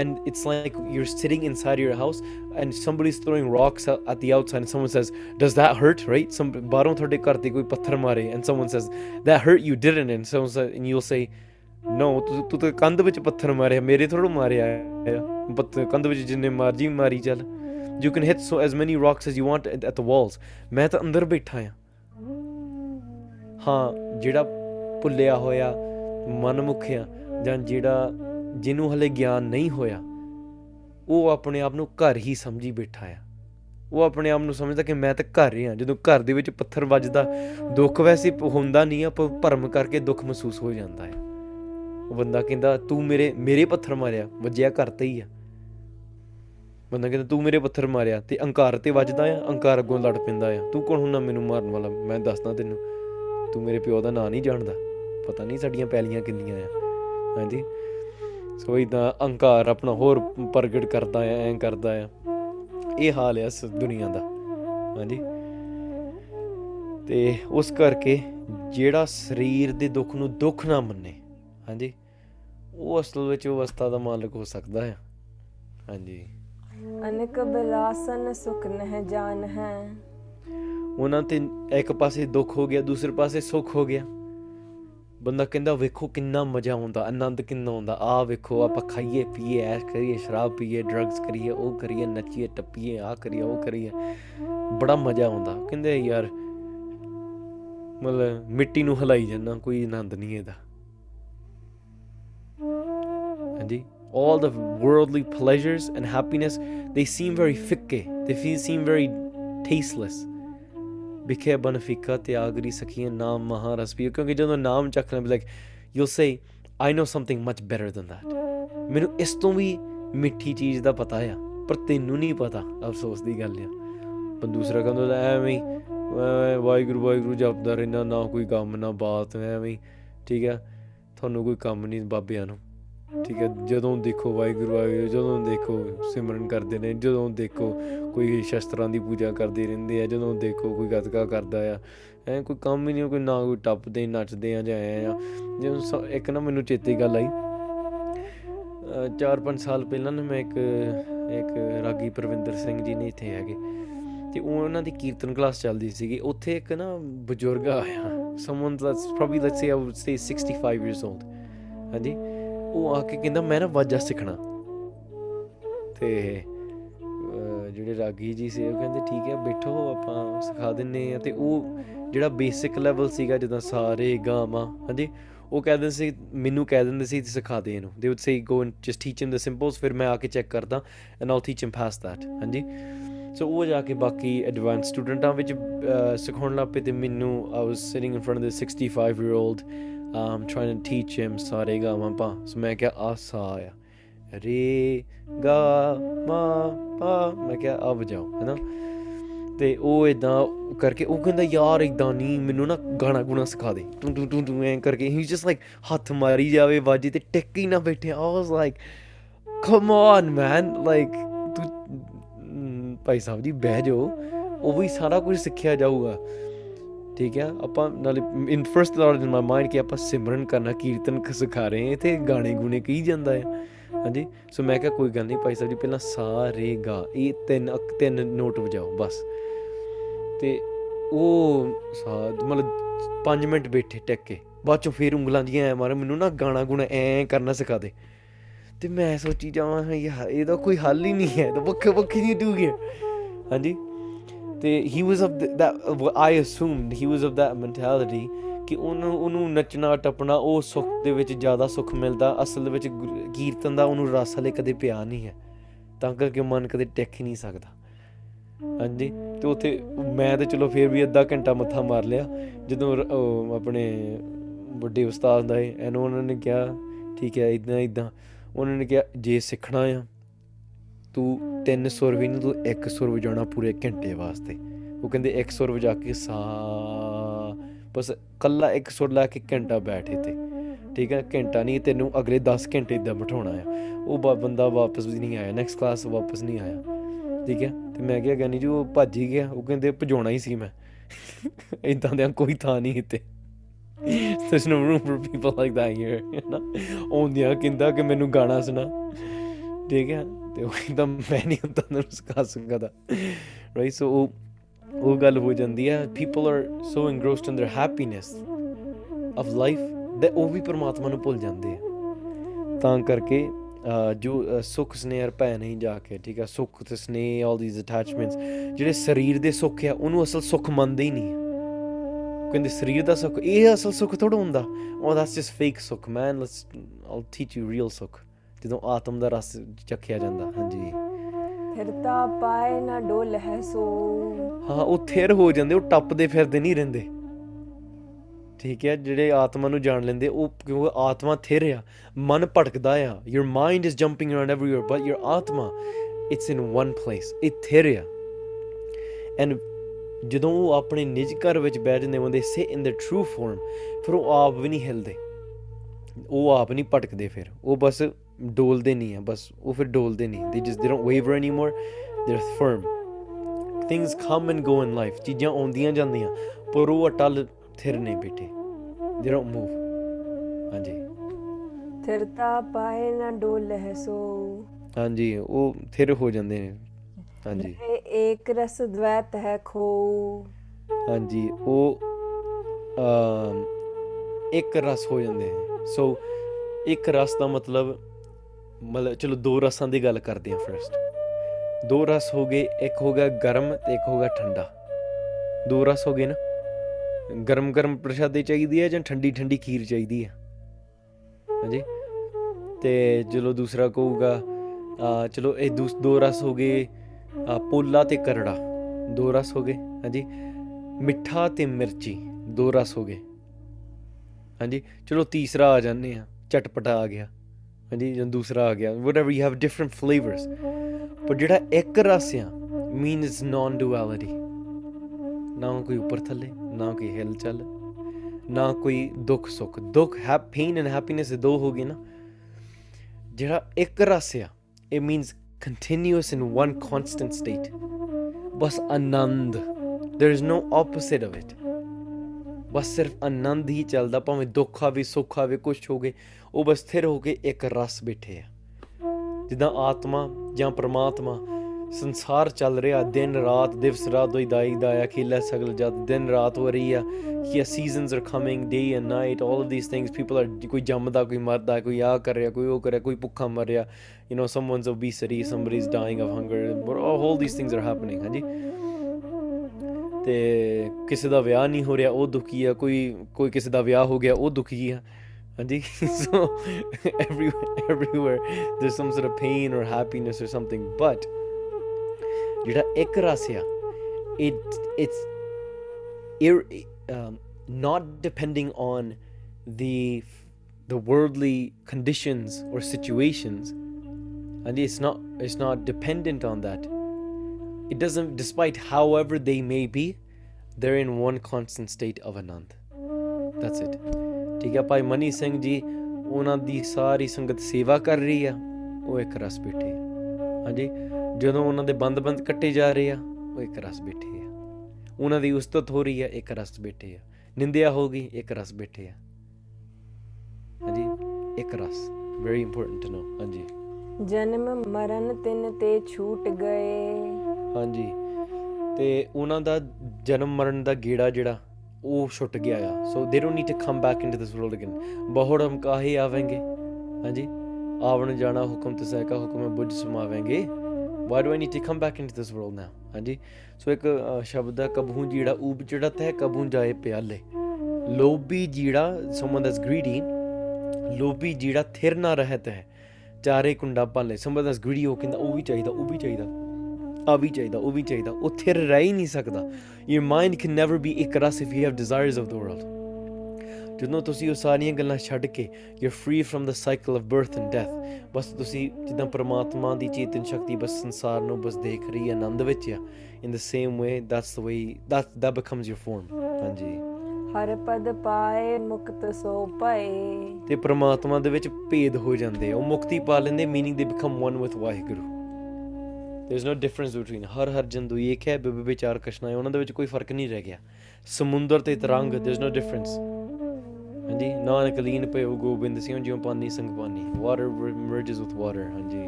and it's like you're sitting inside your house and somebody's throwing rocks at at the outside and someone says does that hurt right some ਬਾਹਰੋਂ ਤੁਹਾਡੇ ਘਰ ਤੇ ਕੋਈ ਪੱਥਰ ਮਾਰੇ and someone says that hurt you didn't and someone says and you'll say no ਤੂੰ ਤੂੰ ਤਾਂ ਕੰਧ ਵਿੱਚ ਪੱਥਰ ਮਾਰਿਆ ਮੇਰੇ ਥੋੜ੍ਹਾ ਮਾਰਿਆ ਆ। ਪੱਥਰ ਕੰਧ ਵਿੱਚ ਜਿੰਨੇ ਮਰਜ਼ੀ ਮਾਰੀ ਚੱਲ। You can hit so as many rocks as you want at, at the walls ਮੈਂ ਤਾਂ ਅੰਦਰ ਬੈਠਾ ਆ। ਹਾਂ ਜਿਹੜਾ ਭੁੱਲਿਆ ਹੋਇਆ ਮਨਮੁਖ ਆ ਜਾਂ ਜਿਹੜਾ ਜਿਹਨੂੰ ਹਲੇ ਗਿਆਨ ਨਹੀਂ ਹੋਇਆ ਉਹ ਆਪਣੇ ਆਪ ਨੂੰ ਘਰ ਹੀ ਸਮਝੀ ਬੈਠਾ ਆ। ਉਹ ਆਪਣੇ ਆਪ ਨੂੰ ਸਮਝਦਾ ਕਿ ਮੈਂ ਤਾਂ ਘਰ ਹੀ ਆ ਜਦੋਂ ਘਰ ਦੇ ਵਿੱਚ ਪੱਥਰ ਵੱਜਦਾ ਦੁੱਖ ਵੈਸੇ ਹੁੰਦਾ ਨਹੀਂ ਆ ਪਰ ਭਰਮ ਕਰਕੇ ਦੁੱਖ ਮਹਿਸੂਸ ਹੋ ਜਾਂਦਾ ਹੈ ਉਹ ਬੰਦਾ ਕਹਿੰਦਾ, ਤੂੰ ਮੇਰੇ ਮੇਰੇ ਪੱਥਰ ਮਾਰਿਆ, ਵੱਜਿਆ ਘਰ ਤੇ ਹੀ ਆ। ਬੰਦਾ ਕਹਿੰਦਾ, ਤੂੰ ਮੇਰੇ ਪੱਥਰ ਮਾਰਿਆ ਤੇ ਅਹੰਕਾਰ ਤੇ ਵੱਜਦਾ ਆ ਅਹੰਕਾਰ ਅੱਗੋਂ ਲੜ ਪੈਂਦਾ ਆ। ਤੂੰ ਕੌਣ ਹੁੰਦਾ ਮੈਨੂੰ ਮਾਰਨ ਵਾਲਾ? ਮੈਂ ਦੱਸਦਾ ਤੈਨੂੰ, ਤੂੰ ਮੇਰੇ ਪਿਓ ਦਾ ਨਾਂ ਨਹੀਂ ਜਾਣਦਾ। ਪਤਾ ਨਹੀਂ ਸਾਡੀਆਂ ਪੈਲੀਆਂ ਕਿੰਨੀਆਂ ਆ। ਹਾਂਜੀ। ਸੋ ਇਦਾਂ ਅਹੰਕਾਰ ਆਪਣਾ ਹੋਰ ਪ੍ਰਗਟ ਕਰਦਾ ਆ, ਐਂ ਕਰਦਾ ਆ। ਇਹ ਹਾਲ ਹੈ ਇਸ ਦੁਨੀਆ ਦਾ। ਹਾਂਜੀ। ਤੇ ਉਸ ਕਰਕੇ ਜਿਹੜਾ ਸਰੀਰ ਦੇ ਦੁੱਖ ਨੂੰ ਦੁੱਖ ਨਾ ਮੰਨੇ ਹਾਂਜੀ। ਉਹ ਅਸਲ ਵਿੱਚ ਉਹ ਅਵਸਥਾ ਦਾ ਮਾਲਕ ਹੋ ਸਕਦਾ ਹੈ। ਹਾਂਜੀ। ਅਨਕ ਬਿਲਾਸਨ ਸੁਖ ਨਹਿ ਜਾਣ ਹੈ। ਉਹਨਾਂ ਤੇ ਇੱਕ ਪਾਸੇ ਦੁੱਖ ਹੋ ਗਿਆ ਦੂਸਰੇ ਪਾਸੇ ਸੁੱਖ ਹੋ ਗਿਆ। ਬੰਦਾ ਕਹਿੰਦਾ ਵੇਖੋ ਕਿੰਨਾ ਮਜ਼ਾ ਆਉਂਦਾ ਆਨੰਦ ਕਿੰਨਾ ਆਉਂਦਾ। ਆ ਵੇਖੋ ਆਪਾਂ ਖਾਈਏ ਪੀਏ ਐਸ਼ ਕਰੀਏ ਸ਼ਰਾਬ ਪੀਏ ਡਰੱਗਸ ਕਰੀਏ ਉਹ ਕਰੀਏ ਨੱਚੀਏ ਟੱਪੀਏ ਆ ਕਰੀਏ ਉਹ ਕਰੀਏ। ਬੜਾ ਮਜ਼ਾ ਆਉਂਦਾ। ਕਹਿੰਦੇ ਯਾਰ ਮਤਲਬ ਮਿੱਟੀ ਨੂੰ ਹਿਲਾਈ ਜਾਂਦਾ ਕੋਈ ਆਨੰਦ ਨਹੀਂ ਇਹਦਾ। ਹਾਂਜੀ? All the worldly pleasures and happiness they seem very fikke they feel, seem very tasteless. ਵਿਖੇ ਬਨਫਿਕਾ ਤੇ ਆਗਰੀ ਸਖੀਆਂ ਨਾਮ ਮਹਾਰਸ ਪੀਓ ਕਿਉਂਕਿ ਜਦੋਂ ਨਾਮ ਚੱਕ ਲੈ like you'll say I know something much better than that ਮੈਨੂੰ ਇਸ ਤੋਂ ਵੀ ਮਿੱਠੀ ਚੀਜ਼ ਦਾ ਪਤਾ ਆ ਪਰ ਤੈਨੂੰ ਨਹੀਂ ਪਤਾ ਅਫਸੋਸ ਦੀ ਗੱਲ ਆ ਪਰ ਦੂਸਰਾ ਕਹਿੰਦਾ ਐਵੇਂ ਹੀ, ਐਵੇਂ ਵਾਹਿਗੁਰੂ ਵਾਹਿਗੁਰੂ ਜਪਦਾ ਰਹਿਣਾ ਨਾ ਕੋਈ ਕੰਮ ਨਾ ਬਾਤ ਐਵੇਂ ਹੀ, ਠੀਕ ਹੈ ਤੁਹਾਨੂੰ ਕੋਈ ਕੰਮ ਨਹੀਂ ਬਾਬਿਆਂ ਨੂੰ ਠੀਕ ਹੈ, ਜਦੋਂ ਦੇਖੋ ਵਾਹਿਗੁਰੂ ਵਾਹਿਗੁਰੂ ਜਦੋਂ ਦੇਖੋ ਸਿਮਰਨ ਕਰਦੇ ਨੇ, ਜਦੋਂ ਦੇਖੋ ਕੋਈ ਸ਼ਸਤਰਾਂ ਦੀ ਪੂਜਾ ਕਰਦੇ ਰਹਿੰਦੇ ਆ, ਜਦੋਂ ਦੇਖੋ ਕੋਈ ਗੱਤਕਾ ਕਰਦਾ ਆ, ਐ ਕੋਈ ਕੰਮ ਹੀ ਨਹੀਂ, ਕੋਈ ਨਾ ਕੋਈ ਟੱਪਦੇ, ਨੱਚਦੇ ਆ ਜਾਂ ਐ ਆ। ਜਦੋਂ ਸ- ਇੱਕ ਨਾ ਮੈਨੂੰ ਚੇਤੇ ਗੱਲ ਆਈ। 4-5 ਸਾਲ ਪਹਿਲਾਂ ਨਾ ਮੈਂ ਇੱਕ ਇੱਕ ਰਾਗੀ ਪ੍ਰਵਿੰਦਰ ਸਿੰਘ ਜੀ ਨੇ ਇੱਥੇ ਹੈਗੇ। ਤੇ ਉਹ ਉਹਨਾਂ ਦੀ ਕੀਰਤਨ ਕਲਾਸ ਚੱਲਦੀ ਸੀਗੀ। ਉੱਥੇ ਇੱਕ ਨਾ ਬਜ਼ੁਰਗ ਆਇਆ someone that's probably, let's say, I would say 65 years old ਹਾਂਜੀ? ਉਹ ਆ ਕੇ ਕਹਿੰਦਾ ਮੈਂ ਨਾ ਵਾਜਾ ਸਿੱਖਣਾ। ਤੇ ਅਹ, ਜਿਹੜੇ ਰਾਗੀ ਜੀ ਸੀ ਉਹ ਕਹਿੰਦੇ ਠੀਕ ਹੈ ਬੈਠੋ ਆਪਾਂ ਸਿਖਾ ਦਿੰਨੇ ਆ। ਤੇ ਉਹ ਜਿਹੜਾ ਬੇਸਿਕ ਲੈਵਲ ਸੀਗਾ ਜਦੋਂ ਸਾਰੇ ਗਾਮਾ ਹਾਂਜੀ ਉਹ ਕਹਿ ਦਿੰਦੇ ਸੀ ਮੈਨੂੰ ਕਹਿ ਦਿੰਦੇ ਸੀ ਸਿਖਾ ਦੇ ਇਹਨੂੰ। ਦੇ would say go and just teach him the symbols ਫਿਰ ਮੈਂ ਆ ਕੇ ਚੈੱਕ ਕਰਦਾ and I'll teach him past that ਹਾਂਜੀ। ਸੋ ਉਹ ਜਾ ਕੇ ਬਾਕੀ ਐਡਵਾਂਸ ਸਟੂਡੈਂਟਾਂ ਵਿੱਚ ਅਹ, ਸਿਖਾਉਣ ਲੱਗ ਪਏ ਤੇ ਮੈਨੂੰ I was sitting in front of the 65 year old um, trying to teach him ਸਾਰੇ ਗਾਮਾ ਪਾ। ਸੋ ਮੈਂ ਕਿਹਾ ਆ ਸਾ ਆ। ਰੇ ਗਾ ਮਾ ਪਾ। ਮੈਂ ਕਿਹਾ ਆ ਵਜਾਓ ਹੈਨਾ? ਤੇ ਉਹ ਇਦਾਂ ਕਰਕੇ ਉਹ ਕਹਿੰਦਾ ਯਾਰ ਇਦਾਂ ਨਹੀਂ ਮੈਨੂੰ ਨਾ ਗਾਣਾ ਗੁਣਾ ਸਿਖਾ ਦੇ। ਟੂ ਟੂ ਟੂ ਟੂ ਐਂ ਕਰਕੇ ਹੀ ਜਸਟ ਲਾਈਕ ਹੱਥ ਮਾਰੀ ਜਾਵੇ ਵਾਜੀ ਤੇ ਟਿਕ ਹੀ ਨਾ ਬੈਠੇ। ਆ was like come on man like ਤੂੰ ਮ, ਭਾਈ ਸਾਹਿਬ ਜੀ ਬਹਿ ਜਾਓ। ਉਹ ਵੀ ਸਾਰਾ ਕੁਝ ਸਿੱਖਿਆ ਜਾਊਗਾ। ਠੀਕ ਹੈ? ਆਪਾਂ ਨਾਲੇ in first thought in my mind ਕਿ ਆਪਾਂ ਸਿਮਰਨ ਕਰਨਾ, ਕੀਰਤਨ ਕ ਸਿਖਾ ਰਹੇ ਹਾਂ ਤੇ ਗਾਣੇ ਗੁਣੇ ਕਹੀ ਜਾਂਦਾ ਹੈ। ਹਾਂਜੀ? ਸੋ ਮੈਂ ਕਿਹਾ ਕੋਈ ਗੱਲ ਨਹੀਂ, ਭਾਈ ਸਾਹਿਬ ਜੀ ਪਹਿਲਾਂ ਸਾ, ਰੇ, ਗਾ, ਇਹ ਤਿੰਨ ਅਕ- ਤਿੰਨ ਨੋਟ ਵਜਾਓ, ਬਸ। ਤੇ ਉਹ ਸਾ, ਮਤਲਬ 5 ਮਿੰਟ ਬੈਠੇ ਟਿਕ ਕੇ, ਬਾਅਦ ਚੋਂ ਫੇਰ ਉਂਗਲਾਂ ਜੀਆਂ ਐ ਮਾਰੇ ਮੈਨੂੰ ਨਾ ਗਾਣਾ ਗੁਣਾ ਐ ਕਰਨਾ ਸਿਖਾ ਦੇ। ਤੇ ਮੈਂ ਸੋਚੀ ਜਾਵਾਂ ਹਾਂ ਯਾਰ, ਇਹਦਾ ਕੋਈ ਹੱਲ ਹੀ ਨਹੀਂ ਹੈ ਤਾਂ ਵੱਖੇ ਵੱਖੇ ਨਹੀਂ ਡੂ ਗਿਆ ਹਾਂਜੀ? ਤੇ he was of that I assumed he was of that mentality ਕਿ ਉਹਨੂੰ ਉਹਨੂੰ ਨੱਚਣਾ, ਟੱਪਣਾ, ਉਹ ਸੁੱਖ ਦੇ ਵਿੱਚ ਜ਼ਿਆਦਾ ਸੁੱਖ ਮਿਲਦਾ, ਅਸਲ ਦੇ ਵਿੱਚ ਗੁਰ- ਕੀਰਤਨ ਦਾ ਉਹਨੂੰ ਰਸ ਹਲੇ ਕਦੇ ਪਿਆ ਨਹੀਂ ਹੈ। ਤਾਂ ਕਰਕੇ ਮਨ ਕਦੇ ਟਿਕ ਹੀ ਨਹੀਂ ਸਕਦਾ। ਹਾਂਜੀ, ਤੇ ਉੱਥੇ ਮੈਂ ਤੇ ਚਲੋ ਫੇਰ ਵੀ ਅੱਧਾ ਘੰਟਾ ਮੱਥਾ ਮਾਰ ਲਿਆ। ਜਦੋਂ ਰ- ਉਹ ਆਪਣੇ ਵੱਡੇ ਉਸਤਾਦ ਦਾ ਐਨ ਉਹਨਾਂ ਨੇ ਕਿਹਾ, ਠੀਕ ਹੈ ਇਦਾਂ ਇਦਾਂ ਉਹਨਾਂ ਨੇ ਕਿਹਾ, ਜੇ ਸਿੱਖਣਾ ਆ ਤੂੰ ਤਿੰਨ ਸੁਰ ਵੀ ਨਹੀਂ, ਤੂੰ ਇੱਕ ਸੁਰ ਵਜਾਉਣਾ ਪੂਰੇ ਘੰਟੇ ਵਾਸਤੇ। ਉਹ ਕਹਿੰਦੇ ਇੱਕ ਸੁਰ ਵਜਾ ਕੇ ਸਾ, ਬਸ ਕੱਲਾ ਇੱਕ ਸੁਰ ਲਾ ਕੇ ਘੰਟਾ ਬੈਠ ਇੱਥੇ। ਠੀਕ ਹੈ, ਘੰਟਾ ਨਹੀਂ, ਤੈਨੂੰ ਅਗਲੇ 10 ਘੰਟੇ ਇਦਾਂ ਬਿਠਾਉਣਾ ਆ। ਉਹ ਬਾ- ਬੰਦਾ ਵਾਪਸ ਵੀ ਨਹੀਂ ਆਇਆ ਨੈਕਸਟ ਕਲਾਸ ਵਾਪਸ ਨਹੀਂ ਆਇਆ। ਠੀਕ ਹੈ, ਤੇ ਮੈਂ ਕਿਹਾ ਗਾਨੀ ਜੀ, ਉਹ ਭੱਜ ਹੀ ਗਿਆ। ਉਹ ਕਹਿੰਦੇ, ਭਜਾਉਣਾ ਹੀ ਸੀ ਮੈਂ। ਇਦਾਂ ਦੇ ਕੋਈ ਥਾਂ ਨਹੀਂ ਇੱਥੇ। There's no room for people like that here you know ਆਉਂਦਿਆਂ ਕਹਿੰਦਾ ਕਿ ਮੈਨੂੰ ਗਾਣਾ ਸੁਣਾ। ਠੀਕ ਹੈ ਤੇ ਉਹ ਕਹਿੰਦਾ ਮੈਂ ਨਹੀਂ ਹੁੰਦਾ ਨੂੰ ਸਿਖਾ ਸਕਦਾ। ਰਾਈਟ ਸੋ ਉਹ ਉਹ ਗੱਲ ਹੋ ਜਾਂਦੀ ਹੈ। People are so engrossed in their happiness of life that ਉਹ ਵੀ ਪਰਮਾਤਮਾ ਨੂੰ ਭੁੱਲ ਜਾਂਦੇ ਆ। ਤਾਂ ਕਰਕੇ ਅਹ, ਜੋ ਅਹ, ਸੁੱਖ ਸਨੇਹ ਭੈ ਨਹੀਂ ਜਾ ਕੇ ਠੀਕ ਹੈ? ਸੁੱਖ ਤੇ ਸਨੇਹ ਆਲ ਥੀਸ ਅਟੈਚਮੈਂਟਸ ਜਿਹੜੇ ਸਰੀਰ ਦੇ ਸੁੱਖ ਆ ਉਹਨੂੰ ਅਸਲ ਸੁੱਖ ਮੰਨਦੇ ਹੀ ਨਹੀਂ ਆ। ਕਹਿੰਦੇ ਸਰੀਰ ਦਾ ਸੁੱਖ ਇਹ ਅਸਲ ਸੁੱਖ ਥੋੜਾ ਹੁੰਦਾ। ਉਹ that's just fake sukh man let's all teach you real sukh. ਜਦੋਂ ਆਤਮ ਦਾ ਰਸ ਚੱਖਿਆ ਜਾਂਦਾ ਹਾਂਜੀ। ਫਿਰਤਾ ਪਾਏ ਨਾ ਡੋਲ ਹੈ ਸੋ। ਹਾਂ ਉਹ ਥਿਰ ਹੋ ਜਾਂਦੇ ਉਹ ਟੱਪਦੇ ਫਿਰਦੇ ਨਹੀਂ ਰਹਿੰਦੇ। ਠੀਕ ਹੈ ਜਿਹੜੇ ਆਤਮਾ ਨੂੰ ਜਾਣ ਲੈਂਦੇ ਉਹ ਕਿਉਂਕਿ ਆਤਮਾ ਥਿਰ ਆ ਮਨ ਭਟਕਦਾ ਆ। Your mind is jumping around everywhere but your ਆਤਮਾ it's in one place it ਥਿਰ ਆ। And ਜਦੋਂ ਉਹ ਆਪਣੇ ਨਿਜ ਘਰ ਵਿੱਚ ਬੈਠ ਜਾਂਦੇ they sit in their true form ਫਿਰ ਉਹ ਆਪ ਵੀ ਨਹੀਂ ਹਿਲਦੇ। ਉਹ ਆਪ ਨਹੀਂ ਭਟਕਦੇ ਫਿਰ ਉਹ ਬਸ ਡੋਲਦੇ ਨਹੀਂ ਆ ਬਸ ਉਹ ਫਿਰ ਡੋਲਦੇ ਨਹੀਂ they just they don't waver anymore they're firm. Things come and go in life ਚੀਜ਼ਾਂ ਆਉਂਦੀਆਂ ਜਾਂਦੀਆਂ ਪਰ ਉਹ ਅਟਲ ਥਿਰ ਨਹੀਂ ਬੈਠੇ they don't move. ਹਾਂਜੀ। ਫਿਰਤਾ ਪਾਏ ਨਾ ਡੋਲ ਹੈ ਸੋ। ਹਾਂਜੀ ਉਹ ਥਿਰ ਹੋ ਜਾਂਦੇ ਨੇ ਹਾਂਜੀ। ਇਹ ਏਕ ਰਸ ਦ્વੈਤ ਹੈ ਖੋ। ਹਾਂਜੀ ਉਹ ਅਮ, ਇੱਕ ਰਸ ਹੋ ਜਾਂਦੇ ਨੇ। ਸੋ ਇੱਕ ਰਸ ਦਾ ਮਤਲਬ ਮਤਲਬ ਚਲੋ ਦੋ ਰਸਾਂ ਦੀ ਗੱਲ ਕਰਦੇ ਹਾਂ ਫਰਸਟ ਦੋ ਰਸ ਹੋ ਗਏ ਇੱਕ ਹੋ ਗਿਆ ਗਰਮ ਤੇ ਇੱਕ ਹੋ ਗਿਆ ਠੰਡਾ। ਦੋ ਰਸ ਹੋ ਗਏ ਨਾ। ਗਰਮ ਗਰਮ ਪ੍ਰਸ਼ਾਦੇ ਚਾਹੀਦੀ ਹੈ ਜਾਂ ਠੰਡੀ ਠੰਡੀ ਖੀਰ ਚਾਹੀਦੀ ਹੈ? ਹਾਂਜੀ। ਤੇ ਚਲੋ ਦੂਸਰਾ ਕਹੂਗਾ ਆ ਚਲੋ ਇਹ ਦੂਸ- ਦੋ ਰਸ ਹੋ ਗਏ ਆ, ਪੋਲਾ ਤੇ ਕਰੜਾ। ਦੋ ਰਸ ਹੋ ਗਏ ਹਾਂਜੀ। ਮਿੱਠਾ ਤੇ ਮਿਰਚੀ ਦੋ ਰਸ ਹੋ ਗਏ। ਹਾਂਜੀ। ਚਲੋ ਤੀਸਰਾ ਆ ਜਾਂਦੇ ਆ ਚਟਪਟਾ ਆ ਗਿਆ। ਹਾਂਜੀ ਜਾਂ ਦੂਸਰਾ ਆ ਗਿਆ whatever you have different flavours ਪਰ ਜਿਹੜਾ ਇੱਕ ਰਸ ਆ ਮੀਨਸ ਨਾਨ ਡੁਐਲਿਟੀ ਨਾ ਕੋਈ ਉੱਪਰ ਥੱਲੇ ਨਾ ਕੋਈ ਹਿਲ ਚੱਲ ਨਾ ਕੋਈ ਦੁੱਖ ਸੁੱਖ ਦੁੱਖ ਹੈ ਪੇਨ ਐਂਡ ਹੈਪੀਨੈਸ ਦੋ ਹੋ ਗਏ ਨਾ ਜਿਹੜਾ ਇੱਕ ਰਸ ਆ it means continuous in one constant state bus Anand there is no opposite of it ਬਸ ਸਿਰਫ ਆਨੰਦ ਹੀ ਚੱਲਦਾ ਭਾਵੇਂ ਦੁੱਖ ਆਵੇ ਸੁੱਖ ਆਵੇ ਕੁਝ ਹੋਵੇ ਉਹ ਬਸ ਸਥਿਰ ਹੋ ਕੇ ਇੱਕ ਰਸ ਬੈਠੇ ਆ। ਜਿੱਦਾਂ ਆਤਮਾ ਜਾਂ ਪ੍ਰਮਾਤਮਾ, ਸੰਸਾਰ ਚੱਲ ਰਿਹਾ, ਦਿਨ ਰਾਤ ਦਿਵਸ ਰਾਤ ਦੋਈ ਦਾਈ ਦਾਇਆ ਖੇਲਾ ਸਗਲ ਜਦ ਦਿਨ ਰਾਤ ਹੋ ਰਹੀ ਆ ਕਿ seasons are coming day and night all of these things people are ਕੋਈ ਜੰਮਦਾ, ਕੋਈ ਮਰਦਾ, ਕੋਈ ਆ ਕਰ ਰਿਹਾ, ਕੋਈ ਉਹ ਕਰ ਰਿਹਾ, ਕੋਈ ਭੁੱਖਾ ਮਰ ਰਿਹਾ you know someone's obesity, somebody is dying of hunger, but all these things are happening, ਹਾਂਜੀ। ਤੇ ਕਿਸੇ ਦਾ ਵਿਆਹ ਨਹੀਂ ਹੋ ਰਿਹਾ, ਉਹ ਦੁਖੀ ਆ, ਕੋਈ ਕੋਈ ਕਿਸੇ ਦਾ ਵਿਆਹ ਹੋ ਗਿਆ, ਉਹ ਦੁਖੀ ਆ। Andy, so everywhere, everywhere there's some sort of pain or happiness or something. But it it's ir, um, not depending on the the worldly conditions or situations. And it's not it's not dependent on that. It doesn't despite however they may be, they're in one constant state of anand. That's it. ਠੀਕ ਹੈ ਭਾਈ ਮਨੀ ਸਿੰਘ ਜੀ ਉਹਨਾਂ ਦੀ ਸਾਰੀ ਸੰਗਤ ਸੇਵਾ ਕਰ ਰਹੀ ਆ। ਉਹ ਇੱਕ ਰਸ ਬੈਠੇ ਹਾਂਜੀ ਜਦੋਂ ਉਹਨਾਂ ਦੇ ਬੰਦ-ਬੰਦ ਕੱਟੇ ਜਾ ਰਹੇ ਆ ਉਹ ਇੱਕ ਰਸ ਬੈਠੇ ਆ। ਉਹਨਾਂ ਦੀ ਉਸਤਤ ਹੋ ਰਹੀ ਆ ਇੱਕ ਰਸ ਬੈਠੇ ਆ। ਨਿੰਦਿਆ ਹੋ ਗਈ ਇੱਕ ਰਸ ਬੈਠੇ ਆ। ਹਾਂਜੀ ਇੱਕ ਰਸ। ਵੈਰੀ ਇੰਪੋਰਟੈਂਟ ਟੂ ਨੋ ਹਾਂਜੀ। ਜਨਮ ਮਰਨ ਤਿੰਨ ਤੇ ਛੂਟ ਗਏ। ਹਾਂਜੀ। ਤੇ ਉਹਨਾਂ ਦਾ ਜਨਮ ਮਰਨ ਦਾ ਗੇੜਾ ਜਿਹੜਾ ਉਹ ਛੁੱਟ ਗਿਆ ਆ। So they don't need to come back into this world again ਬਹੁਤ ਹਮ ਕਾਹੇ ਆਵੇਂਗੇ? ਹਾਂਜੀ? ਆਵਣ ਜਾਣਾ ਹੁਕਮ ਤੇ ਸਹਿਕਾ ਹੁਕਮ ਹੈ ਬੁੱਝ ਸਮਾਵੇਂਗੇ। Why do I need to come back into this world now ਹਾਂਜੀ? ਸੋ ਇੱਕ ਅ, ਸ਼ਬਦ ਹੈ ਕਬਹੂ ਜਿਹੜਾ ਊਬ ਚੜਤ ਹੈ ਕਬਹੂ ਜਾਏ ਪਿਆਲੇ। ਲੋਭੀ ਜਿਹੜਾ ਸਮਨ ਦੈਟਸ ਗ੍ਰੀਡੀ ਲੋਭੀ ਜਿਹੜਾ ਥਿਰ ਨਾ ਰਹਤ ਹੈ ਚਾਰੇ ਕੁੰਡਾ ਪਾਲੇ। ਸਮਨ ਦੈਟਸ ਗ੍ਰੀਡੀ ਉਹ ਕਹਿੰਦਾ ਉਹ ਵੀ ਚਾਹੀਦਾ ਉਹ ਵੀ ਚਾਹੀਦਾ ਆ ਵੀ ਚਾਹੀਦਾ ਉਹ ਵੀ ਚਾਹੀਦਾ ਉਹ ਥਿਰ ਰਹਿ ਹੀ ਨਹੀਂ ਸਕਦਾ। Your mind can never be ਰਸ if you have desires of the world ਜਦੋਂ ਤੁਸੀਂ ਉਹ ਸਾਰੀਆਂ ਗੱਲਾਂ ਛੱਡ ਕੇ you're free from the cycle of birth and death ਬਸ ਤੁਸੀਂ ਜਿੱਦਾਂ ਪ੍ਰਮਾਤਮਾ ਦੀ ਚੇਤਨ ਸ਼ਕਤੀ ਬਸ ਸੰਸਾਰ ਨੂੰ ਬਸ ਦੇਖ ਰਹੀ ਹੈ ਆਨੰਦ ਵਿੱਚ ਆ in the same way that's the way that that becomes your form ਹਾਂਜੀ ਹਰ ਪਦ ਪਾਏ ਮੁਕਤ ਸੋ ਪਏ ਤੇ ਪ੍ਰਮਾਤਮਾ ਦੇ ਵਿੱਚ ਭੇਦ ਹੋ ਜਾਂਦੇ। ਉਹ ਮੁਕਤੀ ਪਾ ਲੈਂਦੇ ਮੀਨਿੰਗ ਦੇ become one with Waheguru there is no difference between ਹਰ ਹਰ ਜੰਦੂ ਇੱਕ ਹੈ ਬਿਬ ਵਿਚਾਰ ਕਸ਼ਨਾ ਹੈ ਉਹਨਾਂ ਦੇ ਵਿੱਚ ਕੋਈ ਫ਼ਰਕ ਨਹੀਂ ਰਹਿ ਗਿਆ। ਸਮੁੰਦਰ ਤੇ ਤਰੰਗ ਦੇਰ ਇਜ਼ ਨੋ ਡਿਫਰੈਂਸ ਹਾਂਜੀ ਨਾਨਕ ਲੀਨ ਪਇਓ ਗੋਬਿੰਦ ਸਿੰਘ ਜਿਉ ਪਾਨੀ ਸੰਗ ਪਾਨੀ। ਵਾਟਰ ਮਰਜਸ ਵਿਦ ਵਾਟਰ ਹਾਂਜੀ।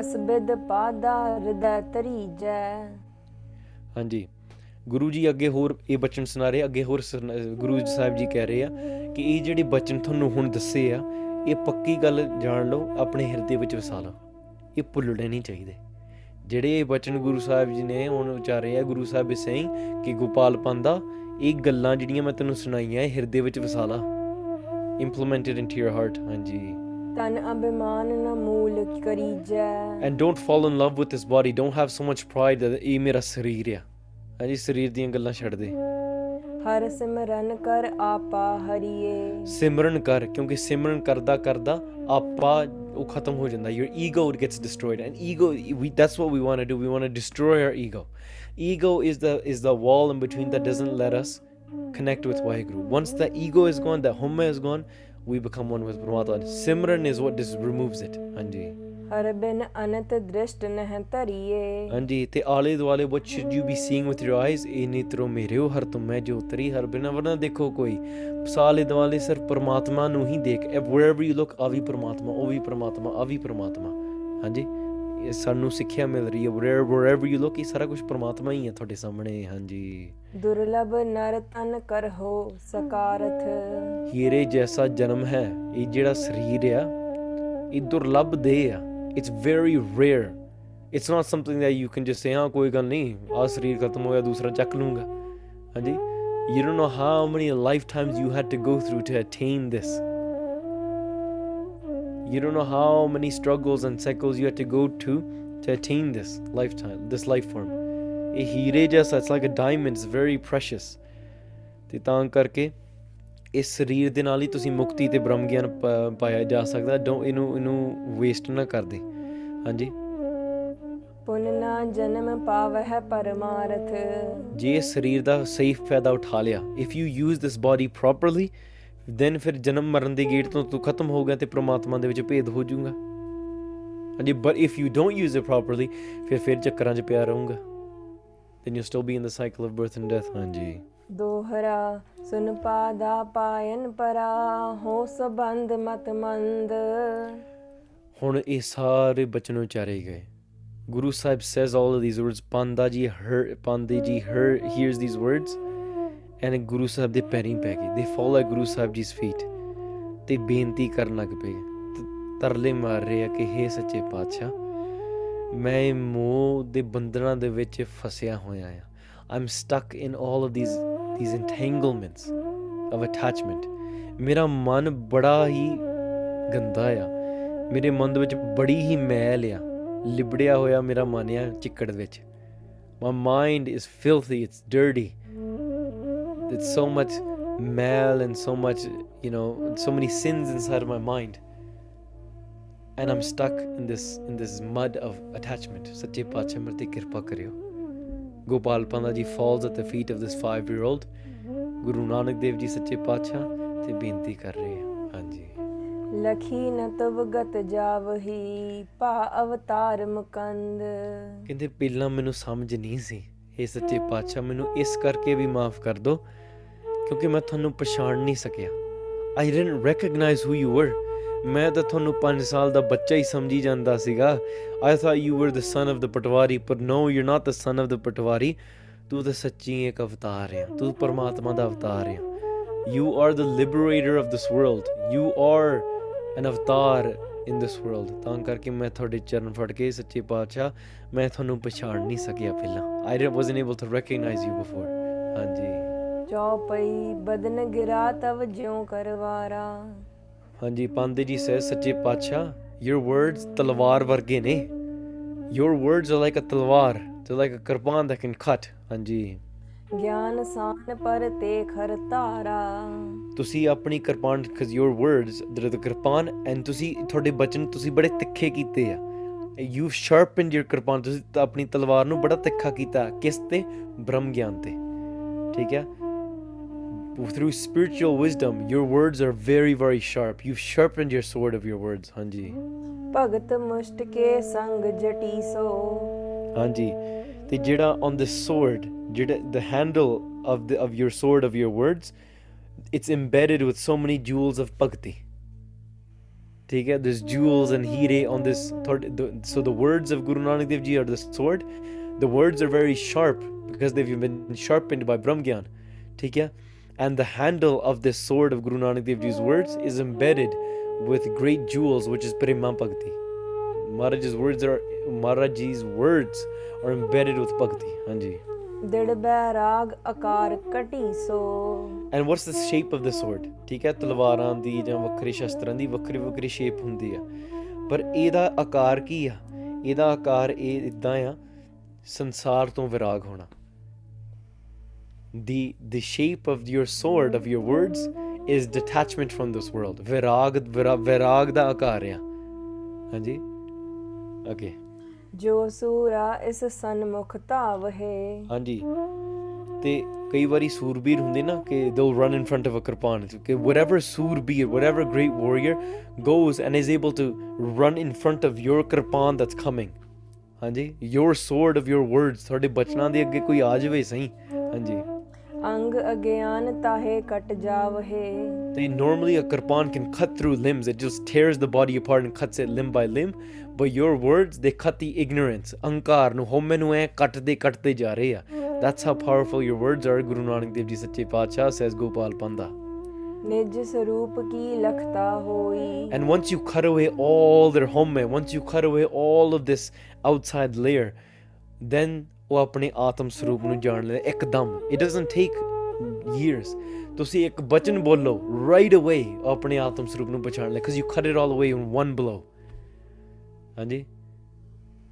ਅਸਬਿਦ ਪਾਦਾ ਹਿਰਦੈ ਤਰੀਜੈ ਹਾਂਜੀ। ਗੁਰੂ ਜੀ ਅੱਗੇ ਹੋਰ ਇਹ ਬਚਨ ਸੁਣਾ ਰਹੇ ਅੱਗੇ ਹੋਰ ਗੁਰੂ ਜੀ ਸਾਹਿਬ ਜੀ ਕਹਿ ਰਹੇ ਆ ਕਿ ਇਹ ਜਿਹੜੇ ਬਚਨ ਤੁਹਾਨੂੰ ਹੁਣ ਦੱਸੇ ਆ ਇਹ ਪੱਕੀ ਗੱਲ ਜਾਣ ਲਓ ਆਪਣੇ ਹਿਰਦੇ ਵਿੱਚ ਵਸਾ ਲਓ। ਇਹ ਭੁੱਲਣੇ ਨਹੀਂ ਚਾਹੀਦੇ। ਜਿਹੜੇ ਬਚਨ ਗੁਰੂ ਸਾਹਿਬ ਜੀ ਨੇ ਹੁਣ ਉਚਾਰੇ ਆ ਗੁਰੂ ਸਾਹਿਬ ਸੇਇੰਗ ਕਿ ਗੋਪਾਲ ਪੰਦਾ ਇਹ ਗੱਲਾਂ ਜਿਹੜੀਆਂ ਮੈਂ ਤੈਨੂੰ ਸੁਣਾਈਆਂ ਇਹ ਹਿਰਦੇ ਵਿੱਚ ਵਸਾ ਲਾ। ਇੰਪਲੀਮੈਂਟਡ ਇਨਟੂ ਯਰ ਹਾਰਟ ਹਾਂਜੀ। ਤਨ ਅਭਿਮਾਨ ਨ ਮੂਲ ਕਰੀਜੈ। And don't fall in love with this body don't have so much pride that ਇਹ ਮੇਰਾ ਸਰੀਰ ਆ। ਹਾਂਜੀ ਸਰੀਰ ਦੀਆਂ ਗੱਲਾਂ ਛੱਡ ਦੇ। ਹਰ ਸਿਮਰਨ ਕਰ ਆਪਾ ਹਰੀਏ। ਸਿਮਰਨ ਕਰ ਕਿਉਂਕਿ ਸਿਮਰਨ ਕਰਦਾ ਕਰਦਾ ਆਪਾ वो ख़त्म हो जाता and your ego that's what we want to do we want to destroy our ego ego is the is the wall in between that doesn't let us connect with Waheguru. Once the ego is gone, that humma is gone, we become one with Brahmata. Simran is what this removes it. Anji. ਹਰ ਬਿਨ ਅਨੰਤ ਦ੍ਰਿਸ਼ਟ ਨਹਿ ਧਰੀਏ। ਹਾਂਜੀ ਤੇ ਆਲੇ ਦੁਆਲੇ what should you be seeing with your eyes ਇਹ ਨੇਤਰੋ ਮੇਰਿਓ ਹਰ ਤੁਮੈ ਜੋ ਤਰੀ ਹਰ ਬਿਨਾ ਵਰਨਾ ਦੇਖੋ ਕੋਈ। ਸਾਲੇ ਦੁਆਲੇ ਸਿਰਫ ਪਰਮਾਤਮਾ ਨੂੰ ਹੀ ਦੇਖ wherever you look ਆ ਵੀ ਪਰਮਾਤਮਾ ਉਹ ਵੀ ਪਰਮਾਤਮਾ ਆ ਵੀ ਪਰਮਾਤਮਾ। ਹਾਂਜੀ ਇਹ ਸਾਨੂੰ ਸਿੱਖਿਆ ਮਿਲ ਰਹੀ ਹੈ wherever wherever you look ਇਹ ਸਾਰਾ ਕੁਝ ਪਰਮਾਤਮਾ ਹੀ ਹੈ ਤੁਹਾਡੇ ਸਾਹਮਣੇ ਹਾਂਜੀ। ਦੁਰਲਭ ਨਰ ਤਨ ਕਰਹੋ ਸਕਾਰਥ। ਹੀਰੇ ਜੈਸਾ ਜਨਮ ਹੈ ਇਹ ਜਿਹੜਾ ਸਰੀਰ ਆ ਇਹ ਦੁਰਲੱਭ ਦੇ ਆ। It's very rare it's not something that you can just say ਹਾਂ ਕੋਈ ਗੱਲ ਨਹੀਂ ਆ ਸਰੀਰ ਖਤਮ ਹੋਇਆ ਦੂਸਰਾ ਚੱਕ ਲੂੰਗਾ ਹਾਂਜੀ you don't know how many lifetimes you had to go through to attain this you don't know how many struggles and cycles you had to go to to attain this lifetime this life form ਇਹ ਹੀਰੇ ਜੈਸਾ it's like a diamond it's very precious ਤੇ ਤਾਂ ਕਰਕੇ ਇਸ ਸਰੀਰ ਦੇ ਨਾਲ ਹੀ ਤੁਸੀਂ ਮੁਕਤੀ ਤੇ ਬ੍ਰਹਮ ਗਿਆਨ ਪਾਇਆ ਜਾ ਸਕਦਾ ਡੋ ਇਹਨੂੰ ਇਹਨੂੰ ਵੇਸਟ ਨਾ ਕਰਦੇ ਹਾਂਜੀ? ਪੁਨ ਨਾ ਜਨਮ ਪਾਵਹਿ ਪਰਮਾਰਥ। ਜੇ ਸਰੀਰ ਦਾ ਸਹੀ ਫਾਇਦਾ ਉਠਾ ਲਿਆ if you use this body properly then ਫਿਰ ਜਨਮ ਮਰਨ ਦੇ ਗੇਟ ਤੋਂ ਤੂੰ ਖਤਮ ਹੋ ਗਿਆ ਤੇ ਪ੍ਰਮਾਤਮਾ ਦੇ ਵਿੱਚ ਭੇਦ ਹੋ ਜਾਊਗਾ। ਹਾਂਜੀ but if you don't use it properly ਫਿਰ ਫਿਰ ਚੱਕਰਾਂ 'ਚ ਪਿਆ ਰਹੂੰਗਾ। Then you'll still be in the cycle of birth and death ਹਾਂਜੀ। ਦੋਹਰਾ ਸੁਨ ਪਾਦਾ ਪਾਇਨ ਪਰਾ ਹੋ ਸਬੰਧ ਮਤ ਮੰਦ ਹੁਣ ਇਹ ਸਾਰੇ ਬਚਨ ਉਚਾਰੇ ਗਏ Guru Sahib says all of these words. Pandaji heard, Pandiji heard, hears these words, and Guru Sahib ਦੇ ਪੈਰੀਂ ਪੈ ਗਏ they fall at Guru Sahib ji's feet ਤੇ ਬੇਨਤੀ ਕਰਨ ਲੱਗ ਪਏ ਤ- ਤਰਲੇ ਮਾਰ ਰਹੇ ਆ ਕਿ ਹੇ ਸੱਚੇ ਪਾਤਸ਼ਾਹ ਮੈਂ ਇਹ ਮੋਹ ਦੇ ਬੰਧਨਾਂ ਦੇ ਵਿੱਚ ਫਸਿਆ ਹੋਇਆ ਆ I'm stuck in all of these these entanglements of attachment ਮੇਰਾ ਮਨ ਬੜਾ ਹੀ ਗੰਦਾ ਆ ਮੇਰੇ ਮਨ ਦੇ ਵਿੱਚ ਬੜੀ ਹੀ ਮੈਲ ਆ ਲਿਬੜਿਆ ਹੋਇਆ ਮੇਰਾ ਮਨ ਆ ਚਿੱਕੜ ਵਿੱਚ my mind is filthy it's dirty it's so much mal and so much you know so many sins inside of my mind and i'm stuck in this in this mud of attachment ਸੱਚੇ ਪਾਤਸ਼ਾਹ ਮੇਰੇ ਤੇ ਕਿਰਪਾ ਕਰਿਓ ਗੋਪਾਲ ਪੰਦਾ ਜੀ falls at the feet of this 5 year old ਗੁਰੂ ਨਾਨਕ ਦੇਵ ਜੀ ਸੱਚੇ ਪਾਤਸ਼ਾਹ ਤੇ ਬੇਨਤੀ ਕਰ ਰਹੇ ਆ ਹਾਂਜੀ। ਲਖੀ ਨ ਤਵ ਗਤ ਜਾਵਹੀ ਭਾ ਅਵਤਾਰ ਮੁਕੰਦ। ਕਹਿੰਦੇ ਪਹਿਲਾਂ ਮੈਨੂੰ ਸਮਝ ਨਹੀਂ ਸੀ। ਇਹ ਸੱਚੇ ਪਾਤਸ਼ਾਹ ਮੈਨੂੰ ਇਸ ਕਰਕੇ ਵੀ ਮਾਫ ਕਰ ਦਿਓ ਕਿਉਂਕਿ ਮੈਂ ਤੁਹਾਨੂੰ ਪਛਾਣ ਨਹੀਂ ਸਕਿਆ। I didn't recognise who you were ਮੈਂ ਤਾਂ ਤੁਹਾਨੂੰ 5 ਸਾਲ ਦਾ ਬੱਚਾ ਹੀ ਸਮਝੀ ਜਾਂਦਾ ਸੀਗਾ। ਆਈ thought you were the son of the patwari ਪਰ no you not the son of the patwari. ਤੂੰ ਤਾਂ ਸੱਚੀ ਇੱਕ ਅਵਤਾਰ ਹੈ ਤੂੰ ਪਰਮਾਤਮਾ ਦਾ ਅਵਤਾਰ ਹੈ you are the liberator of this world. You are an avatar in this world ਤਾਂ ਕਰਕੇ ਮੈਂ ਤੁਹਾਡੇ ਚਰਨ ਫੜ ਕੇ ਸੱਚੇ ਪਾਤਸ਼ਾਹ, ਮੈਂ ਤੁਹਾਨੂੰ ਪਛਾਣ ਨਹੀਂ ਸਕਿਆ ਪਹਿਲਾਂ। I wasn't able to recognize you before ਹਾਂਜੀ। ਚੌਪਈ ਬਦਨ ਗਿਰਾ ਤਵ ਜਿਉ ਕਰਵਾਰਾ। ਹਾਂਜੀ ਪਾਂਦੇ ਜੀ ਸੇ ਸੱਚੇ ਪਾਤਸ਼ਾਹ your words ਤਲਵਾਰ ਵਰਗੇ ਨੇ। your words are like a Talwar they're like a kirpan that can cut ਹਾਂਜੀ। ਗਿਆਨ ਸਾਨ ਪਰ ਤੇ ਖਰ ਧਾਰਾ। ਤੁਸੀਂ ਆਪਣੀ kirpan because your words the kirpan and ਤੁਸੀਂ ਤੁਹਾਡੇ ਬਚਨ ਤੁਸੀਂ ਬੜੇ ਤਿੱਖੇ ਕੀਤੇ ਆ। ਯੂ ਸ਼ਾਰਪਨਡ your ਕਿਰਪਾਨ ਤੁਸੀਂ ਆਪਣੀ ਤਲਵਾਰ ਨੂੰ ਬੜਾ ਤਿੱਖਾ ਕੀਤਾ। ਕਿਸ ਤੇ? ਬ੍ਰਹਮ ਗਿਆਨ ਤੇ। ਠੀਕ ਹੈ through spiritual wisdom, your words are very, very sharp. You've sharpened your sword of your words, Hanji. Bhagat Hanji, the jira on the sword, jira, the handle of the of your sword of your words, it's embedded with so many jewels of bhakti. Take out there's jewels and hire on this. So the words of Guru Nanak Dev Ji are the sword. The words are very sharp because they've been sharpened by Brahmgyan. Take care. And the handle of this sword of Guru Nanak Dev Ji's words is embedded with great jewels which is Prema Bhakti Maharaj's words are Maharaj's words are embedded with bhakti. Hanji. And what's the shape of the sword? ਠੀਕ ਹੈ ਤਲਵਾਰਾਂ ਦੀ ਜਾਂ ਵੱਖਰੇ ਸ਼ਸਤਰਾਂ ਦੀ ਵੱਖਰੀ ਵੱਖਰੀ shape ਹੁੰਦੀ ਆ ਪਰ ਇਹਦਾ ਆਕਾਰ ਕੀ ਆ ਇਹਦਾ ਆਕਾਰ ਇਹ ਇਦਾਂ ਆ ਸੰਸਾਰ ਤੋਂ ਵਿਰਾਗ ਹੋਣਾ the the shape of your sword of your words is detachment from this world ਵਿਰਾ- ਵਿਰਾਗ ਦਾ ਆਕਾਰ ਆ ਹਾਂਜੀ ਅੱਗੇ ਜੋ ਸੂਰਾ ਇਸ ਸਨਮੁਖ ਧਾਵ ਹੈ ਹਾਂਜੀ ਤੇ ਕਈ ਵਾਰੀ ਸੂਰਬੀਰ ਹੁੰਦੇ ਨਾ ਕਿ ਦੇ run in front of a kirpan ਕਿ whatever ਸੂਰਬੀਰ whatever great warrior goes and is able to run in front of your kirpan that's coming ਹਾਂਜੀ your sword of your words ਤੁਹਾਡੇ ਬਚਨਾਂ ਦੇ ਅੱਗੇ ਕੋਈ ਆ ਜਾਵੇ ਸਹੀ ਹਾਂਜੀ ਅੰਗ ਅਗਿਆਨ ਤਾਹੇ ਕਟ ਜਾਵ ਹੈ they normally a kirpan can cut through limbs it just tears the body apart and cuts it limb by limb but your words they cut the ignorance ਅਹੰਕਾਰ ਨੂੰ ਹਉਮੈ ਨੂੰ ਐ ਕੱਟਦੇ ਕੱਟਦੇ ਜਾ ਰਹੇ ਆ that's how powerful your words are ਗੁਰੂ ਨਾਨਕ ਦੇਵ ਜੀ ਸੱਚੇ ਪਾਤਸ਼ਾਹ says ਗੋਪਾਲ ਪੰਦਾ ਨਿਜ ਸਰੂਪ ਕੀ ਲਖਤਾ ਹੋਈ and once you cut away all their home once you cut away all of this outside layer then ਉਹ ਆਪਣੇ ਆਤਮ ਸਰੂਪ ਨੂੰ ਜਾਣ ਲੈਂਦਾ ਇੱਕਦਮ ਇਟ ਡਸਨਟ ਟੇਕ years ਤੁਸੀਂ ਇੱਕ ਬਚਨ ਬੋਲੋ ਰਾਈਟ ਅਵੇ ਆਪਣੇ ਆਤਮ ਸਰੂਪ ਨੂੰ ਪਛਾਣ ਲੈ ਕਿਉਂਕਿ ਯੂ ਕਟ ਇਟ ਆਲ ਅਵੇ ਇਨ ਵਨ ਬਲੋ ਹਾਂਜੀ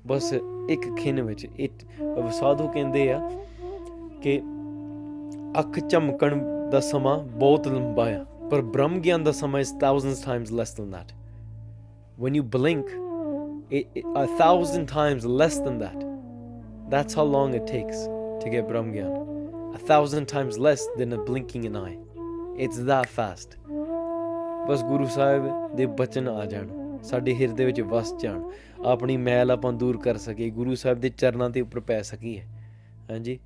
ਬਸ ਇੱਕ ਖਿੰਨ ਵਿੱਚ ਇਟ ਸਾਧੂ ਕਹਿੰਦੇ ਆ ਕਿ ਅੱਖ ਚਮਕਣ ਦਾ ਸਮਾਂ ਬਹੁਤ ਲੰਬਾ ਆ ਪਰ ਬ੍ਰਹਮ ਗਿਆਨ ਦਾ ਸਮਾਂ is thousands times less than that when you blink it, it a thousand times less than that that's how long it takes to get Brahm Gyan. A thousand times less than a blinking an eye. It's that fast. ਬਸ ਗੁਰੂ ਸਾਹਿਬ ਦੇ ਬਚਨ ਆ ਜਾਣ। ਸਾਡੇ ਹਿਰਦੇ ਵਿੱਚ ਵਸ ਜਾਣ। ਆਪਣੀ ਮੈਲ ਆਪਾਂ ਦੂਰ ਕਰ ਸਕੀਏ। ਗੁਰੂ ਸਾਹਿਬ ਦੇ ਚਰਨਾਂ ਦੇ ਉੱਪਰ ਪੈ ਸਕੀਏ। ਹਾਂਜੀ?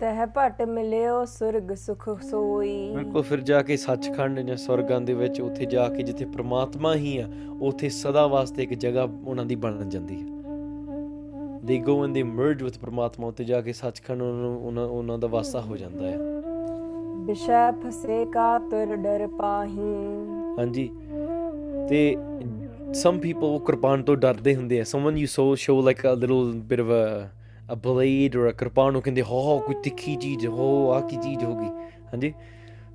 ਤਹ ਭਟ ਮਿਲਿਓ ਸੁਰਗ ਸੁਖ ਸੋਈ। ਬਿਲਕੁਲ ਫਿਰ ਜਾ ਕੇ ਸੱਚਖੰਡ ਜਾਂ ਸਵਰਗਾਂ ਦੇ ਵਿੱਚ ਉੱਥੇ ਜਾ ਕੇ ਜਿੱਥੇ ਪ੍ਰਮਾਤਮਾ ਹੀ ਆ ਉੱਥੇ ਸਦਾ ਵਾਸਤੇ ਇੱਕ ਜਗ੍ਹਾ ਉਹਨਾਂ ਦੀ ਬਣ ਜਾਂਦੀ ਹੈ। They go and they merge with Parmatma ਉੱਥੇ ਜਾ ਕੇ ਸੱਚਖੰਡ ਉਹਨਾਂ ਉਹਨਾਂ ਦਾ ਵਾਸਾ ਹੋ ਜਾਂਦਾ ਹੈ। ਵਿਸ਼ੈ ਫਸੇ ਕਾ ਤੁਰ ਡਰ ਪਾਹੀ। ਹਾਂਜੀ। ਤੇ some people ਉਹ ਕਿਰਪਾਨ ਤੋਂ ਡਰਦੇ ਹੁੰਦੇ ਆ। Someone you so show like a little bit of a a blade or a kirpan ਨੂੰ ਕਹਿੰਦੇ ਹੋ ਕੋਈ ਤਿੱਖੀ ਚੀਜ਼ ਹੋ ਆ ਕੀ ਚੀਜ਼ ਹੋਗੀ ਹਾਂਜੀ।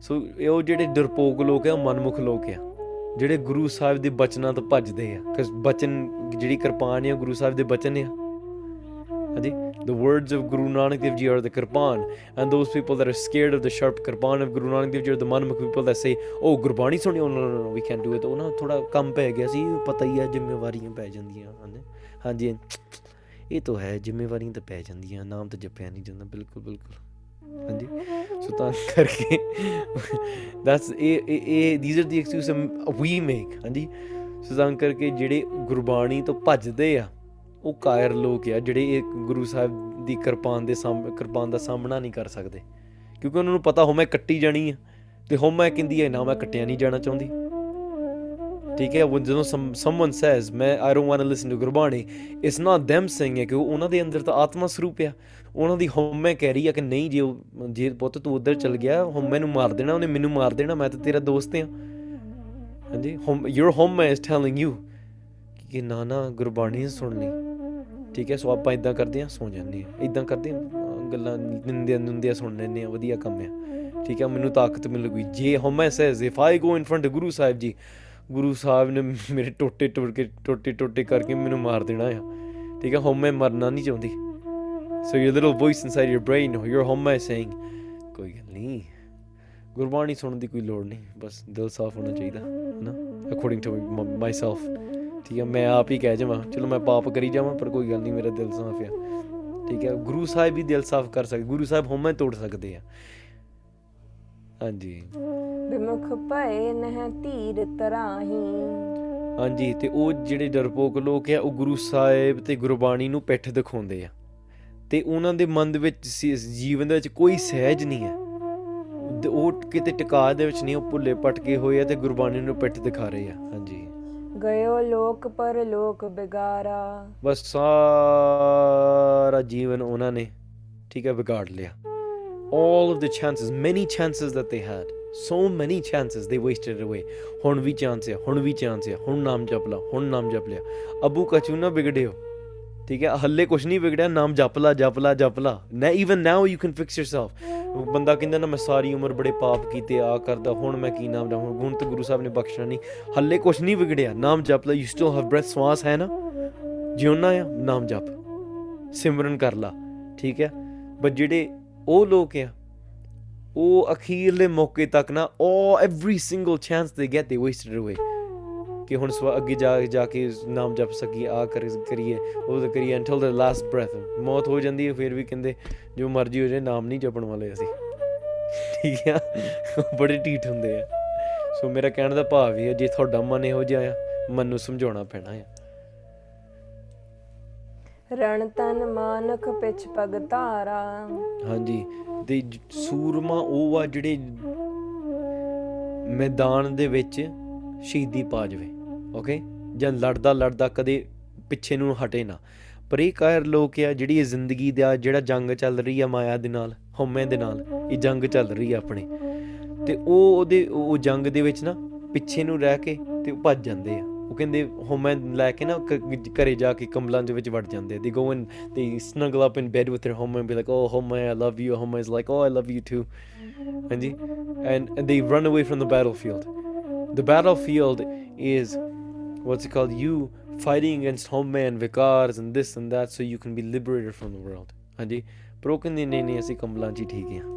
ਸੋ ਇਹ ਉਹ ਜਿਹੜੇ ਡਰਪੋਕ ਲੋਕ ਆ ਉਹ ਮਨਮੁਖ ਲੋਕ ਆ। ਜਿਹੜੇ ਗੁਰੂ ਸਾਹਿਬ ਦੇ ਬਚਨਾਂ ਤੋਂ ਭੱਜਦੇ ਆ। ਕਿ ਬਚਨ ਜਿਹੜੀ ਕਿਰਪਾਨ ਆ ਉਹ ਗੁਰੂ ਸਾਹਿਬ ਦੇ ਬਚਨ ਆ। ਹਾਂਜੀ the words of Guru Nanak Dev Ji are the kirpan and those people that are scared of the sharp kirpan of Guru Nanak Dev Ji are the manmukh people that say oh Gurbani ਸੁਣੀ oh no no no we can't do it ਉਹਨਾਂ ਥੋੜਾ ਕੰਮ ਪੈ ਗਿਆ ਸੀ ਪਤਾ ਹੀ ਆ ਜ਼ਿੰਮੇਵਾਰੀਆਂ ਪੈ ਜਾਂਦੀਆਂ ਹਨ ਹਾਂਜੀ ਇਹ ਤਾਂ ਹੈ ਜ਼ਿੰਮੇਵਾਰੀਆਂ ਤਾਂ ਪੈ ਜਾਂਦੀਆਂ ਨਾਮ ਤਾਂ ਜਪਿਆ ਨਹੀਂ ਜਾਂਦਾ ਬਿਲਕੁਲ ਬਿਲਕੁਲ ਹਾਂਜੀ ਸੋ ਤਾਂ ਕਰਕੇ ਦੈਟਸ ਇਹ ਇਹ- ਇਹ these are the excuses we make ਹਾਂਜੀ ਸੋ ਤਾਂ ਕਰਕੇ ਜਿਹੜੇ ਗੁਰਬਾਣੀ ਤੋਂ ਭੱਜਦੇ ਆ ਉਹ ਕਾਇਰ ਲੋਕ ਆ ਜਿਹੜੇ ਇਹ ਗੁਰੂ ਸਾਹਿਬ ਦੀ ਕਿਰਪਾਨ ਦੇ ਸਾਹਮਣੇ ਕਿਰਪਾਨ ਦਾ ਸਾਹਮਣਾ ਨਹੀਂ ਕਰ ਸਕਦੇ। ਕਿਉਂਕਿ ਉਹਨਾਂ ਨੂੰ ਪਤਾ, ਹੋ ਮੈਂ ਕੱਟੀ ਜਾਣੀ ਆ ਤੇ ਹੋ ਮੈਂ ਕਹਿੰਦੀ ਹੈ ਨਾ ਮੈਂ ਕੱਟਿਆ ਨਹੀਂ ਜਾਣਾ ਚਾਹੁੰਦੀ। ਠੀਕ ਹੈ, ਉਹ ਜਦੋਂ ਸਮਵਨ ਸੇਜ਼ ਮੈਂ I don't want to listen to Gurbani. It's not them saying ਹੈ ਕਿ ਉਹ- ਉਹਨਾਂ ਦੇ ਅੰਦਰ ਤਾਂ ਆਤਮਾ ਸਰੂਪ ਆ। ਉਹਨਾਂ ਦੀ ਹਉਮੈ ਕਹਿ ਰਹੀ ਆ ਕਿ ਨਹੀਂ, ਜੇ ਉਹ- ਜੇ ਪੁੱਤ ਤੂੰ ਉਧਰ ਚਲ ਗਿਆ ਹਉਮੈ ਨੂੰ ਮਾਰ ਦੇਣਾ, ਉਹਨੇ ਮੈਨੂੰ ਮਾਰ ਦੇਣਾ, ਮੈਂ ਤਾਂ ਤੇਰਾ ਦੋਸਤ ਆ। ਹਾਂਜੀ ਯੂਰ ਹਉਮੈ ਇਜ਼ ਟੈਲਿੰਗ ਯੂ ਕਿ ਨਾ ਨਾ ਗੁਰਬਾਣੀ ਨਹੀਂ ਸੁਣਨੀ ਠੀਕ ਹੈ, ਸੋ ਆਪਾਂ ਇਦਾਂ ਕਰਦੇ ਆ ਸੌ ਜਾਂਦੇ ਆ ਇਦਾਂ ਕਰਦੇ ਆ ਅਹ ਗੱਲਾਂ ਨਿੰਦਿਆ ਨਿੰਦਿਆ ਸੁਣ ਲੈਂਦੇ ਆ ਵਧੀਆ ਕੰਮ ਆ ਠੀਕ ਹੈ, ਮੈਨੂੰ ਤਾਕਤ ਮਿਲੂਗੀ। ਜੇ ਹਉਮੈ says if I go in front Guru Sahib ji, Guru Sahib ਨੇ ਮੇਰੇ ਟੋਟੇ ਟੁੱਟ ਕੇ ਟੋਟੇ ਟੋਟੇ ਕਰਕੇ ਮੈਨੂੰ ਮਾਰ ਦੇਣਾ ਆ। ਠੀਕ ਹੈ ਹਉਮੈ ਮਰਨਾ ਨਹੀਂ ਚਾਹੁੰਦੀ। ਸੋ your little voice inside your brain or your home is saying, ਕੋਈ ਗੱਲ ਨਹੀਂ, ਗੁਰਬਾਣੀ ਸੁਣਨ ਦੀ ਕੋਈ ਲੋੜ ਨਹੀਂ, ਬਸ ਦਿਲ ਸਾਫ਼ ਹੋਣਾ ਚਾਹੀਦਾ ਨਾ ਅਕੋਰਡਿੰਗ ਟੂ ਮਾਈਸੈਲਫ ਠੀਕ ਹੈ ਮੈਂ ਆਪ ਹੀ ਕਹਿ ਜਾਵਾਂ। ਚਲੋ ਮੈਂ ਪਾਪ ਕਰੀ ਜਾਵਾਂ ਪਰ ਕੋਈ ਗੱਲ ਨਹੀਂ ਮੇਰਾ ਦਿਲ ਸਾਫ਼ ਆ ਠੀਕ ਹੈ ਗੁਰੂ ਸਾਹਿਬ ਵੀ ਦਿਲ ਸਾਫ਼ ਕਰ ਸਕਦੇ ਗੁਰੂ ਸਾਹਿਬ ਹਉਮੈ ਤੋੜ ਸਕਦੇ ਆ। ਹਾਂਜੀ। ਵਿਮੁਖ ਭਏ ਨਹਿ ਧੀਰ ਤਰਾਹੀ। ਹਾਂਜੀ ਤੇ ਉਹ ਜਿਹੜੇ ਡਰਪੋਕ ਲੋਕ ਆ ਉਹ ਗੁਰੂ ਸਾਹਿਬ ਤੇ ਗੁਰਬਾਣੀ ਨੂੰ ਪਿੱਠ ਦਿਖਾਉਂਦੇ ਆ। ਤੇ ਉਹਨਾਂ ਦੇ ਮਨ ਦੇ ਵਿੱਚ ਜੀਵਨ ਦੇ ਵਿੱਚ ਕੋਈ ਸਹਿਜ ਨਹੀਂ ਹੈ। ਉਹ ਕਿਤੇ ਟਿਕਾ ਦੇ ਵਿੱਚ ਨਹੀਂ ਉਹ ਭੁੱਲੇ ਭਟਕੇ ਹੋਏ ਆ ਤੇ ਗੁਰਬਾਣੀ ਨੂੰ ਪਿੱਠ ਦਿਖਾ ਰਹੇ ਆ। ਗਇਓ ਲੋਕ ਪਰ ਲੋਕ ਬਿਗਾਰਾ। ਬਸ ਸਾਰਾ ਜੀਵਨ ਉਹਨਾਂ ਨੇ, ਠੀਕ ਹੈ, ਵਿਗਾੜ ਲਿਆ। All of the chances, many chances that they had, so many chances they wasted it away ਹੁਣ ਵੀ ਚਾਂਸ ਹੈ ਹੁਣ ਵੀ ਚਾਂਸ ਹੈ ਹੁਣ ਨਾਮ ਜਪ ਲਾ, ਹੁਣ ਨਾਮ ਜਪ ਲਿਆ। ਅਬੂ ਕਚੂ ਨਾ ਵਿਗੜਿਓ। ਠੀਕ ਹੈ, ਹੱਲੇ ਕੁਛ ਨਹੀਂ ਵਿਗੜਿਆ, ਨਾਮ ਜਪ ਲਾ ਜਪ ਲਾ ਜਪ ਲਾ। ਨਾ even now you can fix yourself. ਬੰਦਾ ਕਹਿੰਦਾ ਨਾ, ਮੈਂ ਸਾਰੀ ਉਮਰ ਬੜੇ ਪਾਪ ਕੀਤੇ ਆ ਕਰਦਾ, ਹੁਣ ਮੈਂ ਕੀ ਨਾਮ ਜਪਾਂ ਹੁਣ ਤੇ ਗੁਰੂ ਸਾਹਿਬ ਨੇ ਬਖਸ਼ਣਾ ਨਹੀਂ। ਹੱਲੇ ਕੁਛ ਨਹੀਂ ਵਿਗੜਿਆ, ਨਾਮ ਜਪ ਲਾ ਯੂ ਸਟਿਲ ਹੈਵ ਬ੍ਰੈਥ ਸਵਾਸ ਹੈ ਨਾ? ਜਿਉਣਾ ਆ, ਨਾਮ ਜਪ। ਸਿਮਰਨ ਕਰ ਲਾ, ਠੀਕ ਹੈ? ਬਟ ਜਿਹੜੇ ਉਹ ਲੋਕ ਆ, ਉਹ ਅਖੀਰਲੇ ਮੌਕੇ ਤੱਕ ਨਾ, ਉਹ every single chance they get they wasted away ਕਿ ਹੁਣ ਸਵਾ ਅੱਗੇ ਜਾ ਜਾ ਕੇ ਨਾਮ ਜਪ ਸਕੀ ਆ ਕਰ ਕਰੀਏ ਉਹ ਤਾਂ ਕਰੀਏ ਅੰਟਿਲ ਦ ਲਾਸਟ ਬ੍ਰੈਥ ਮੌਤ ਹੋ ਜਾਂਦੀ ਹੈ ਫਿਰ ਵੀ ਕਹਿੰਦੇ ਜੋ ਮਰਜ਼ੀ ਹੋ ਜਾਏ ਨਾਮ ਨਹੀਂ ਜਪਣ ਵਾਲੇ ਅਸੀਂ। ਠੀਕ ਆ? ਬੜੇ ਢੀਠ ਹੁੰਦੇ ਆ। ਸੋ ਮੇਰਾ ਕਹਿਣ ਦਾ ਭਾਵ ਇਹ ਹੈ ਜੇ ਤੁਹਾਡਾ ਮਨ ਇਹੋ ਜਿਹਾ ਆ ਮਨ ਨੂੰ ਸਮਝਾਉਣਾ ਪੈਣਾ ਆ। ਰਣ ਤਨ ਮਾਨਖ ਪਿਛ ਪਗ ਧਾਰਾ। ਹਾਂਜੀ। ਤੇ ਸੂਰਮਾ ਉਹ ਆ ਜਿਹੜੇ ਮੈਦਾਨ ਦੇ ਵਿੱਚ ਸ਼ਹੀਦੀ ਪਾ ਜਾਵੇ। ਓਕੇ ਜਾਂ ਲੜਦਾ ਲੜਦਾ ਕਦੇ ਪਿੱਛੇ ਨੂੰ ਹਟੇ ਨਾ। ਪਰ ਇਹ ਕਾਇਰ ਲੋਕ ਆ ਜਿਹੜੀ ਇਹ ਜ਼ਿੰਦਗੀ ਦਾ ਜਿਹੜਾ ਜੰਗ ਚੱਲ ਰਹੀ ਆ ਮਾਇਆ ਦੇ ਨਾਲ ਹਉਮੈ ਦੇ ਨਾਲ ਇਹ ਜੰਗ ਚੱਲ ਰਹੀ ਆ ਆਪਣੇ। ਤੇ ਉਹ ਉਹਦੇ ਉਹ ਜੰਗ ਦੇ ਵਿੱਚ ਨਾ ਪਿੱਛੇ ਨੂੰ ਰਹਿ ਕੇ ਤੇ ਉਹ ਭੱਜ ਜਾਂਦੇ ਆ। ਉਹ ਕਹਿੰਦੇ ਹਉਮੈ ਲੈ ਕੇ ਨਾ ਕ- ਘਰੇ ਜਾ ਕੇ ਕੰਬਲਾਂ ਦੇ ਵਿੱਚ ਵੜ ਜਾਂਦੇ ਦੇ ਗੋ ਇਨ ਦੇ snuggle up in bed with their home and be like oh home I love you. Home is like oh I love you too. ਹਾਂਜੀ and, and they run away from the battlefield. The battlefield is what's it called you fighting against home and vicars and this and that so you can be liberated from the world ਹਾਂਜੀ ਪਰ ਉਹ ਕਹਿੰਦੇ ਨਹੀਂ ਨਹੀਂ ਅਸੀਂ ਕੰਬਲਾਂ 'ਚ ਹੀ ਠੀਕ ਹਾਂ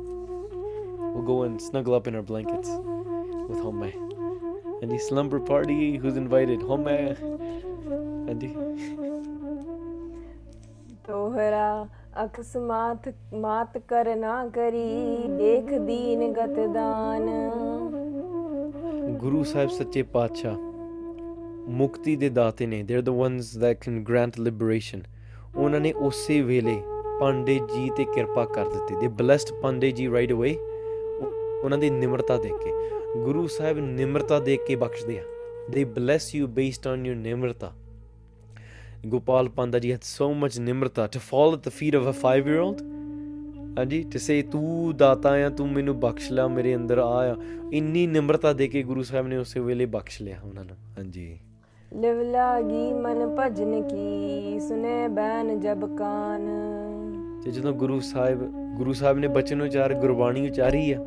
we'll go and snuggle up in our blankets with home ਹਾਂਜੀ slumber party who's invited home ਹਾਂਜੀ ਤੋਹਰਾ ਅਕਸ ਮਾਤ ਮਾਤ ਕਰ ਨਾ ਕਰੀ ਦੇਖ ਦੀਨ ਗਤ ਦਾਨ ਗੁਰੂ ਸਾਹਿਬ ਸੱਚੇ ਪਾਤਸ਼ਾਹ ਮੁਕਤੀ ਦੇ ਦਾਤੇ ਨੇ they are the ones that can grant liberation ਉਹਨਾਂ ਨੇ ਉਸੇ ਵੇਲੇ ਪਾਂਡੇ ਜੀ ਤੇ ਕਿਰਪਾ ਕਰ ਦਿੱਤੀ। ਦੇ ਬlesed ਪਾਂਡੇ ਜੀ ਰਾਈਟ ਅਵੇ ਉਹਨਾਂ ਦੀ ਨਿਮਰਤਾ ਦੇਖ ਕੇ। ਗੁਰੂ ਸਾਹਿਬ ਨਿਮਰਤਾ ਦੇਖ ਕੇ ਬਖਸ਼ਦੇ ਆ। ਦੇ bless you based on your ਨਿਮਰਤਾ। ਗੋਪਾਲ ਪਾਂਡਾ ਜੀ had so much Nimrata to fall at the feet of a 5 year old ਹਾਂਜੀ, to say, ਤੂੰ ਦਾਤਾ ਆ, ਤੂੰ ਮੈਨੂੰ ਬਖਸ਼ ਲੈ ਮੇਰੇ ਅੰਦਰ ਆ ਆ। ਇੰਨੀ ਨਿਮਰਤਾ ਦੇ ਕੇ ਗੁਰੂ ਸਾਹਿਬ ਨੇ ਉਸੇ ਵੇਲੇ ਬਖਸ਼ ਲਿਆ ਉਹਨਾਂ ਨੂੰ। ਹਾਂਜੀ। ਲਿਵ ਲਾਗੀ ਮਨ ਭਜਨ ਕੀ ਸੁਨੇ ਬੈਨ ਜਬ ਕਾਨ। ਤੇ ਜਦੋਂ ਗੁਰੂ ਸਾਹਿਬ ਗੁਰੂ ਸਾਹਿਬ ਨੇ ਬਚਨ ਉਚਾਰ ਗੁਰਬਾਣੀ ਉਚਾਰੀ ਆ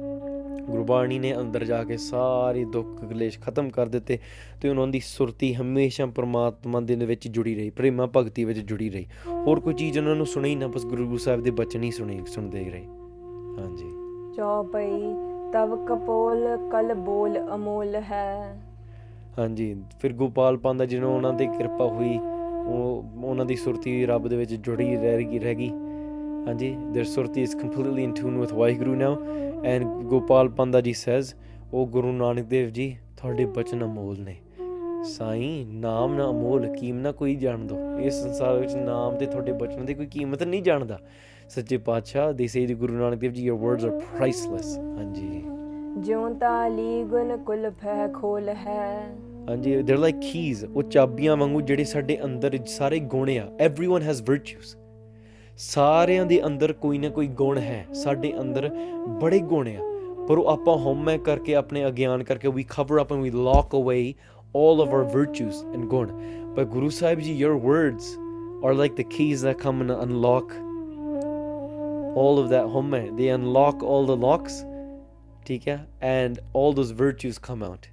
ਗੁਰਬਾਣੀ ਨੇ ਅੰਦਰ ਜਾ ਕੇ ਸਾਰੇ ਦੁੱਖ ਕਲੇਸ਼ ਖਤਮ ਕਰ ਦਿੱਤੇ ਤੇ ਉਹਨਾਂ ਦੀ ਸੁਰਤੀ ਹਮੇਸ਼ਾ ਪ੍ਰਮਾਤਮਾ ਦੇ ਵਿੱਚ ਜੁੜੀ ਰਹੀ ਪ੍ਰੇਮਾ ਭਗਤੀ ਵਿੱਚ ਜੁੜੀ ਰਹੀ। ਹੋਰ ਕੋਈ ਚੀਜ਼ ਉਹਨਾਂ ਨੂੰ ਸੁਣੀ ਨਾ ਬਸ ਗੁਰੂ ਸਾਹਿਬ ਦੇ ਬਚਨ ਹੀ ਸੁਣੀ ਸੁਣਦੇ ਰਹੇ। ਹਾਂਜੀ। ਚੌਪਈ ਤਵ ਕਪੋਲ ਕਲ ਬੋਲ ਅਮੋਲ ਹੈ। ਹਾਂਜੀ, ਫਿਰ ਗੋਪਾਲ ਪਾਂਦਾ ਜਿਹਨੂੰ ਉਹਨਾਂ ਤੇ ਕਿਰਪਾ ਹੋਈ, ਉਹ, ਉਹਨਾਂ ਦੀ ਸੁਰਤੀ ਰੱਬ ਦੇ ਵਿੱਚ ਜੁੜੀ ਰਹਿ ਗਈ ਰਹਿ ਗਈ। ਹਾਂਜੀ, their ਸੁਰਤੀ is completely in tune with Waheguru now, and Gopal ਪਾਂਦਾ ਜੀ says ਉਹ ਗੁਰੂ ਨਾਨਕ ਦੇਵ ਜੀ, ਤੁਹਾਡੇ ਬਚਨ ਅਮੋਲ ਨੇ। ਸਾਈਂ, ਨਾਮ ਨਾ ਅਮੋਲ, ਕੀਮਤ ਕੋਈ ਜਾਣ ਦੋ। ਇਸ ਸੰਸਾਰ ਵਿੱਚ ਨਾਮ ਤੇ ਤੁਹਾਡੇ ਬਚਨ ਦੀ ਕੋਈ ਕੀਮਤ ਨਹੀਂ ਜਾਣਦਾ। ਸੱਚੇ ਪਾਤਸ਼ਾਹ ਦੇ ਸੇ ਗੁਰੂ ਨਾਨਕ ਦੇਵ ਜੀ, your words are priceless ਹਾਂਜੀ। ਜਿਉ ਤਾਲੀ ਗੁਣ ਕੁਲ ਫੈ ਖੋਲ ਹੈ। ਹਾਂਜੀ they're like keys ਉਹ ਚਾਬੀਆਂ ਵਾਂਗੂ ਜਿਹੜੇ ਸਾਡੇ ਅੰਦਰ ਸਾਰੇ ਗੁਣ ਆ everyone has virtues ਸਾਰਿਆਂ ਦੇ ਅੰਦਰ ਕੋਈ ਨਾ ਕੋਈ ਗੁਣ ਹੈ ਸਾਡੇ ਅੰਦਰ ਬੜੇ ਗੁਣ ਆ ਪਰ ਉਹ ਆਪਾਂ ਹਉਮੈ ਕਰਕੇ ਆਪਣੇ ਅਗਿਆਨ ਕਰਕੇ we cover up and we lock away all of our virtues and ਗੁਣ but ਗੁਰੂ ਸਾਹਿਬ ਜੀ your words are like the keys that come and unlock all of that hਉਮੈ they unlock all the locks ਠੀਕ ਹੈ and all those virtues come out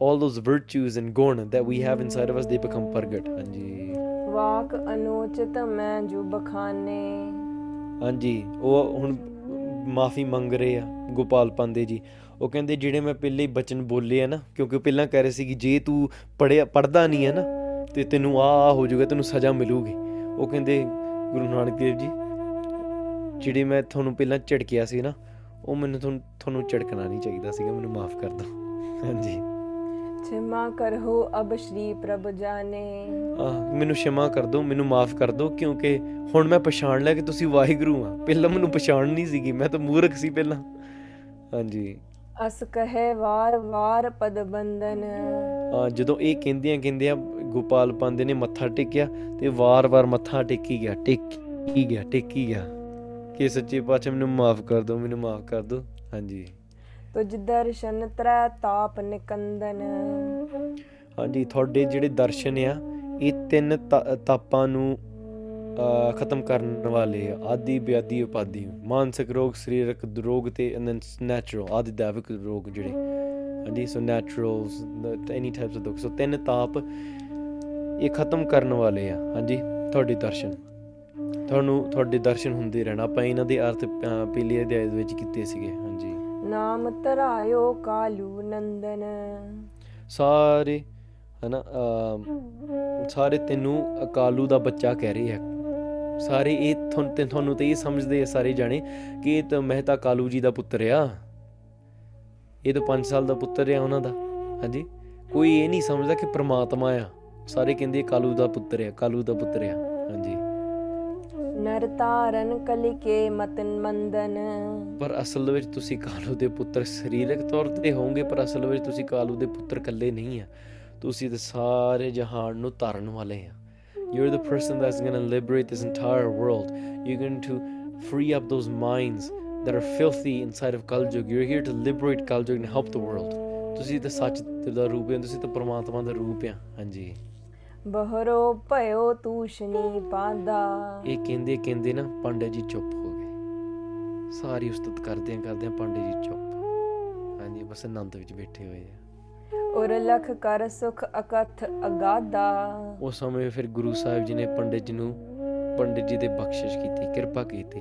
all those virtues and gun that we have inside of us they become ਪ੍ਰਗਟ ਹਾਂਜੀ ਵਾਕ ਅਨੋਚਿਤ ਮੈਂ ਜੁ ਬਖਾਨੇ ਹਾਂਜੀ ਉਹ ਹੁਣ ਮਾਫੀ ਮੰਗ ਰਹੇ ਆ ਗੋਪਾਲ ਪਾਂਦੇ ਜੀ ਉਹ ਕਹਿੰਦੇ ਜਿਹੜੇ ਮੈਂ ਪਹਿਲੇ ਹੀ ਬਚਨ ਬੋਲੇ ਆ ਨਾ ਕਿਉਂਕਿ ਉਹ ਪਹਿਲਾਂ ਕਹਿ ਰਹੇ ਸੀ ਕਿ ਜੇ ਤੂੰ ਪੜਿਆ ਪੜਦਾ ਨਹੀਂ ਹੈ ਨਾ ਤੇ ਤੈਨੂੰ ਆ ਆ ਹੋ ਜਾਊਗਾ ਤੈਨੂੰ ਸਜ਼ਾ ਮਿਲੂਗੀ ਉਹ ਕਹਿੰਦੇ ਗੁਰੂ ਨਾਨਕ ਦੇਵ ਜੀ ਜਿਹੜੇ ਮੈਂ ਤੁਹਾਨੂੰ ਪਹਿਲਾਂ ਝਿੜਕਿਆ ਸੀ ਨਾ ਉਹ ਮੈਨੂੰ ਤੁਹਾਨੂੰ ਤੁਹਾਨੂੰ ਝਿੜਕਣਾ ਨਹੀਂ ਚਾਹੀਦਾ ਸੀਗਾ ਮੈਨੂੰ ਮਾਫ ਕਰ ਦਿਓ ਹਾਂਜੀ ਛਿਮਾ ਕਰਹੋ ਅਬ ਸ਼੍ਰੀ ਪ੍ਰਭ ਜਾਣੇ। ਆ ਮੈਨੂੰ ਸ਼ਮਾ ਕਰ ਦਿਓ ਮੈਨੂੰ ਮਾਫ ਕਰ ਦਿਓ ਕਿਉਂਕਿ ਹੁਣ ਮੈਂ ਪਛਾਣ ਲਿਆ ਕਿ ਤੁਸੀਂ ਵਾਹਿਗੁਰੂ ਆ। ਪਹਿਲਾਂ ਮੈਨੂੰ ਪਛਾਣ ਨਹੀਂ ਸੀਗੀ ਮੈਂ ਤਾਂ ਮੂਰਖ ਸੀ ਪਹਿਲਾਂ। ਹਾਂਜੀ। ਅਸ ਕਹੇ ਵਾਰ ਵਾਰ ਪਦ ਬੰਦਨ ਆ ਜਦੋਂ ਇਹ ਕਹਿੰਦੀਆਂ ਕਹਿੰਦੀਆਂ ਗੋਪਾਲ ਪਾਂਦੇ ਨੇ ਮੱਥਾ ਟੇਕਿਆ ਤੇ ਵਾਰ-ਵਾਰ ਮੱਥਾ ਟੇਕੀ ਗਿਆ ਟੇਕੀ ਗਿਆ ਟੇਕੀ ਗਿਆ। ਕਿ ਸੱਚੇ ਪਾਤਸ਼ਾਹ ਮੈਨੂੰ ਮਾਫ ਕਰ ਦਿਓ ਮੈਨੂੰ ਮਾਫ ਕਰ ਦਿਓ ਹਾਂਜੀ। ਤੁਜ ਦਰਸ਼ਨ ਤ੍ਰੈ ਤਾਪ ਨਿਕੰਦਨ। ਹਾਂਜੀ ਤੁਹਾਡੇ ਜਿਹੜੇ ਦਰਸ਼ਨ ਆ ਇਹ ਤਿੰਨ ਤਾ- ਤਾਪਾਂ ਨੂੰ ਅਹ, ਖਤਮ ਕਰਨ ਵਾਲੇ ਆ। ਆਦੀ ਬਿਆਦੀ ਉਪਾਦੀ। ਮਾਨਸਿਕ ਰੋਗ ਸਰੀਰਕ ਰੋਗ ਤੇ ਐਂਡ ਦੈਨ ਨੈਚੁਰਲ ਆਦੀ ਦੈਵਿਕ ਰੋਗ ਜਿਹੜੇ। ਹਾਂਜੀ so naturals any types of dukh so ਤਿੰਨ ਤਾਪ ਇਹ ਖਤਮ ਕਰਨ ਵਾਲੇ ਆ। ਹਾਂਜੀ ਤੁਹਾਡੇ ਦਰਸ਼ਨ। ਤੁਹਾਨੂੰ ਤੁਹਾਡੇ ਦਰਸ਼ਨ ਹੁੰਦੇ ਰਹਿਣਾ। ਆਪਾਂ ਇਹਨਾਂ ਦੇ ਅਰਥ ਅਹ, ਪਹਿਲੇ ਅਧਿਆਇ ਦੇ ਵਿੱਚ ਕੀਤੇ ਸੀਗੇ। ਹਾਂਜੀ ਨਾਮ ਧਰਾਇਓ ਕਾਲੂ ਨੰਦਨ। ਸਾਰੇ ਹਨਾ ਅਮ, ਸਾਰੇ ਤੈਨੂੰ ਅਕਾਲੂ ਦਾ ਬੱਚਾ ਕਹਿ ਰਹੇ ਆ। ਸਾਰੇ ਇਹ ਤੁਹਾਨੂੰ ਤੇ ਤੁਹਾਨੂੰ ਤੇ ਇਹ ਸਮਝਦੇ ਆ ਸਾਰੇ ਜਾਣੇ ਕਿ ਇਹ ਤਾਂ ਮਹਿਤਾ ਕਾਲੂ ਜੀ ਦਾ ਪੁੱਤਰ ਆ। ਇਹ ਤਾਂ 5 ਸਾਲ ਦਾ ਪੁੱਤਰ ਆ ਉਹਨਾਂ ਦਾ ਹਾਂਜੀ। ਕੋਈ ਇਹ ਨਹੀਂ ਸਮਝਦਾ ਕਿ ਪ੍ਰਮਾਤਮਾ ਆ। ਸਾਰੇ ਕਹਿੰਦੇ ਕਾਲੂ ਦਾ ਪੁੱਤਰ ਆ ਕਾਲੂ ਦਾ ਪੁੱਤਰ ਆ ਹਾਂਜੀ। ਨਰ ਤਾਰਨ ਕਲਿਕੇ ਮਤਨ ਮੰਦਨ ਪਰ ਅਸਲ ਵਿੱਚ ਤੁਸੀਂ ਕਾਲੂ ਦੇ ਪੁੱਤਰ ਸਰੀਰਕ ਤੌਰ ਤੇ ਹੋਵੋਗੇ ਪਰ ਅਸਲ ਵਿੱਚ ਤੁਸੀਂ ਕਾਲੂ ਦੇ ਪੁੱਤਰ ਇਕੱਲੇ ਨਹੀਂ ਆ ਤੁਸੀਂ ਤਾਂ ਸਾਰੇ ਜਹਾਨ ਨੂੰ ਤਾਰਨ ਵਾਲੇ ਆ you are the person that's going to liberate this entire world you are going to free up those minds that are filthy inside of Kaljug. You're here to liberate Kaljug and help the world. ਤੁਸੀਂ ਤਾਂ ਸੱਚ ਦਾ ਰੂਪ ਹੋ ਤੁਸੀਂ ਤਾਂ ਪਰਮਾਤਮਾ ਦਾ ਰੂਪ ਆ ਹਾਂਜੀ ਬਹਰੋ ਭਇਓ ਤੂਸ਼ਨੀ ਪਾਦਾ। ਇਹ ਕਹਿੰਦੇ ਕਹਿੰਦੇ ਨਾ ਪਾਂਡੇ ਜੀ ਚੁੱਪ ਹੋ ਗਏ। ਸਾਰੀ ਉਸਤਤ ਕਰਦਿਆਂ ਕਰਦਿਆਂ ਪਾਂਡੇ ਜੀ ਚੁੱਪ। ਹਾਂਜੀ ਬਸ ਆਨੰਦ ਵਿੱਚ ਬੈਠੇ ਹੋਏ ਆ। ਉਰ ਲਖ ਕਰ ਸੁਖ ਅਕਥ ਅਗਾਦਾ। ਉਸ ਸਮੇਂ ਫਿਰ ਗੁਰੂ ਸਾਹਿਬ ਜੀ ਨੇ ਪੰਡਿਤ ਜੀ ਨੂੰ ਪੰਡਿਤ ਜੀ ਦੇ ਬਖਸ਼ਿਸ਼ ਕੀਤੀ ਕਿਰਪਾ ਕੀਤੀ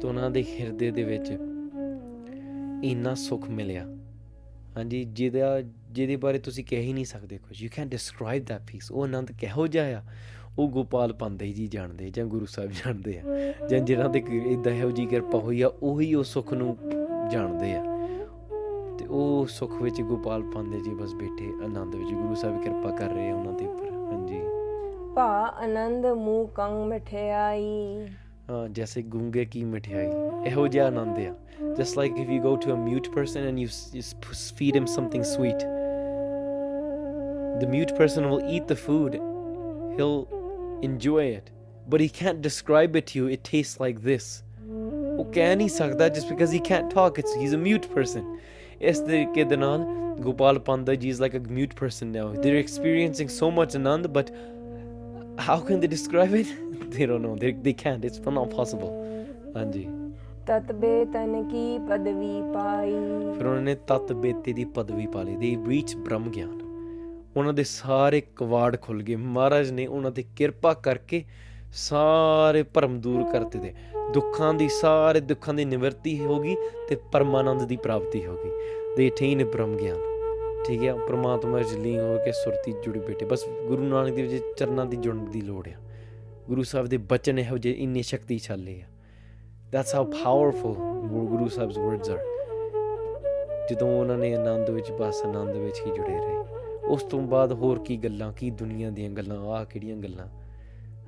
ਤੇ ਉਹਨਾਂ ਦੇ ਹਿਰਦੇ ਦੇ ਵਿੱਚ ਇੰਨਾ ਸੁੱਖ ਮਿਲਿਆ। ਹਾਂਜੀ, ਜਿਹਦਾ, ਜਿਹਦੇ ਬਾਰੇ ਤੁਸੀਂ ਕਹਿ ਹੀ ਨਹੀਂ ਸਕਦੇ ਕੁਝ you can describe that peace ਉਹ ਆਨੰਦ ਕਿਹੋ ਜਿਹਾ ਆ? ਉਹ ਗੋਪਾਲ ਪਾਂਦੇ ਜੀ ਜਾਣਦੇ ਜਾਂ ਗੁਰੂ ਸਾਹਿਬ ਜਾਣਦੇ ਆ। ਜਾਂ ਜਿਹਨਾਂ ਤੇ ਇਦਾਂ ਇਹੋ ਜੀ ਕਿਰਪਾ ਹੋਈ ਆ, ਉਹੀ ਉਹ ਸੁੱਖ ਨੂੰ ਜਾਣਦੇ ਆ। ਤੇ ਉਹ ਸੁੱਖ ਵਿੱਚ ਗੋਪਾਲ ਪਾਂਦੇ ਜੀ ਬਸ ਬੈਠੇ, ਆਨੰਦ ਵਿੱਚ ਗੁਰੂ ਸਾਹਿਬ ਕਿਰਪਾ ਕਰ ਰਹੇ ਆ ਉਹਨਾਂ ਦੇ ਉੱਪਰ। ਹਾਂਜੀ। ਭਾ, ਆਨੰਦ ਮੂਹ ਕੰਗ ਮਠਿਆਈ। ਹਾਂ ਜੈਸੇ ਗੂੰਗੇ ਕੀ ਮਠਿਆਈ ਇਹੋ ਜਿਹਾ ਆਨੰਦ ਆ just like if you go to a mute person and you feed him something sweet the mute person will eat the food he'll enjoy it but he can't describe it to you it tastes like this ਉਹ ਕਹਿ ਨਹੀਂ ਸਕਦਾ just because he can't talk it's he's a mute person ਇਸ ਤਰੀਕੇ ਦੇ ਨਾਲ ਗੋਪਾਲ ਪੰਦਾ ਜੀ is like a mute person now they're experiencing so much anand but how can they describe it? They don't know. They, they can't. It's not possible. ਹਾਂਜੀ। ਤਤ ਬੇਤਨ ਕੀ ਪਦਵੀ ਪਾਈ? ਫਿਰ ਉਹਨਾਂ ਨੇ ਤਤ ਬੇਤੇ ਦੀ ਪਦਵੀ ਪਾ ਲਈ। ਦੇ ਰੀਚ ਬ੍ਰਹਮ ਗਿਆਨ। ਉਹਨਾਂ ਦੇ ਸਾਰੇ ਕਵਾੜ ਖੁੱਲ ਗਏ। ਮਹਾਰਾਜ ਨੇ ਉਹਨਾਂ ਤੇ ਕਿਰਪਾ ਕਰਕੇ ਸਾਰੇ ਭਰਮ ਦੂਰ ਕਰਤੇ ਤੇ ਦੁੱਖਾਂ ਦੀ ਸਾਰੇ ਦੁੱਖਾਂ ਦੀ ਨਿਵਰਤੀ ਹੋ ਗਈ ਤੇ ਪਰਮਾਨੰਦ ਦੀ ਪ੍ਰਾਪਤੀ ਹੋ ਗਈ। ਦੇ ਅਟੇਨ ਬ੍ਰਹਮ ਗਿਆਨ। ਠੀਕ ਹੈ, ਪ੍ਰਮਾਤਮਾ ਵਿੱਚ ਲੀਨ ਹੋ ਕੇ ਸੁਰਤੀ ਜੁੜੀ ਬੈਠੇ। ਬਸ ਗੁਰੂ ਨਾਨਕ ਦੇਵ ਜੀ ਚਰਨਾਂ ਦੀ ਜੁੜਨ ਦੀ ਲੋੜ ਆ। ਗੁਰੂ ਸਾਹਿਬ ਦੇ ਬਚਨ ਇਹੋ ਜਿਹੇ ਇੰਨੇ ਸ਼ਕਤੀਸ਼ਾਲੀ ਆ। That's how powerful Guru Sahib's words are. ਜਦੋਂ ਉਹਨਾਂ ਨੇ ਆਨੰਦ ਵਿੱਚ, ਬਸ ਆਨੰਦ ਵਿੱਚ ਹੀ ਜੁੜੇ ਰਹੇ। ਉਸ ਤੋਂ ਬਾਅਦ ਹੋਰ ਕੀ ਗੱਲਾਂ, ਕੀ ਦੁਨੀਆ ਦੀਆਂ ਗੱਲਾਂ, ਆਹ ਕਿਹੜੀਆਂ ਗੱਲਾਂ।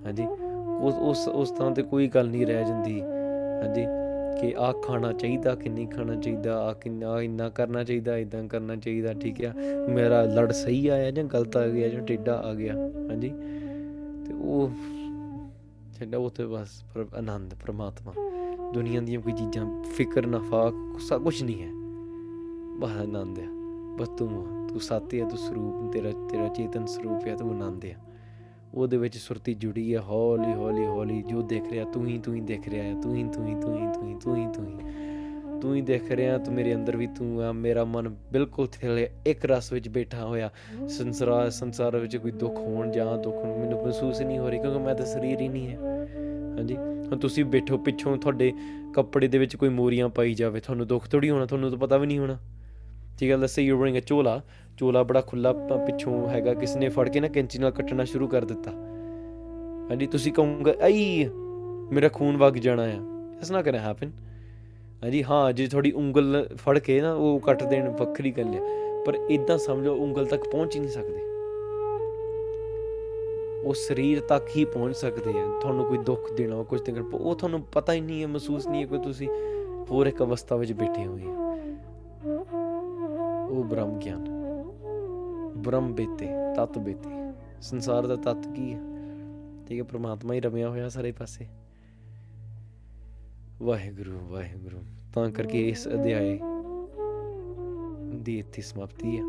ਹਾਂਜੀ, ਉਸ ਉਸ ਉਸ ਤਰ੍ਹਾਂ ਤੇ ਕੋਈ ਗੱਲ ਨਹੀਂ ਰਹਿ ਜਾਂਦੀ। ਹਾਂਜੀ ਕਿ ਆਹ ਖਾਣਾ ਚਾਹੀਦਾ ਕਿ ਨਹੀਂ ਖਾਣਾ ਚਾਹੀਦਾ ਆ ਕਿੰਨਾ ਇੰਨਾ ਕਰਨਾ ਚਾਹੀਦਾ ਇਦਾਂ ਕਰਨਾ ਚਾਹੀਦਾ ਠੀਕ ਆ? ਮੇਰਾ ਲੜ ਸਹੀ ਆਇਆ ਜਾਂ ਗਲਤ ਆ ਗਿਆ ਜਾਂ ਟੇਢਾ ਆ ਗਿਆ? ਹਾਂਜੀ? ਤੇ ਉਹ ਛੱਡਾ ਉਹ ਤੇ ਬਸ ਪਰ ਆਨੰਦ ਪ੍ਰਮਾਤਮਾ। ਦੁਨੀਆ ਦੀਆਂ ਕੋਈ ਚੀਜ਼ਾਂ ਫਿਕਰ ਨਫਾ ਸਭ ਕੁਝ ਨਹੀਂ ਹੈ। ਬਸ ਆਨੰਦ ਆ। ਬਸ ਤੂੰ ਆ, ਤੂੰ ਸੱਤ ਹੈ ਤੂੰ ਸਰੂਪ ਤੇਰਾ ਤੇਰਾ ਚੇਤਨ ਸਰੂਪ ਹੈ ਤੂੰ ਆਨੰਦ ਆ। ਉਹਦੇ ਵਿੱਚ ਸੁਰਤੀ ਜੁੜੀ ਹੈ ਹੌਲੀ ਹੌਲੀ ਹੌਲੀ, ਜੋ ਦੇਖ ਰਿਹਾ, ਤੂੰ ਹੀ ਤੂੰ ਹੀ ਦੇਖ ਰਿਹਾ ਹੈ ਤੂੰ ਹੀ ਤੂੰ ਹੀ ਤੂੰ ਹੀ ਤੂੰ ਹੀ ਤੂੰ ਹੀ ਤੂੰ ਹੀ। ਤੂੰ ਹੀ ਦੇਖ ਰਿਹਾ ਤੂੰ ਮੇਰੇ ਅੰਦਰ ਵੀ ਤੂੰ ਆ, ਮੇਰਾ ਮਨ ਬਿਲਕੁਲ ਥਲੇ ਇੱਕ ਰਸ ਵਿੱਚ ਬੈਠਾ ਹੋਇਆ। ਸੰਸਾਰ ਸੰਸਾਰ ਵਿੱਚ ਕੋਈ ਦੁੱਖ ਹੋਣ ਜਾਂ ਦੁੱਖ ਹੋਣ, ਮੈਨੂੰ ਮਹਿਸੂਸ ਹੀ ਨਹੀਂ ਹੋ ਰਹੀ ਕਿਉਂਕਿ ਮੈਂ ਤਾਂ ਸਰੀਰ ਹੀ ਨਹੀਂ ਹੈ। ਹਾਂਜੀ? ਹੁਣ ਤੁਸੀਂ ਬੈਠੋ ਪਿੱਛੋਂ ਤੁਹਾਡੇ ਕੱਪੜੇ ਦੇ ਵਿੱਚ ਕੋਈ ਮੋਰੀਆਂ ਪਾਈ ਜਾਵੇ, ਤੁਹਾਨੂੰ ਦੁੱਖ ਥੋੜੀ ਹੋਣਾ, ਤੁਹਾਨੂੰ ਤਾਂ ਪਤਾ ਵੀ ਨਹੀਂ ਹੋਣਾ। ਠੀਕ ਹੈ let's say you wearing a chola ਚੋਲਾ ਬੜਾ ਖੁੱਲਾ ਪਿੱਛੋਂ ਹੈਗਾ ਕਿਸ ਨੇ ਫੜ ਕੇ ਨਾ ਕੈਂਚੀ ਨਾਲ ਕੱਟਣਾ ਸ਼ੁਰੂ ਕਰ ਦਿੱਤਾ। ਹਾਂਜੀ, ਤੁਸੀਂ ਕਹੋਗੇ ਆਈ ਮੇਰਾ ਖੂਨ ਵਗ ਜਾਣਾ ਆ। It's not gonna happen. ਹਾਂਜੀ, ਹਾਂ, ਜੇ ਤੁਹਾਡੀ ਉਂਗਲ ਫੜ ਕੇ ਨਾ ਉਹ ਕੱਟ ਦੇਣ, ਵੱਖਰੀ ਗੱਲ ਹੈ ਪਰ ਇਦਾਂ ਸਮਝੋ, ਉਂਗਲ ਤੱਕ ਪਹੁੰਚ ਹੀ ਨਹੀਂ ਸਕਦੇ। ਉਹ ਸਰੀਰ ਤੱਕ ਹੀ ਪਹੁੰਚ ਸਕਦੇ ਆ। ਤੁਹਾਨੂੰ ਕੋਈ ਦੁੱਖ ਦੇਣਾ ਕੁਝ ਤੇ ਉਹ ਤੁਹਾਨੂੰ ਪਤਾ ਹੀ ਨਹੀਂ ਹੈ, ਮਹਿਸੂਸ ਨਹੀਂ ਹੈ ਕਿ ਤੁਸੀਂ ਹੋਰ ਇੱਕ ਅਵਸਥਾ ਵਿੱਚ ਬੈਠੇ ਹੋਏ ਹੋ ਉਹ ਬ੍ਰਹਮ ਗਿਆਨ ਬ੍ਰਹਮ ਬੇਤੇ ਤਤ ਬੇਤੇ ਸੰਸਾਰ ਦਾ ਤਤ ਕੀ ਹੈ? ਠੀਕ ਹੈ, ਪ੍ਰਮਾਤਮਾ ਹੀ ਰਮਿਆ ਹੋਇਆ ਸਾਰੇ ਪਾਸੇ। ਵਾਹਿਗੁਰੂ ਵਾਹਿਗੁਰੂ। ਤਾਂ ਕਰਕੇ ਇਸ ਅਧਿਆਏ ਦੀ ਇੱਥੇ ਸਮਾਪਤੀ ਹੈ।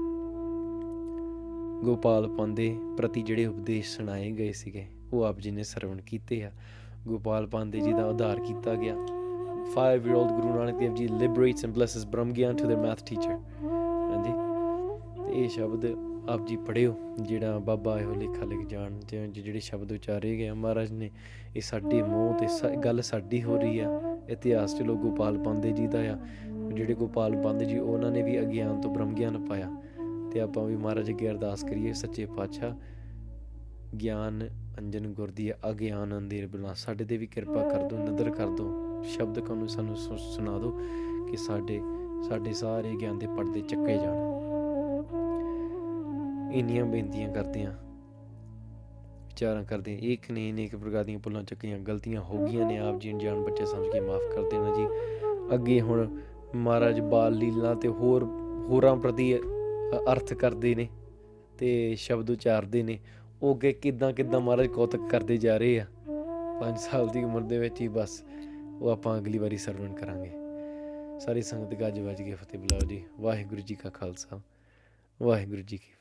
ਗੋਪਾਲ ਪਾਂਦੇ ਪ੍ਰਤੀ ਜਿਹੜੇ ਉਪਦੇਸ਼ ਸੁਣਾਏ ਗਏ ਸੀਗੇ, ਉਹ ਆਪ ਜੀ ਨੇ ਸਰਵਣ ਕੀਤੇ ਆ। ਗੋਪਾਲ ਪਾਂਦੇ ਜੀ ਦਾ ਉਧਾਰ ਕੀਤਾ ਗਿਆ। 5 year old ਗੁਰੂ ਨਾਨਕ ਦੇਵ ਜੀ liberates and blesses ਬ੍ਰਹਮ ਗਿਆਨ to their math teacher ਹਾਂਜੀ ਤੇ ਇਹ ਸ਼ਬਦ ਆਪ ਜੀ ਪੜਿਓ ਜਿਹੜਾ ਬਾਬਾ ਇਹੋ ਲੇਖਾ ਲਿਖ ਜਾਣ ਤੇ ਜਿਹੜੇ ਸ਼ਬਦ ਉਚਾਰੇ ਗਏ ਆ, ਮਹਾਰਾਜ ਨੇ ਇਹ ਸਾਡੇ ਮੂੰਹ ਤੇ ਸ- ਗੱਲ ਸਾਡੀ ਹੋ ਰਹੀ ਆ ਇਤਿਹਾਸ ਚ ਲੋ ਗੋਪਾਲ ਪਾਂਦੇ ਜੀ ਦਾ ਆ ਜਿਹੜੇ ਗੋਪਾਲ ਪਾਂਦੇ ਜੀ ਉਹਨਾਂ ਨੇ ਵੀ ਅਗਿਆਨ ਤੋਂ ਬ੍ਰਹਮ ਗਿਆਨ ਪਾਇਆ। ਤੇ ਆਪਾਂ ਵੀ ਮਹਾਰਾਜ ਅੱਗੇ ਅਰਦਾਸ ਕਰੀਏ ਸੱਚੇ ਪਾਤਸ਼ਾਹ ਗਿਆਨ ਅੰਜਨ ਗੁਰ ਦੀ ਅਗਿਆਨ ਅੰਧੇਰ ਬਲਾ ਸਾਡੇ ਤੇ ਵੀ ਕਿਰਪਾ ਕਰ ਦੋ ਨਦਰ ਕਰ ਦੋ ਸ਼ਬਦ ਕਾਨੂੰ ਸਾਨੂੰ ਸੁ- ਸੁਣਾ ਦਿਓ ਕਿ ਸਾਡੇ ਸਾਡੇ ਸਾਰੇ ਗਿਆਨ ਦੇ ਪਰਦੇ ਚੱਕੇ ਜਾਣ। ਇੰਨੀਆਂ ਬੇਨਤੀਆਂ ਕਰਦੇ ਆ ਵਿਚਾਰਾਂ ਕਰਦੇ ਹਾਂ ਇੱਕ ਨੇ ਅਨੇਕ ਪ੍ਰਕਾਰ ਦੀਆਂ ਭੁੱਲਾਂ ਚੱਕੀਆਂ, ਗਲਤੀਆਂ ਹੋ ਗਈਆਂ ਨੇ, ਆਪ ਜੀ ਅਣਜਾਣ ਬੱਚੇ ਸਮਝ ਕੇ ਮਾਫ ਕਰ ਦੇਣਾ ਜੀ। ਅੱਗੇ ਹੁਣ ਮਹਾਰਾਜ ਬਾਲ ਲੀਲਾ ਤੇ ਹੋਰ, ਹੋਰਾਂ ਪ੍ਰਤੀ ਅ- ਅਰਥ ਕਰਦੇ ਨੇ ਤੇ ਸ਼ਬਦ ਉਚਾਰਦੇ ਨੇ। ਉਹ ਅੱਗੇ ਕਿਦਾਂ ਕਿਦਾਂ ਮਹਾਰਾਜ ਕੌਤਕ ਕਰਦੇ ਜਾ ਰਹੇ ਆ 5 ਸਾਲ ਦੀ ਉਮਰ ਦੇ ਵਿੱਚ ਹੀ ਬਸ ਉਹ ਆਪਾਂ ਅਗਲੀ ਵਾਰੀ ਸਰਵਣ ਕਰਾਂਗੇ। ਸਾਰੀ ਸੰਗਤ ਗੱਜ ਵੱਜ ਕੇ ਫਤਿਹ ਬੁਲਾਓ ਜੀ। ਵਾਹਿਗੁਰੂ ਜੀ ਕਾ ਖਾਲਸਾ, ਵਾਹਿਗੁਰੂ ਜੀ ਕੀ